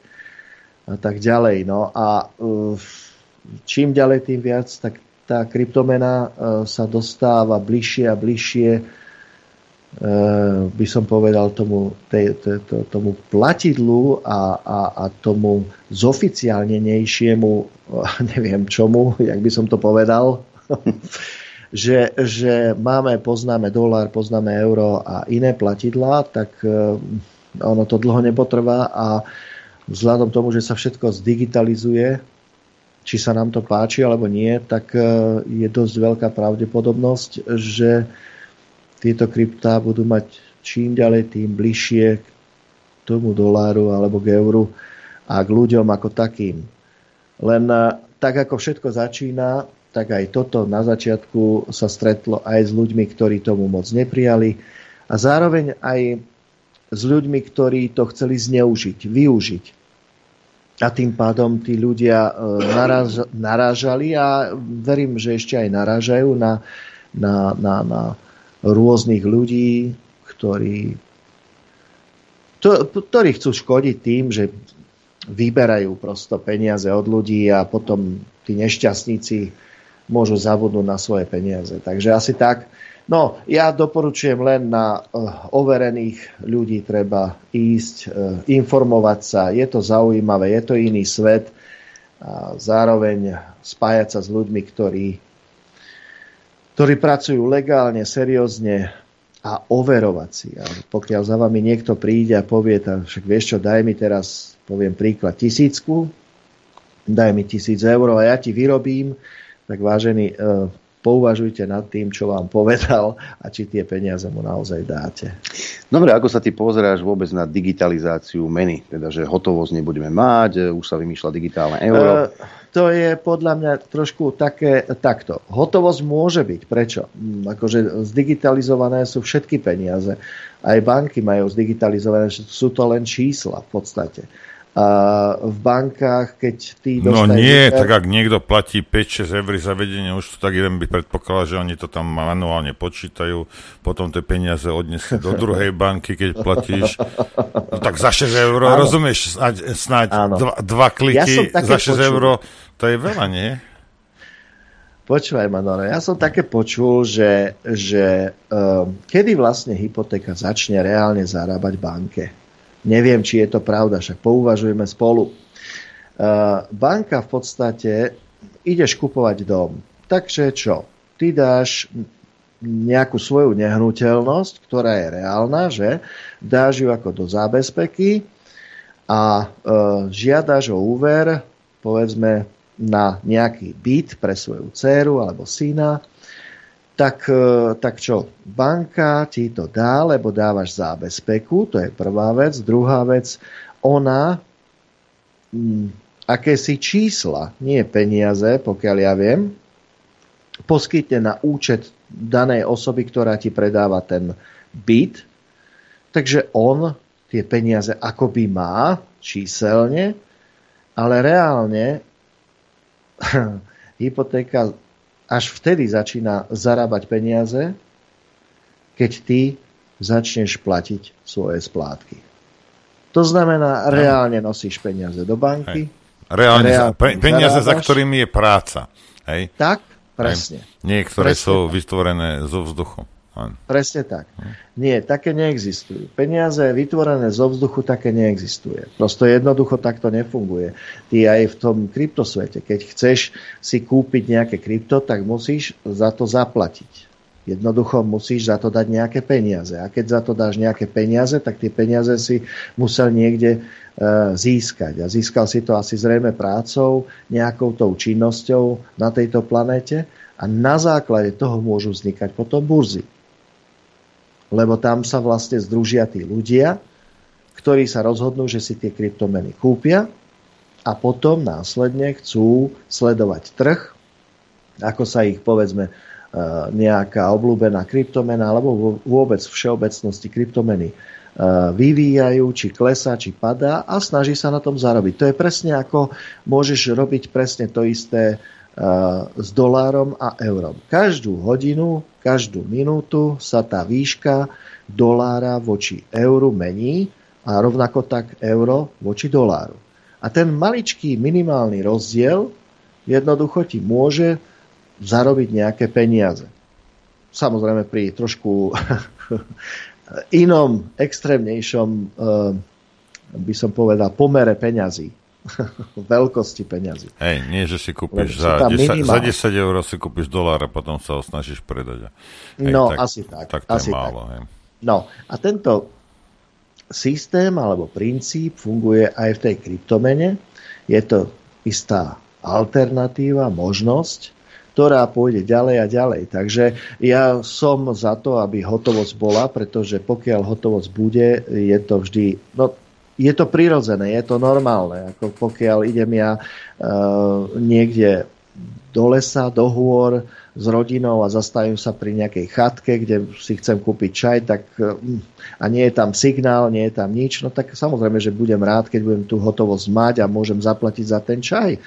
a tak ďalej. No a e, čím ďalej, tým viac, tak tá kryptomena e, sa dostáva bližšie a bližšie e, by som povedal tomu, tej, tej, to, tomu platidlu a, a, a tomu zoficiálnenejšiemu, neviem čomu, jak by som to povedal, že, že máme, poznáme dolár, poznáme euro a iné platidlá, tak ono to dlho nepotrvá a vzhľadom tomu, že sa všetko zdigitalizuje, či sa nám to páči alebo nie, tak e, je dosť veľká pravdepodobnosť, že tieto kryptá budú mať čím ďalej tým bližšie k tomu doláru alebo k euru a k ľuďom ako takým. Len e, tak ako všetko začína, tak aj toto na začiatku sa stretlo aj s ľuďmi, ktorí tomu moc neprijali a zároveň aj s ľuďmi, ktorí to chceli zneužiť, využiť. A tým pádom tí ľudia e, naráž, narážali a verím, že ešte aj narážajú na, na, na, na rôznych ľudí, ktorí, to, ktorí chcú škodiť tým, že vyberajú prosto peniaze od ľudí a potom tí nešťastníci môžu zabudnúť na svoje peniaze. Takže asi tak. No, ja doporučujem len na uh, overených ľudí treba ísť, uh, informovať sa. Je to zaujímavé, je to iný svet. A zároveň spájať sa s ľuďmi, ktorí, ktorí pracujú legálne, seriózne a overovať si. A pokiaľ za vami niekto príde a povie, tak však vieš čo, daj mi teraz, poviem príklad, tisícku, daj mi tisíc eur a ja ti vyrobím, tak vážený, uh, pouvažujte nad tým, čo vám povedal a či tie peniaze mu naozaj dáte. Dobre, ako sa ty pozeráš vôbec na digitalizáciu meny? Teda, že hotovosť nebudeme mať, už sa vymýšľa digitálne euro. E, to je podľa mňa trošku také, takto. Hotovosť môže byť. Prečo? Hm, akože zdigitalizované sú všetky peniaze. Aj banky majú zdigitalizované, sú to len čísla v podstate v bankách, keď ty No nie, tak ak niekto platí 5-6 eur za vedenie už to tak jeden by predpokladal, že oni to tam manuálne počítajú, potom tie peniaze odnesú do druhej banky, keď platíš. No tak za 6 eur, áno. rozumieš, snáď, snáď dva, dva kliky ja za 6 počul. eur, to je veľa, nie? Počúvaj, Manolo, ja som také počul, že, že um, kedy vlastne hypotéka začne reálne zarábať banke. Neviem, či je to pravda, však pouvažujeme spolu. E, banka v podstate ideš kupovať dom. Takže čo? Ty dáš nejakú svoju nehnuteľnosť, ktorá je reálna, že? Dáš ju ako do zábezpeky a e, žiadaš o úver, povedzme, na nejaký byt pre svoju dceru alebo syna tak, e, tak čo, banka ti to dá, lebo dávaš zábezpeku, to je prvá vec. Druhá vec, ona m, mm, akési čísla, nie peniaze, pokiaľ ja viem, poskytne na účet danej osoby, ktorá ti predáva ten byt. Takže on tie peniaze akoby má číselne, ale reálne hypotéka až vtedy začína zarábať peniaze, keď ty začneš platiť svoje splátky. To znamená, no. reálne nosíš peniaze do banky. Hej. Reálne, reálne za, peniaze, zarábaš. za ktorými je práca. Hej. Tak, presne. Hej. Niektoré presne sú tak. vytvorené zo vzduchu. Presne tak. Nie, také neexistujú. Peniaze vytvorené zo vzduchu také neexistuje. Prosto jednoducho takto nefunguje. Ty aj v tom kryptosvete, keď chceš si kúpiť nejaké krypto, tak musíš za to zaplatiť. Jednoducho musíš za to dať nejaké peniaze. A keď za to dáš nejaké peniaze, tak tie peniaze si musel niekde e, získať. A získal si to asi zrejme prácou, nejakou tou činnosťou na tejto planete a na základe toho môžu vznikať potom burzy lebo tam sa vlastne združia tí ľudia, ktorí sa rozhodnú, že si tie kryptomeny kúpia a potom následne chcú sledovať trh, ako sa ich povedzme e, nejaká obľúbená kryptomena alebo vôbec všeobecnosti kryptomeny e, vyvíjajú, či klesá, či padá a snaží sa na tom zarobiť. To je presne ako môžeš robiť presne to isté s dolárom a eurom. Každú hodinu, každú minútu sa tá výška dolára voči euru mení a rovnako tak euro voči doláru. A ten maličký minimálny rozdiel jednoducho ti môže zarobiť nejaké peniaze. Samozrejme pri trošku inom, extrémnejšom, eh, by som povedal, pomere peňazí. veľkosti peňazí. Hej, nie, že si kúpiš za 10, za 10 eur si kúpiš dolár a potom sa ho snažíš predať. Hej, no, tak, asi tak. Tak to asi je málo. Tak. Hej. No, a tento systém alebo princíp funguje aj v tej kryptomene. Je to istá alternatíva, možnosť, ktorá pôjde ďalej a ďalej. Takže ja som za to, aby hotovosť bola, pretože pokiaľ hotovosť bude, je to vždy... No, je to prirodzené, je to normálne. Ako pokiaľ idem ja uh, niekde do lesa, do hôr s rodinou a zastavím sa pri nejakej chatke, kde si chcem kúpiť čaj, tak mm, a nie je tam signál, nie je tam nič, no tak samozrejme, že budem rád, keď budem tú hotovosť mať a môžem zaplatiť za ten čaj.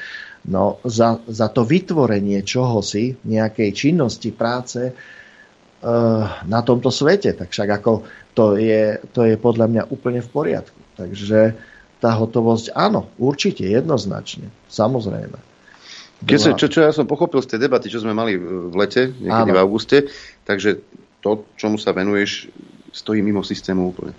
No za, za to vytvorenie čohosi, nejakej činnosti, práce e, na tomto svete, tak však ako to je, to je podľa mňa úplne v poriadku. Takže tá hotovosť, áno, určite, jednoznačne, samozrejme. Keď sa, čo, čo ja som pochopil z tej debaty, čo sme mali v lete, niekedy Áno. v auguste, takže to, čomu sa venuješ, stojí mimo systému úplne.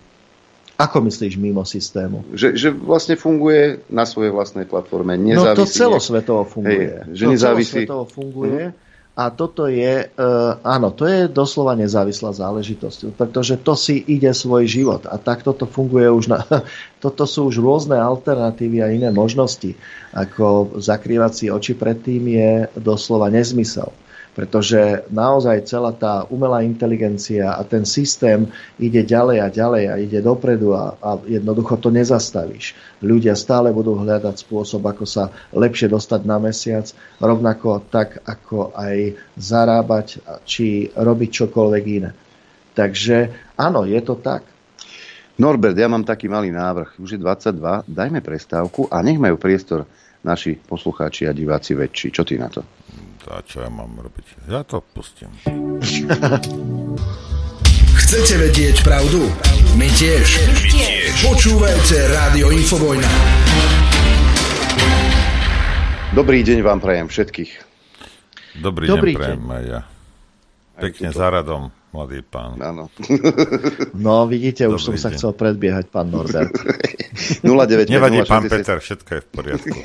Ako myslíš mimo systému? Že, že vlastne funguje na svojej vlastnej platforme. Nezávislý. No to celosvetovo funguje. Hej, že to nezávislí. celosvetovo funguje. Uh-huh. A toto je, uh, áno, to je doslova nezávislá záležitosť, pretože to si ide svoj život a takto to funguje už na, toto sú už rôzne alternatívy a iné možnosti. Ako zakrývať si oči pred tým je doslova nezmysel pretože naozaj celá tá umelá inteligencia a ten systém ide ďalej a ďalej a ide dopredu a, a jednoducho to nezastavíš. Ľudia stále budú hľadať spôsob, ako sa lepšie dostať na mesiac, rovnako tak, ako aj zarábať či robiť čokoľvek iné. Takže áno, je to tak. Norbert, ja mám taký malý návrh. Už je 22, dajme prestávku a nech majú priestor naši poslucháči a diváci väčší. Čo ty na to? A čo ja mám robiť? Ja to pustím. Chcete vedieť pravdu? My tiež. My tiež. Počúvajte Rádio Infovojna. Dobrý deň vám prajem všetkých. Dobrý, Dobrý deň prajem aj ja. Pekne za radom mladý pán. Áno. No, vidíte, už Dobrý som sa deň. chcel predbiehať, pán Norbert. 095 Nevadí, 0, pán 60... Peter, všetko je v poriadku.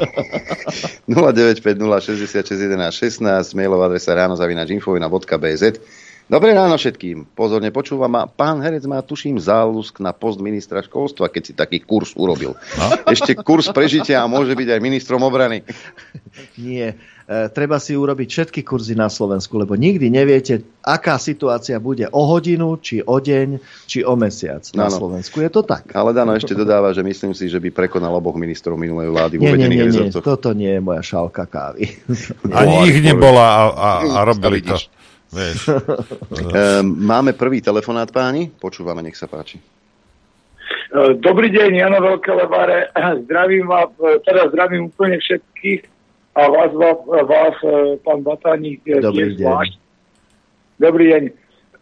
0950 16, mailová adresa ránozavinačinfovina.bz Dobré ráno všetkým. Pozorne počúvam a pán Herec má, tuším, zálusk na post ministra školstva, keď si taký kurz urobil. No? Ešte kurz prežitia a môže byť aj ministrom obrany. Nie. E, treba si urobiť všetky kurzy na Slovensku, lebo nikdy neviete, aká situácia bude o hodinu, či o deň, či o mesiac na ano. Slovensku. Je to tak. Ale Dano ešte dodáva, že myslím si, že by prekonal oboch ministrov minulej vlády v uvedených nie, nie, nie, toto nie je moja šálka kávy. Ani ich nebola a, a, a robili to. Vieš. Máme prvý telefonát páni. Počúvame, nech sa páči. E, dobrý deň, Jano Veľké Levare. Zdravím vás, e, teda zdravím úplne všetkých a vás, vás, e, pán Batánik, Dobrý deň. Zvlášť. Dobrý deň.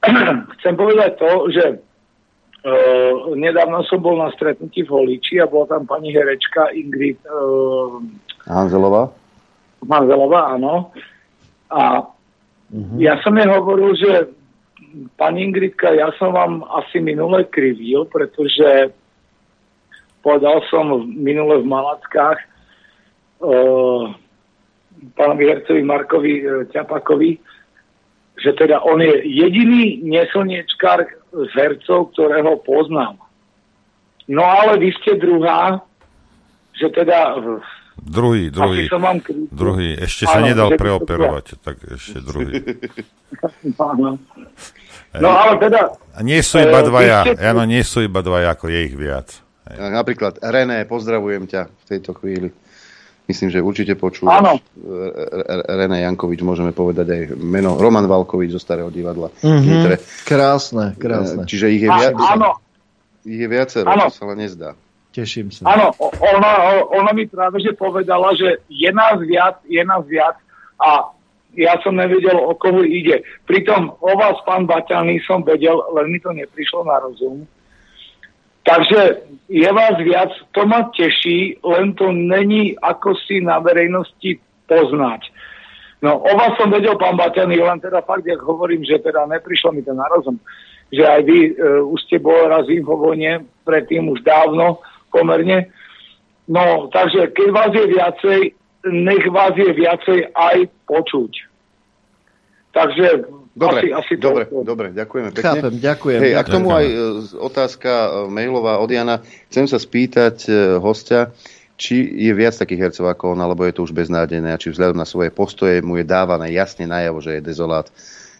Chcem povedať to, že uh, nedávno som bol na stretnutí v Holíči a bola tam pani herečka Ingrid uh, Hanzelová. Hanzelová, áno. A Mm-hmm. Ja som jej hovoril, že pani Ingridka, ja som vám asi minule krivil, pretože povedal som minule v Malackách uh, pánovi hercovi Markovi uh, Ťapakovi, že teda on je jediný neslniečkár z hercov, ktorého poznám. No ale vy ste druhá, že teda Druhý, druhý. Druhý. Ešte sa nedal preoperovať, tak ešte druhý. no ale teda... A nie sú iba e, dvaja, áno, nie sú iba dvaja, ako je ich viac. Napríklad René, pozdravujem ťa v tejto chvíli. Myslím, že určite počúvaš. Áno. René Jankovič, môžeme povedať aj meno. Roman Valkovič zo Starého divadla. Mm-hmm. Krásne, krásne. Čiže ich je, viac, áno. ich je viacero, to sa len nezdá. Teším sa. Áno, ona, ona mi práve že povedala, že je nás viac, je nás viac a ja som nevedel, o koho ide. Pritom o vás, pán Baťaný, som vedel, len mi to neprišlo na rozum. Takže je vás viac, to ma teší, len to není ako si na verejnosti poznať. No, o vás som vedel, pán Baťaný, len teda fakt, jak hovorím, že teda neprišlo mi to na rozum, že aj vy e, už ste bol raz v Infovojne, predtým už dávno, pomerne. No, takže keď vás je viacej, nech vás je viacej aj počuť. Takže dobre, asi, asi dobre, to... dobre, ďakujeme pekne. Chápem, ďakujem. Hej, ďakujem. a k tomu aj e, otázka e, mailová od Jana. Chcem sa spýtať e, hostia, či je viac takých hercov ako on, alebo je to už beznádejné, a či vzhľadom na svoje postoje mu je dávané jasne najavo, že je dezolát.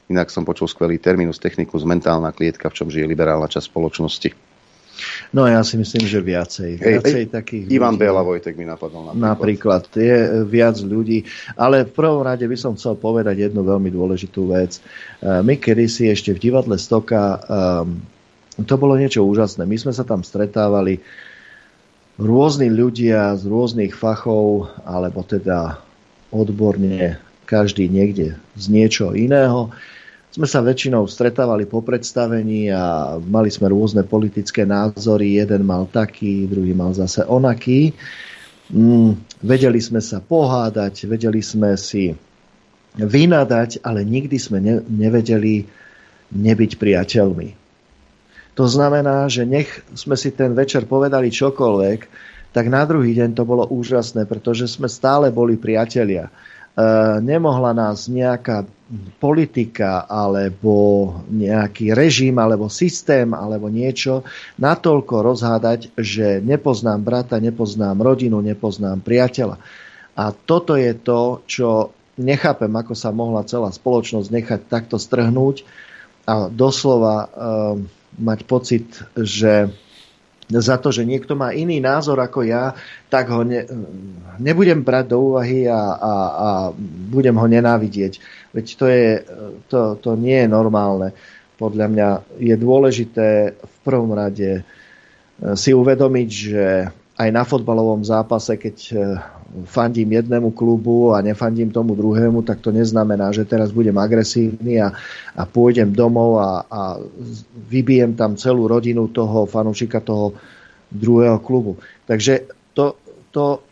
Inak som počul skvelý terminus technicus mentálna klietka, v čom žije liberálna časť spoločnosti. No ja si myslím, že viacej. Viacej Hej, takých Ivan. Béla Vojtek mi napadol napríklad. Napríklad je e, viac ľudí, ale v prvom rade by som chcel povedať jednu veľmi dôležitú vec. E, My kedysi ešte v divadle Stoka, um, to bolo niečo úžasné. My sme sa tam stretávali rôzni ľudia z rôznych fachov, alebo teda odborne každý niekde z niečo iného. Sme sa väčšinou stretávali po predstavení a mali sme rôzne politické názory. Jeden mal taký, druhý mal zase onaký. Mm, vedeli sme sa pohádať, vedeli sme si vynadať, ale nikdy sme ne, nevedeli nebyť priateľmi. To znamená, že nech sme si ten večer povedali čokoľvek, tak na druhý deň to bolo úžasné, pretože sme stále boli priatelia. E, nemohla nás nejaká politika alebo nejaký režim alebo systém alebo niečo natoľko rozhádať, že nepoznám brata, nepoznám rodinu, nepoznám priateľa. A toto je to, čo nechápem, ako sa mohla celá spoločnosť nechať takto strhnúť a doslova e, mať pocit, že za to, že niekto má iný názor ako ja, tak ho ne, nebudem brať do úvahy a, a, a budem ho nenávidieť. Veď to, je, to, to nie je normálne. Podľa mňa je dôležité v prvom rade si uvedomiť, že aj na fotbalovom zápase, keď fandím jednému klubu a nefandím tomu druhému, tak to neznamená, že teraz budem agresívny a, a pôjdem domov a, a vybijem tam celú rodinu toho fanúšika toho druhého klubu. Takže to, to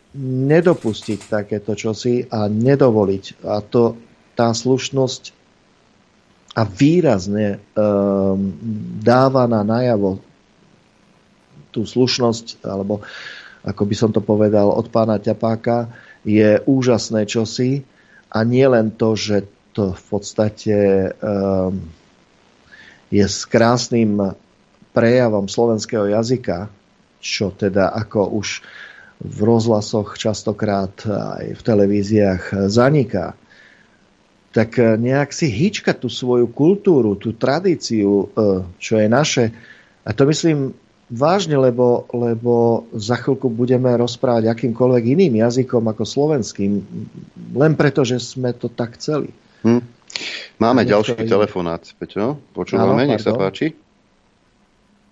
nedopustiť takéto čosi a nedovoliť. A to tá slušnosť a výrazne um, dáva na najavo tú slušnosť alebo ako by som to povedal, od pána Ťapáka, je úžasné čosi a nie len to, že to v podstate um, je s krásnym prejavom slovenského jazyka, čo teda ako už v rozhlasoch častokrát aj v televíziách zaniká, tak nejak si hýčka tú svoju kultúru, tú tradíciu, čo je naše. A to myslím vážne, lebo, lebo za chvíľku budeme rozprávať akýmkoľvek iným jazykom ako slovenským, len preto, že sme to tak chceli. Hm. Máme a ďalší telefonát, Peťo. Počúvame, nech sa páči.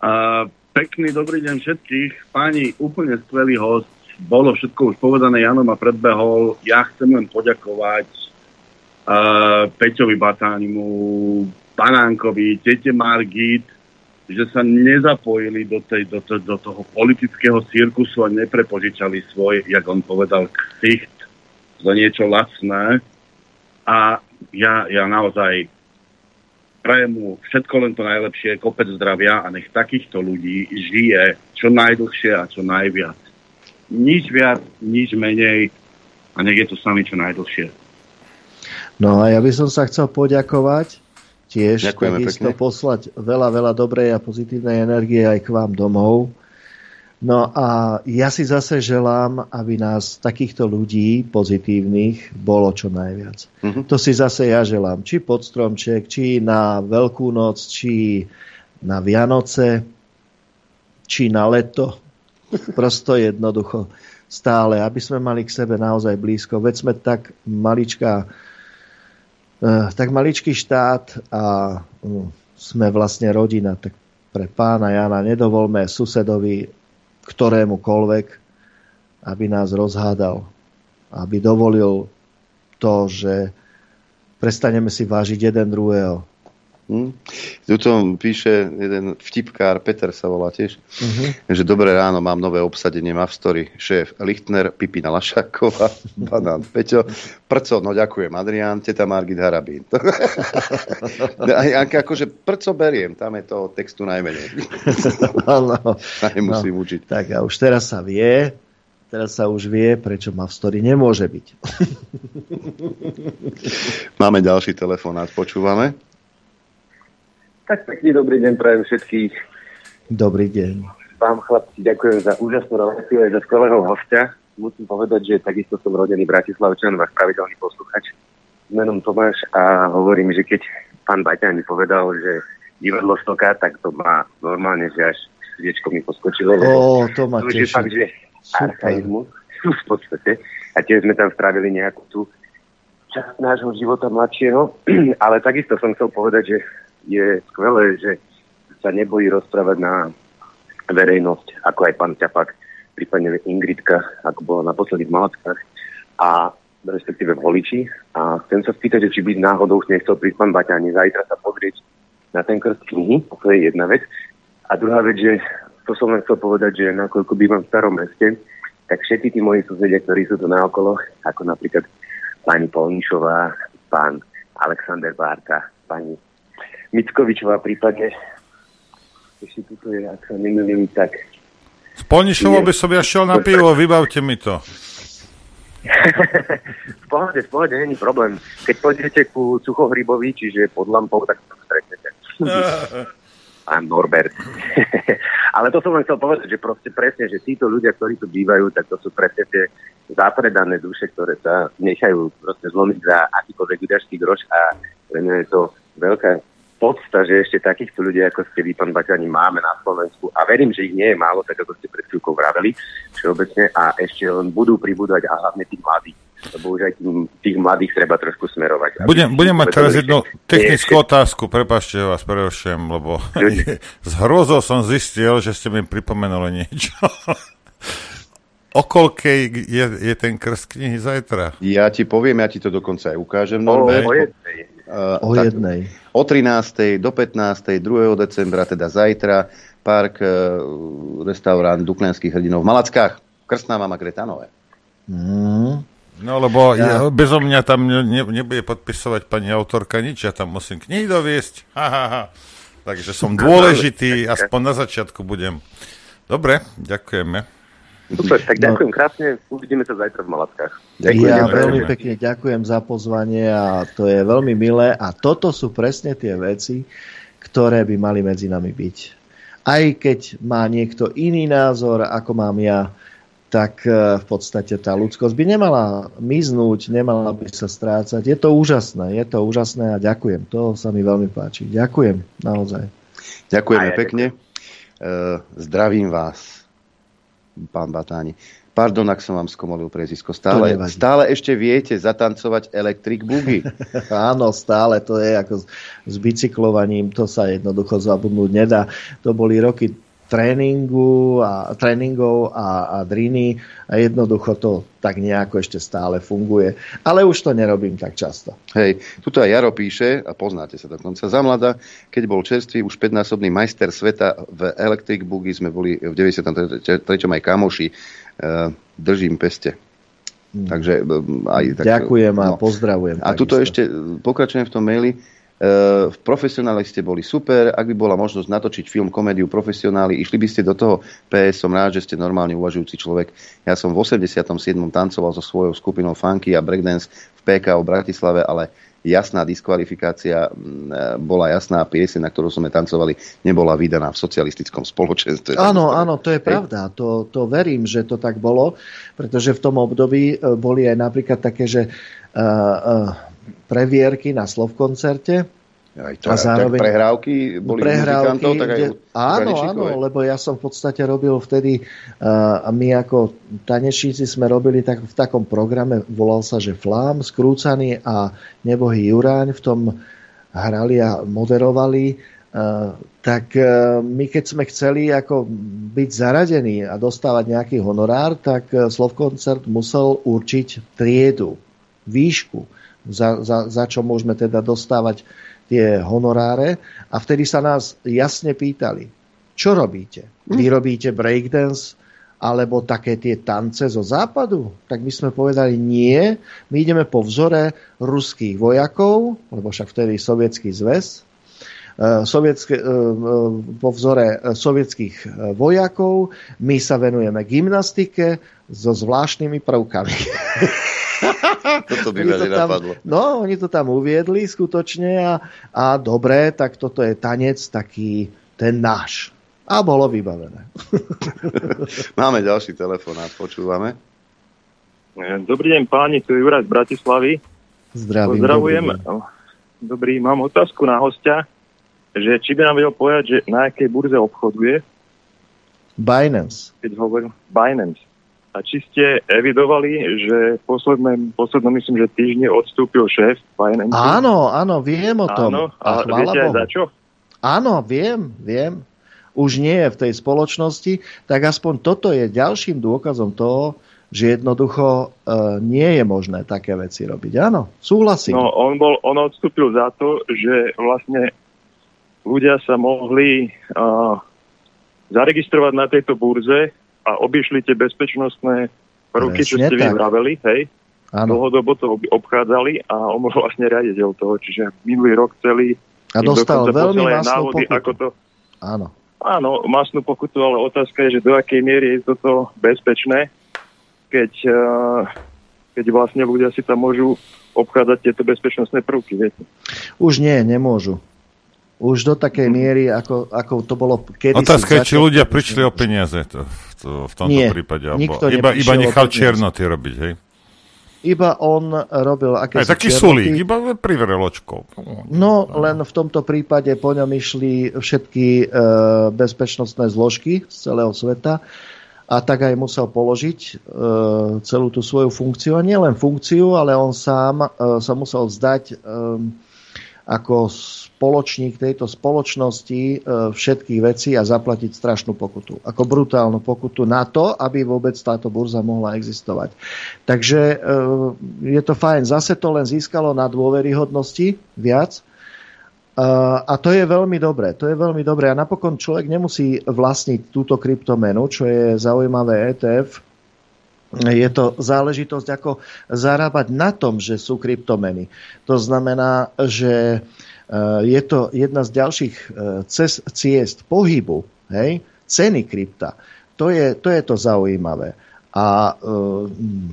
A, pekný dobrý deň všetkých. Páni, úplne skvelý host. Bolo všetko už povedané, Jano ma predbehol. Ja chcem len poďakovať uh, Peťovi Batánimu, Banánkovi, tete Margit, že sa nezapojili do, tej, do, to, do toho politického cirkusu a neprepožičali svoj, jak on povedal, ksicht za niečo lacné. A ja, ja naozaj prajem mu všetko len to najlepšie, kopec zdravia a nech takýchto ľudí žije čo najdlhšie a čo najviac. Nič viac, nič menej a nech je to sami čo najdlhšie. No a ja by som sa chcel poďakovať tiež Ďakujeme takisto pekne. poslať veľa, veľa dobrej a pozitívnej energie aj k vám domov. No a ja si zase želám, aby nás takýchto ľudí pozitívnych bolo čo najviac. Mhm. To si zase ja želám. Či pod stromček, či na Veľkú noc, či na Vianoce, či na leto. Prosto jednoducho stále, aby sme mali k sebe naozaj blízko. Veď sme tak maličká tak maličký štát a mm, sme vlastne rodina, tak pre pána Jana nedovolme susedovi ktorémukoľvek, aby nás rozhádal, aby dovolil to, že prestaneme si vážiť jeden druhého. Hm? Tuto píše jeden vtipkár, Peter sa volá tiež, Mhm. že dobré ráno, mám nové obsadenie Mavstory, šéf Lichtner, Pipina Lašáková, Banán Peťo, Prco, no ďakujem, Adrián, teta Margit Harabín. Akože Prco beriem, tam je toho textu najmenej. Áno. Nemusím No, učiť. Tak a už teraz sa vie, teraz sa už vie, prečo ma v story nemôže byť. Máme ďalší telefonát, počúvame. Tak pekný dobrý deň prajem všetkých. Dobrý deň. Vám chlapci ďakujem za úžasnú reláciu aj za skvelého hostia. Musím povedať, že takisto som rodený Bratislavčan, váš pravidelný posluchač menom Tomáš a hovorím, že keď pán Baťan mi povedal, že divadlo Stoka, tak to má normálne, že až sviečko mi poskočilo. Ó, to ma teší. fakt, že archaizmus v podstate. A tiež sme tam spravili nejakú tú časť nášho života mladšieho, ale takisto som chcel povedať, že je skvelé, že sa nebojí rozprávať na verejnosť, ako aj pán Ťapak, prípadne Ingridka, ako bola naposledy v Malackách a respektíve voliči. A chcem sa spýtať, či by náhodou nechcel prísť pán Baťani zajtra sa pozrieť na ten krst knihy, to je jedna vec. A druhá vec, že to som len chcel povedať, že nakoľko bývam v starom meste, tak všetci tí moji susedia, ktorí sú tu naokolo, ako napríklad pani Polnišová, pán Alexander Bárka, pani Mickovičová prípadne, ešte tuto je, ak sa nemýlim, tak S Polnišovou by som ja šiel na pivo, vybavte mi to. v pohode, v pohode, není problém. Keď pôjdete ku Suchohrybovi, čiže pod lampou, tak to stretnete. Pán Norbert. Ale to som len chcel povedať, že proste presne, že títo ľudia, ktorí tu bývajú, tak to sú presne tie zapredané duše, ktoré sa nechajú proste zlomiť za akýkoľvek vydažský groš a pre mňa je to veľká podsta, že ešte takýchto ľudí, ako ste vy, pán Baťani, máme na Slovensku a verím, že ich nie je málo, tak ako ste pred chvíľkou vraveli všeobecne a ešte len budú pribúdať a hlavne tých mladých. Lebo už aj tým, tých mladých treba trošku smerovať. Budem, budem mať teraz jednu je technickú otázku, prepašte, že vás prerušujem, lebo s hrozou som zistil, že ste mi pripomenuli niečo. O koľkej je, je ten krst knihy zajtra? Ja ti poviem, ja ti to dokonca aj ukážem, O, Norbert. o jednej. Uh, O jednej. O 13. do 15. 2. decembra, teda zajtra, park uh, restaurant Duklenských hrdinov v Malackách. Krstná mama Gretanové. Mm. No lebo Ja- ja. bezo mňa tam ne, ne, nebude podpisovať pani autorka nič, ja tam musím knihy doviesť. Ha, ha, ha. Takže som dôležitý, aspoň na začiatku budem. Dobre, ďakujeme. Super, tak No. ďakujem krásne, uvidíme sa zajtra v Malackách. Ja veľmi pekne ďakujem za pozvanie a to je veľmi milé a toto sú presne tie veci, ktoré by mali medzi nami byť. Aj keď má niekto iný názor, ako mám ja, tak eh, v podstate tá ľudskosť by nemala miznúť, nemala by sa strácať. Je to úžasné, je to úžasné a ďakujem. To sa mi veľmi páči. Ďakujem, naozaj. Ďakujeme A ja pekne. Uh, zdravím vás, pán Batáni. Pardon, ak som vám skomolil prezisko. Stále, stále ešte viete zatancovať Electric Boogie. Áno, stále to je ako s, s bicyklovaním, to sa jednoducho zabudnúť nedá. To boli roky tréningu a, tréningov a, a driny a jednoducho to tak nejako ešte stále funguje. Ale už to nerobím tak často. Hej, tuto aj Jaro píše, a poznáte sa dokonca za mladá, keď bol čerstvý už 5-násobný majster sveta v Electric Boogie, sme boli v 93. aj kamoši, uh, držím peste. Takže um, aj tak, Ďakujem a pozdravujem. A tuto ešte e, pokračujem v tom maili. Uh, v profesionáli ste boli super, ak by bola možnosť natočiť film, komédiu profesionáli, išli by ste do toho. PS, som rád, že ste normálne uvažujúci človek. Ja som v 87. tancoval so svojou skupinou Funky a Breakdance v PK v Bratislave, ale jasná diskvalifikácia mm, bola jasná, pieseň, na ktorú sme tancovali, nebola vydaná v socialistickom spoločenstve. Áno, áno, to je pravda. To, to verím, že to tak bolo, pretože v tom období e, boli aj napríklad také, že uh, uh, previerky na Slovkoncerte. Aj to, tak prehrávky boli prehrávky, tak aj kde, áno, áno, lebo ja som v podstate robil vtedy, uh, a my ako tanečníci sme robili tak, v takom programe, volal sa, že Flám, Skrúcaný a Nebohý Juráň, v tom hrali a moderovali. Uh, tak uh, my keď sme chceli ako byť zaradení a dostávať nejaký honorár, tak uh, Slovkoncert musel určiť triedu, výšku, za, za, za čo môžeme teda dostávať tie honoráre a vtedy sa nás jasne pýtali, čo robíte? Vy robíte breakdance alebo také tie tance zo západu? Tak my sme povedali nie, my ideme po vzore ruských vojakov, lebo však vtedy sovietský zväz, e, sovietske, e, e, po vzore sovietských vojakov, my sa venujeme gymnastike so zvláštnymi prvkami. Toto by ma tam, nenapadlo. no, oni to tam uviedli skutočne a, a dobre, tak toto je tanec taký ten náš. A bolo vybavené. Máme ďalší telefonát, počúvame. Dobrý deň páni, tu je Juraj z Bratislavy. Zdravím. Pozdravujem. dobrý. Dobrý, mám otázku na hostia, že či by nám vedel povedať, že na akej burze obchoduje Binance. keď hovorím Binance. A či ste evidovali, že v poslednom, poslednom myslím, že týždne odstúpil šéf Binance? Áno, áno, viem o tom. Áno, a a viete aj Bohu. za čo? Áno, viem, viem. Už nie je v tej spoločnosti, tak aspoň toto je ďalším dôkazom toho, že jednoducho e, nie je možné také veci robiť. Áno, súhlasím. No, on, bol, on odstúpil za to, že vlastne ľudia sa mohli uh, zaregistrovať na tejto burze a obišli tie bezpečnostné prvky, čo ste vy tak. vraveli, hej? Áno. Dlhodobo to ob- obchádzali a on bol vlastne riaditeľ toho, čiže minulý rok celý A dostal veľmi masnú návody, pokutu. ako to Áno. Áno, masnú pokutu, ale otázka je, že do akej miery je toto bezpečné, keď, eh, keď vlastne ľudia si tam môžu obchádzať tieto bezpečnostné prvky, viete. Už nie, nemôžu. Už do takej miery, ako, ako to bolo kedy Otázka je, či ľudia prišli o peniaze to, to, v tomto Nie, prípade. Alebo iba, iba nechal čiernoty robiť, hej? Iba on robil Aj akési taký sulík, iba privrel očkou. No, len v tomto prípade po ňom išli všetky e, bezpečnostné zložky z celého sveta a tak aj musel položiť e, celú tú svoju funkciu. A nielen funkciu, ale on sám e, sa musel vzdať e, ako spoločník tejto spoločnosti e, všetkých vecí a zaplatiť strašnú pokutu. Ako brutálnu pokutu na to, aby vôbec táto burza mohla existovať. Takže e, je to fajn. Zase to len získalo na dôveryhodnosti viac. Uh, a to je veľmi dobré. To je veľmi dobré. A napokon človek nemusí vlastniť túto kryptomenu, čo je zaujímavé ETF. Je to záležitosť, ako zarábať na tom, že sú kryptomeny. To znamená, že uh, je to jedna z ďalších uh, cest, ciest pohybu, hej, ceny krypta. To je, to je to zaujímavé. A uh,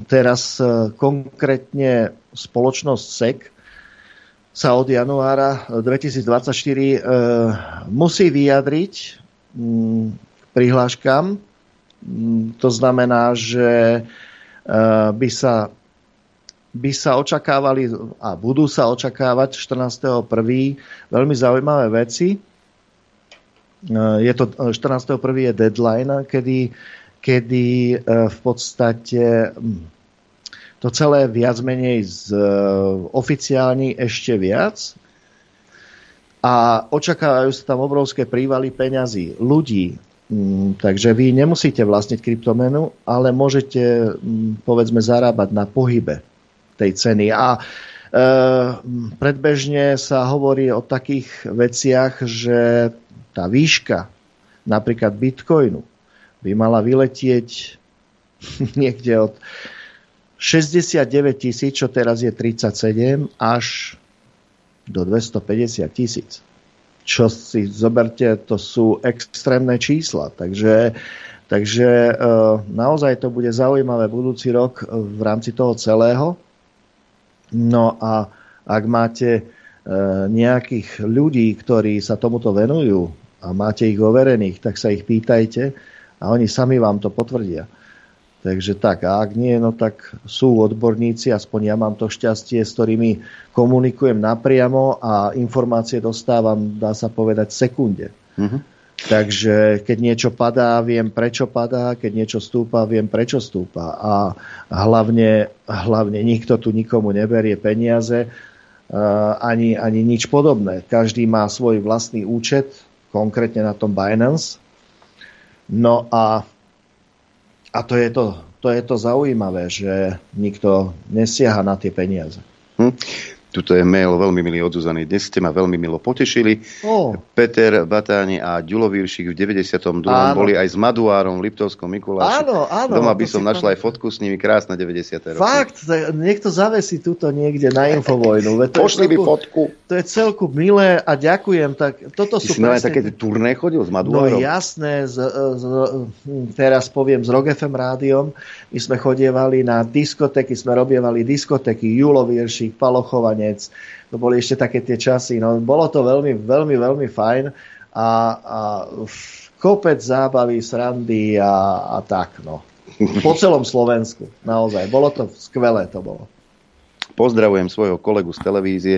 teraz konkrétne spoločnosť SEC sa od januára 2024 e, musí vyjadriť m, k prihláškam. M, to znamená, že by sa by sa očakávali a budú sa očakávať 14.1. veľmi zaujímavé veci. E, Je to 14.1. je deadline, kedy, kedy e, v podstate hm, to celé viac menej z, e, oficiálni ešte viac a očakávajú sa tam obrovské prívaly peňazí, ľudí. Mm, Takže vy nemusíte vlastniť kryptomenu, ale môžete mm, povedzme zarábať na pohybe tej ceny. A e, predbežne sa hovorí o takých veciach, že tá výška napríklad bitcoinu by mala vyletieť niekde od 69 tisíc, čo teraz je 37, až do 250 tisíc. Čo si zoberte, to sú extrémne čísla. Takže, takže e, naozaj to bude zaujímavé budúci rok v rámci toho celého. No a ak máte e, nejakých ľudí, ktorí sa tomuto venujú a máte ich overených, tak sa ich pýtajte a oni sami vám to potvrdia. Takže tak, a ak nie, no tak sú odborníci, aspoň ja mám to šťastie, s ktorými komunikujem napriamo a informácie dostávam, dá sa povedať, v sekunde. Mhm. Takže keď niečo padá, viem prečo padá, keď niečo stúpa, viem prečo stúpa. A hlavne, hlavne nikto tu nikomu neberie peniaze, uh, ani, ani nič podobné. Každý má svoj vlastný účet, konkrétne na tom Binance. No a a to je to, to je to zaujímavé, že nikto nesiaha na tie peniaze. Hm? Tuto je mail veľmi milý od Zuzany. Dnes ste ma veľmi milo potešili. Oh. Peter Batáni a Ďulo Víršik v 92. Áno. boli aj s Maduárom v Liptovskom Mikuláši. Áno, áno, Doma by som našla aj fotku s nimi. Krásne 90. roky. Fakt, niekto zavesí túto niekde na Infovojnu. To je Pošli celku- fotku. To je celku milé a ďakujem. Tak toto Ty sú si presne... také turné chodil s No Maduárom? jasné, z, z, teraz poviem s Rock FM rádiom, my sme chodievali na diskotéky, sme robievali diskotéky, Julo Vieršik, Palochovanec, to boli ešte také tie časy, no bolo to veľmi, veľmi, veľmi fajn a, a kopec zábavy, srandy a, a tak, no. Po celom Slovensku, naozaj. Bolo to skvelé, to bolo. Pozdravujem svojho kolegu z televízie,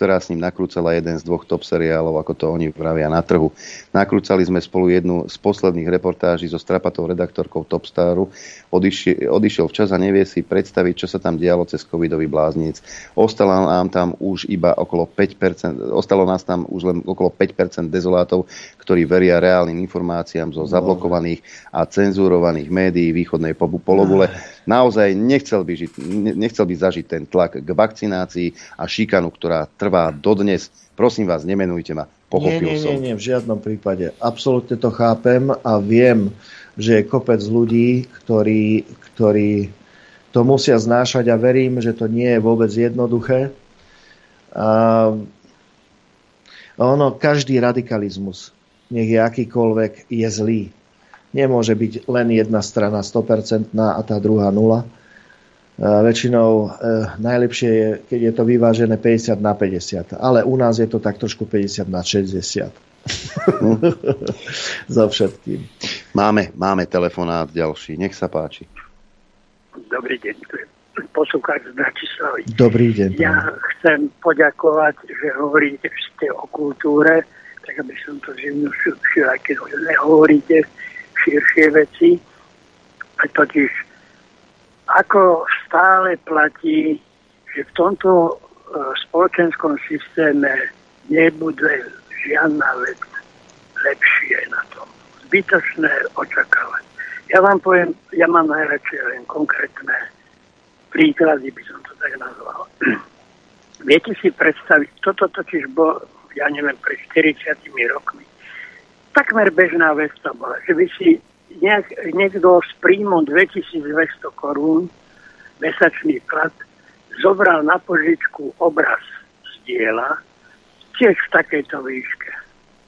ktorá s ním nakrúcala jeden z dvoch top seriálov, ako to oni vravia na trhu. Nakrúcali sme spolu jednu z posledných reportáží so strapatou redaktorkou Topstaru. Odišiel, odišiel včas a nevie si predstaviť, čo sa tam dialo cez covidový bláznic. Ostalo nám tam už iba okolo 5%, ostalo nás tam už len okolo 5% dezolátov, ktorí veria reálnym informáciám zo zablokovaných a cenzurovaných médií východnej pologule. Naozaj nechcel by, žiť, nechcel by zažiť ten tlak k vakcinácii a šikanu, ktorá trvá dodnes. Prosím vás, nemenujte ma. Pochopil nie, nie, som. nie, nie, v žiadnom prípade. Absolútne to chápem a viem, že je kopec ľudí, ktorí, ktorí to musia znášať a verím, že to nie je vôbec jednoduché. A ono, každý radikalizmus, nech je akýkoľvek, je zlý. Nemôže byť len jedna strana 100% a tá druhá nula. A väčšinou e, najlepšie je, keď je to vyvážené 50 na 50. Ale u nás je to tak trošku 50 na 60. Za všetkým. Máme, máme telefonát ďalší. Nech sa páči. Dobrý deň, tu je poslucháč z Bratislavy. Dobrý deň. Ja chcem poďakovať, že hovoríte ste o kultúre, tak aby som to zjednodušil, aj keď nehovoríte širšie veci. Totiž ako stále platí, že v tomto e, spoločenskom systéme nebude žiadna vec lepšie na tom. Zbytočné očakávať. Ja vám poviem, ja mám najradšej len konkrétne príklady, by som to tak nazval. Viete si predstaviť, toto totiž bolo, ja neviem, pred 40 rokmi. Takmer bežná vec to bola, že by si nejak, niekto s príjmom 2200 korún mesačný plat zobral na požičku obraz z diela, tiež v takejto výške.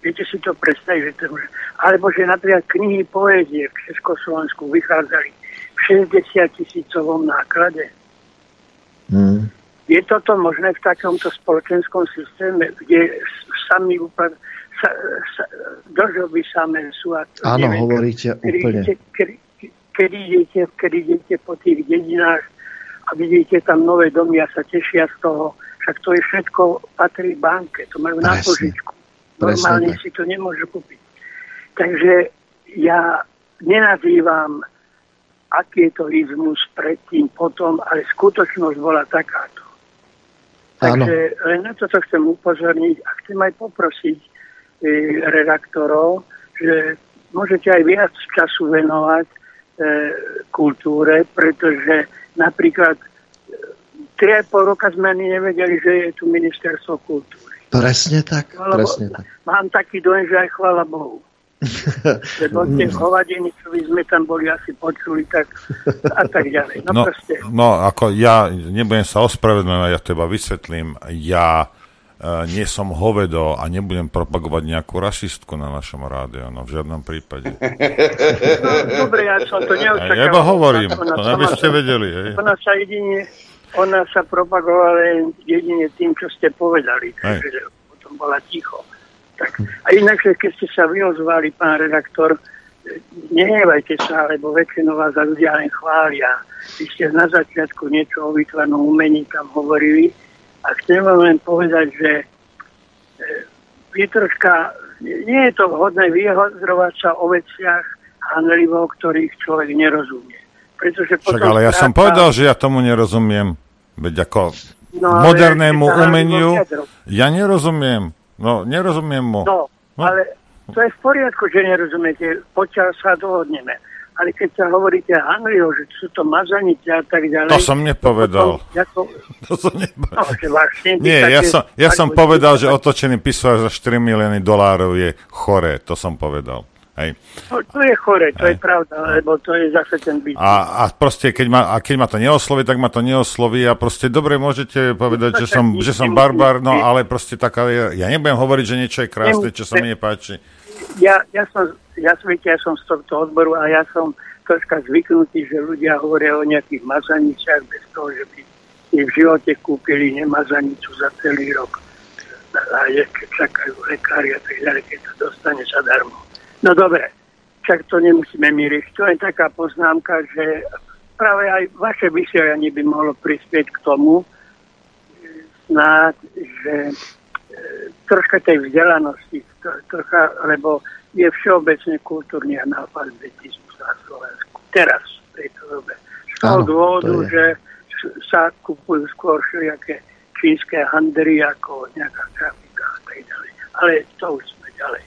Viete si to predstaviť, že to môže... Alebo že napríklad knihy poézie v Československu vychádzali v 60 tisícovom náklade. Hmm. Je toto možné v takomto spoločenskom systéme, kde sami úplne sa, sa, dožoby samé sú. A to Áno, neviem, hovoríte kedy úplne. Idete, kedy, kedy, idete, kedy idete po tých dedinách a vidíte tam nové domy a sa tešia z toho, však to je všetko patrí banke, to majú na Presne. požičku. Presne Normálne tak. si to nemôžu kúpiť. Takže ja nenazývam akietolizmus predtým, potom, ale skutočnosť bola takáto. Takže len na toto chcem upozorniť a chcem aj poprosiť redaktorov, že môžete aj viac času venovať e, kultúre, pretože napríklad e, 3,5 roka sme ani nevedeli, že je tu ministerstvo kultúry. Presne tak, Lebo presne tak. Mám taký dojem, že aj chvála Bohu. Lebo tie hovadiny, čo by sme tam boli asi počuli, tak a tak ďalej. No, No, proste. no ako ja nebudem sa ospravedlňovať, ja teba vysvetlím. Ja e, nie som hovedo a nebudem propagovať nejakú rasistku na našom rádiu, no v žiadnom prípade. No, dobre, ja som to neočakával. Ja iba hovorím, Ona to aby ste vedeli. Hej. Ona sa jedine, ona sa propagovala jedine tým, čo ste povedali. Takže potom bola ticho. Tak. A inak, keď ste sa vyozvali, pán redaktor, e, nehnevajte sa, lebo väčšinou vás za ľudia len chvália. Vy ste na začiatku niečo o výtvarnom umení tam hovorili a chcem vám len povedať, že e, je troška, nie je to vhodné vyhodrovať sa o veciach hanlivo, ktorých človek nerozumie. Pretože Však ale ja som povedal, že ja tomu nerozumiem. Veď ako No, modernému umeniu ja nerozumiem. No, nerozumiem mu. No, ale to je v poriadku, že nerozumiete, pokiaľ sa dohodneme. Ale keď sa hovoríte hanlivo, že sú to mazanice a tak ďalej... To som nepovedal. potom Ako, to som no, že vlastne Nie, ja som, ja som povedal, že otočený písar za 4 milióny dolárov je choré. To som povedal. Hej. To, to je chore, to je pravda, lebo to je zase ten byt. A, a proste, keď ma, a keď ma to neosloví, tak ma to neosloví a proste dobre môžete povedať, že som, že som barbar, no ale proste taká, ja nebudem hovoriť, že niečo je krásne, čo sa mi nepáči. Ja, ja som, ja, viete, ja som z tohto odboru a ja som troška zvyknutý, že ľudia hovoria o nejakých mazaniciach bez toho, že by si v živote kúpili nemazanicu za celý rok. A je, čakajú lekári a tak ďalej, keď to dostane sa darmo. No dobre, však to nemusíme my. To je taká poznámka, že práve aj vaše vysielanie by mohlo prispieť k tomu, snáď, že e, troška tej vzdelanosti, trocha, lebo je všeobecne kultúrny analfabetizmus na Slovensku. Teraz, v tejto dobe. Z toho dôvodu, to že sa kupujú skôr všelijaké čínske handry ako nejaká grafika a tak ďalej. Ale to už sme ďalej.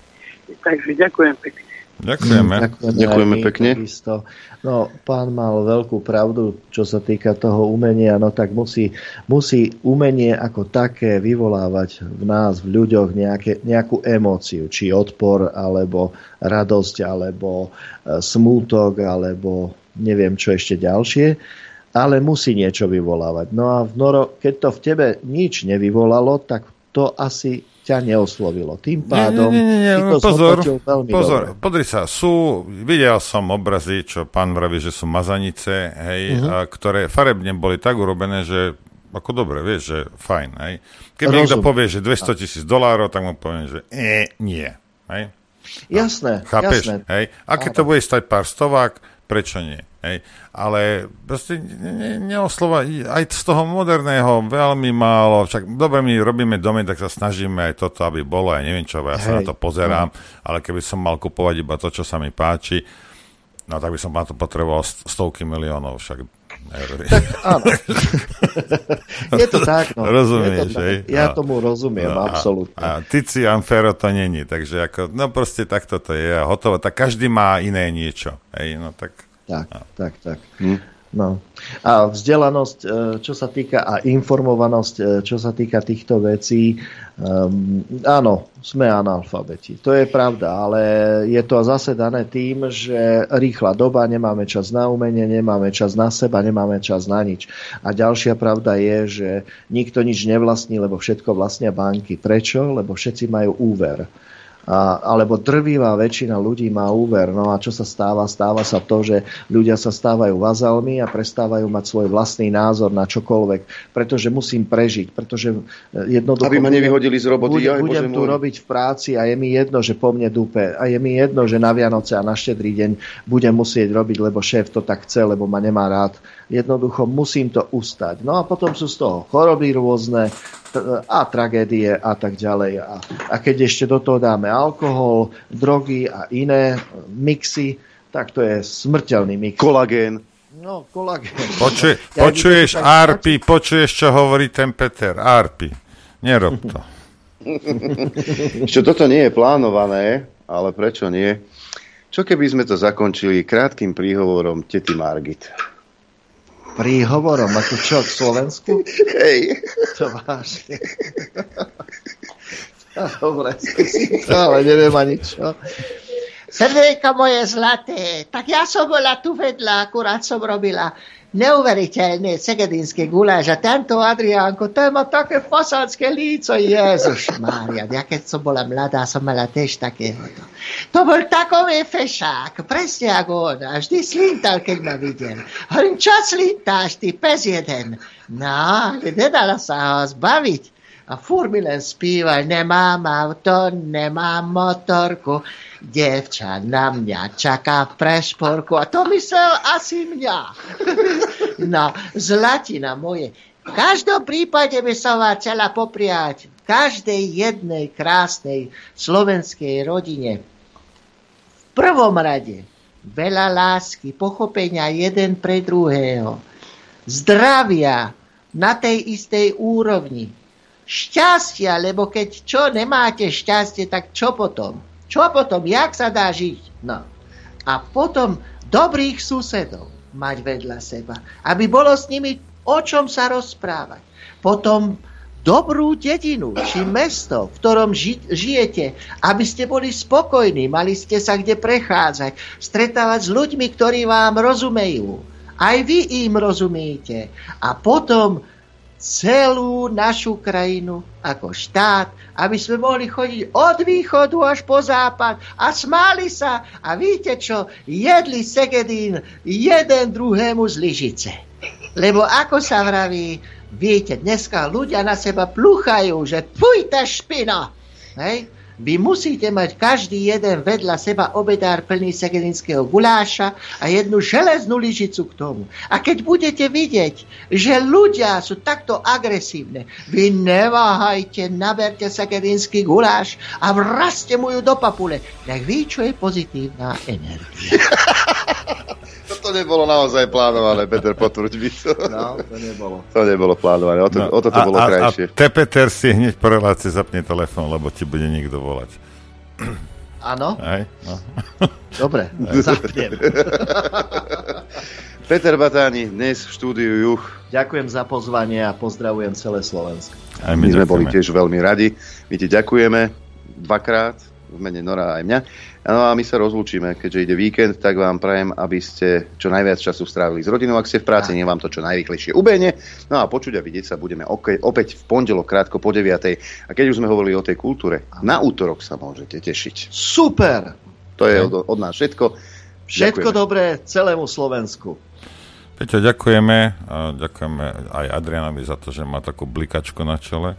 Takže ďakujem pekne. Ďakujeme. Ďakujeme my pekne. Takisto. No, pán mal veľkú pravdu, čo sa týka toho umenia, no tak musí, musí umenie ako také vyvolávať v nás, v ľuďoch nejaké, nejakú emóciu, či odpor, alebo radosť, alebo e, smútok, alebo neviem čo ešte ďalšie, ale musí niečo vyvolávať. No a v Noro, keď to v tebe nič nevyvolalo, tak to asi ťa neoslovilo. Tým pádom nie, nie, nie, ty to pozor, veľmi pozor, dobre. podri sa, sú, videl som obrazy, čo pán vraví, že sú mazanice, hej, Mhm. a ktoré farebne boli tak urobené, že ako dobre, vieš, že fajn, hej. Keby Rozumiem. niekto povie, že 200 tisíc dolárov, tak mu poviem, že e, nie, hej. Jasné, Chápeš? jasné. Hej? A keď to bude stať pár stovák, prečo nie? Hej? Ale proste ne, ne- neoslova, aj z toho moderného veľmi málo, však dobre, my robíme domy, tak sa snažíme aj toto, aby bolo, aj neviem čo, ja sa na Hej, to pozerám, ale keby som mal kupovať iba to, čo sa mi páči, no tak by som na to potreboval st- stovky miliónov, však neverím. Áno. je to tak, no. Rozumieš, je to tak. hej? Ja No. tomu rozumiem, No a- absolútne. A Tizian Ferro to není, takže ako, no proste takto to je a hotovo. Tak každý má iné niečo. Hej, no tak... Tak, tak, tak. Hm. No. A vzdelanosť, e, čo sa týka, a informovanosť, e, čo sa týka týchto vecí, um, áno, sme analfabeti. To je pravda, ale je to zase dané tým, že rýchla doba, nemáme čas na umenie, nemáme čas na seba, nemáme čas na nič. A ďalšia pravda je, že nikto nič nevlastní, lebo všetko vlastnia banky. Prečo? Lebo všetci majú úver. Alebo drvivá väčšina ľudí má úver. No a čo sa stáva? Stáva sa to, že ľudia sa stávajú vazalmi a prestávajú mať svoj vlastný názor na čokoľvek, pretože musím prežiť, pretože e, jednoducho... Aby ma nevyhodili z roboty, Budem, aj, budem tu môj. robiť v práci a je mi jedno, že po mne dupe. A je mi jedno, že na Vianoce a na štedrý deň budem musieť robiť, lebo šéf to tak chce, lebo ma nemá rád. Jednoducho musím to ustať. No a potom sú z toho choroby rôzne a tragédie a tak ďalej. A, a keď ešte do toho dáme alkohol, drogy a iné mixy, tak to je smrteľný mix. Kolagén. No, kolagén. Počuje, Ja počuješ, vidím, že tak- Arpi, počuješ, čo hovorí ten Peter. Arpi, nerob to. Ešte toto nie je plánované, ale prečo nie? Čo keby sme to zakončili krátkým príhovorom tety Margit? Príhovorom, ako čo, k Slovensku? Hej. To vážne. Dobre, to, ale neviem ani čo. Srdejko moje zlaté, tak ja som bola tu vedľa, akurát som robila neuveriteľné segedinské guláš a tento Adriánko, ten má také fasádzke líco, Ježiš Mária, ja keď som bola mladá, som mala tiež takéhoto. To bol takový fešák, presne ako on, a vždy slintal, keď ma videl. Hovorím, čo slintáš, ty pes jeden? No, nedala sa ho zbaviť. A len spíval, nemám auto, nemám motorku, devča na mňa čaká v prešporku. A to myslel asi mňa. no, zlatina moje. V každom prípade by som vám chcela popriať každej jednej krásnej slovenskej rodine v prvom rade veľa lásky, pochopenia jeden pre druhého, zdravia na tej istej úrovni, šťastia, lebo keď čo nemáte šťastie, tak čo potom? Čo potom? Jak sa dá žiť? No. A potom dobrých susedov mať vedľa seba, aby bolo s nimi o čom sa rozprávať. Potom dobrú dedinu či mesto, v ktorom ži- žijete, aby ste boli spokojní, mali ste sa kde prechádzať, stretávať s ľuďmi, ktorí vám rozumejú. Aj vy im rozumiete. A potom celú našu krajinu ako štát, aby sme mohli chodiť od východu až po západ a smáli sa a víte čo, jedli segedín jeden druhému z lyžice. Lebo ako sa vraví, viete, dneska ľudia na seba pluchajú, že fuj, tá. Hej? Vy musíte mať každý jeden vedľa seba obedár plný segedinského guláša a jednu železnú lyžicu k tomu. A keď budete vidieť, že ľudia sú takto agresívne, vy neváhajte, naberte segedinský guláš a vrazte mu ju do papule. Nech ví, čo je pozitívna energia. Toto nebolo naozaj plánované, Peter, potvrď mi to. No, to nebolo. To nebolo plánované, o to, no, o to, to a, bolo a, krajšie. A te, Peter, si hneď po relácii zapne telefón, lebo ti bude niekto volať. Áno? Hej, no. Dobre, zapnem. Peter Batáni, dnes v štúdiu Juch. Ďakujem za pozvanie a pozdravujem celé Slovensko. Aj my, my sme boli tiež veľmi radi. My ti ďakujeme dvakrát, v mene Nora aj mňa. No a my sa rozlúčime, keďže ide víkend, tak vám prajem, aby ste čo najviac času strávili s rodinou, ak ste v práci, nech vám to čo najrychlejšie ubehne. No a počuť a vidieť sa budeme opäť v pondelok krátko po 9. A keď už sme hovorili o tej kultúre, na útorok sa môžete tešiť. Super! To je od, od nás všetko. Všetko Ďakujeme. dobré celému Slovensku. Peťo, ďakujeme. A ďakujeme aj Adrianovi za to, že má takú blikačku na čele.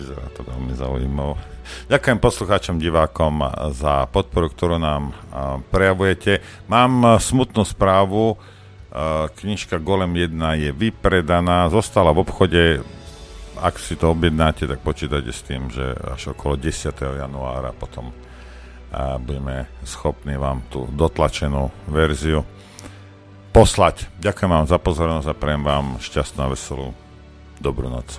Vyzerá to veľmi zaujímavé. Ďakujem poslucháčom, divákom za podporu, ktorú nám prejavujete. Mám smutnú správu. Knižka Golem 1 je vypredaná, zostala v obchode. Ak si to objednáte, tak počítajte s tým, že až okolo 10. januára potom budeme schopní vám tú dotlačenú verziu poslať. Ďakujem vám za pozornosť a prejem vám šťastnú a veselú dobrú noc.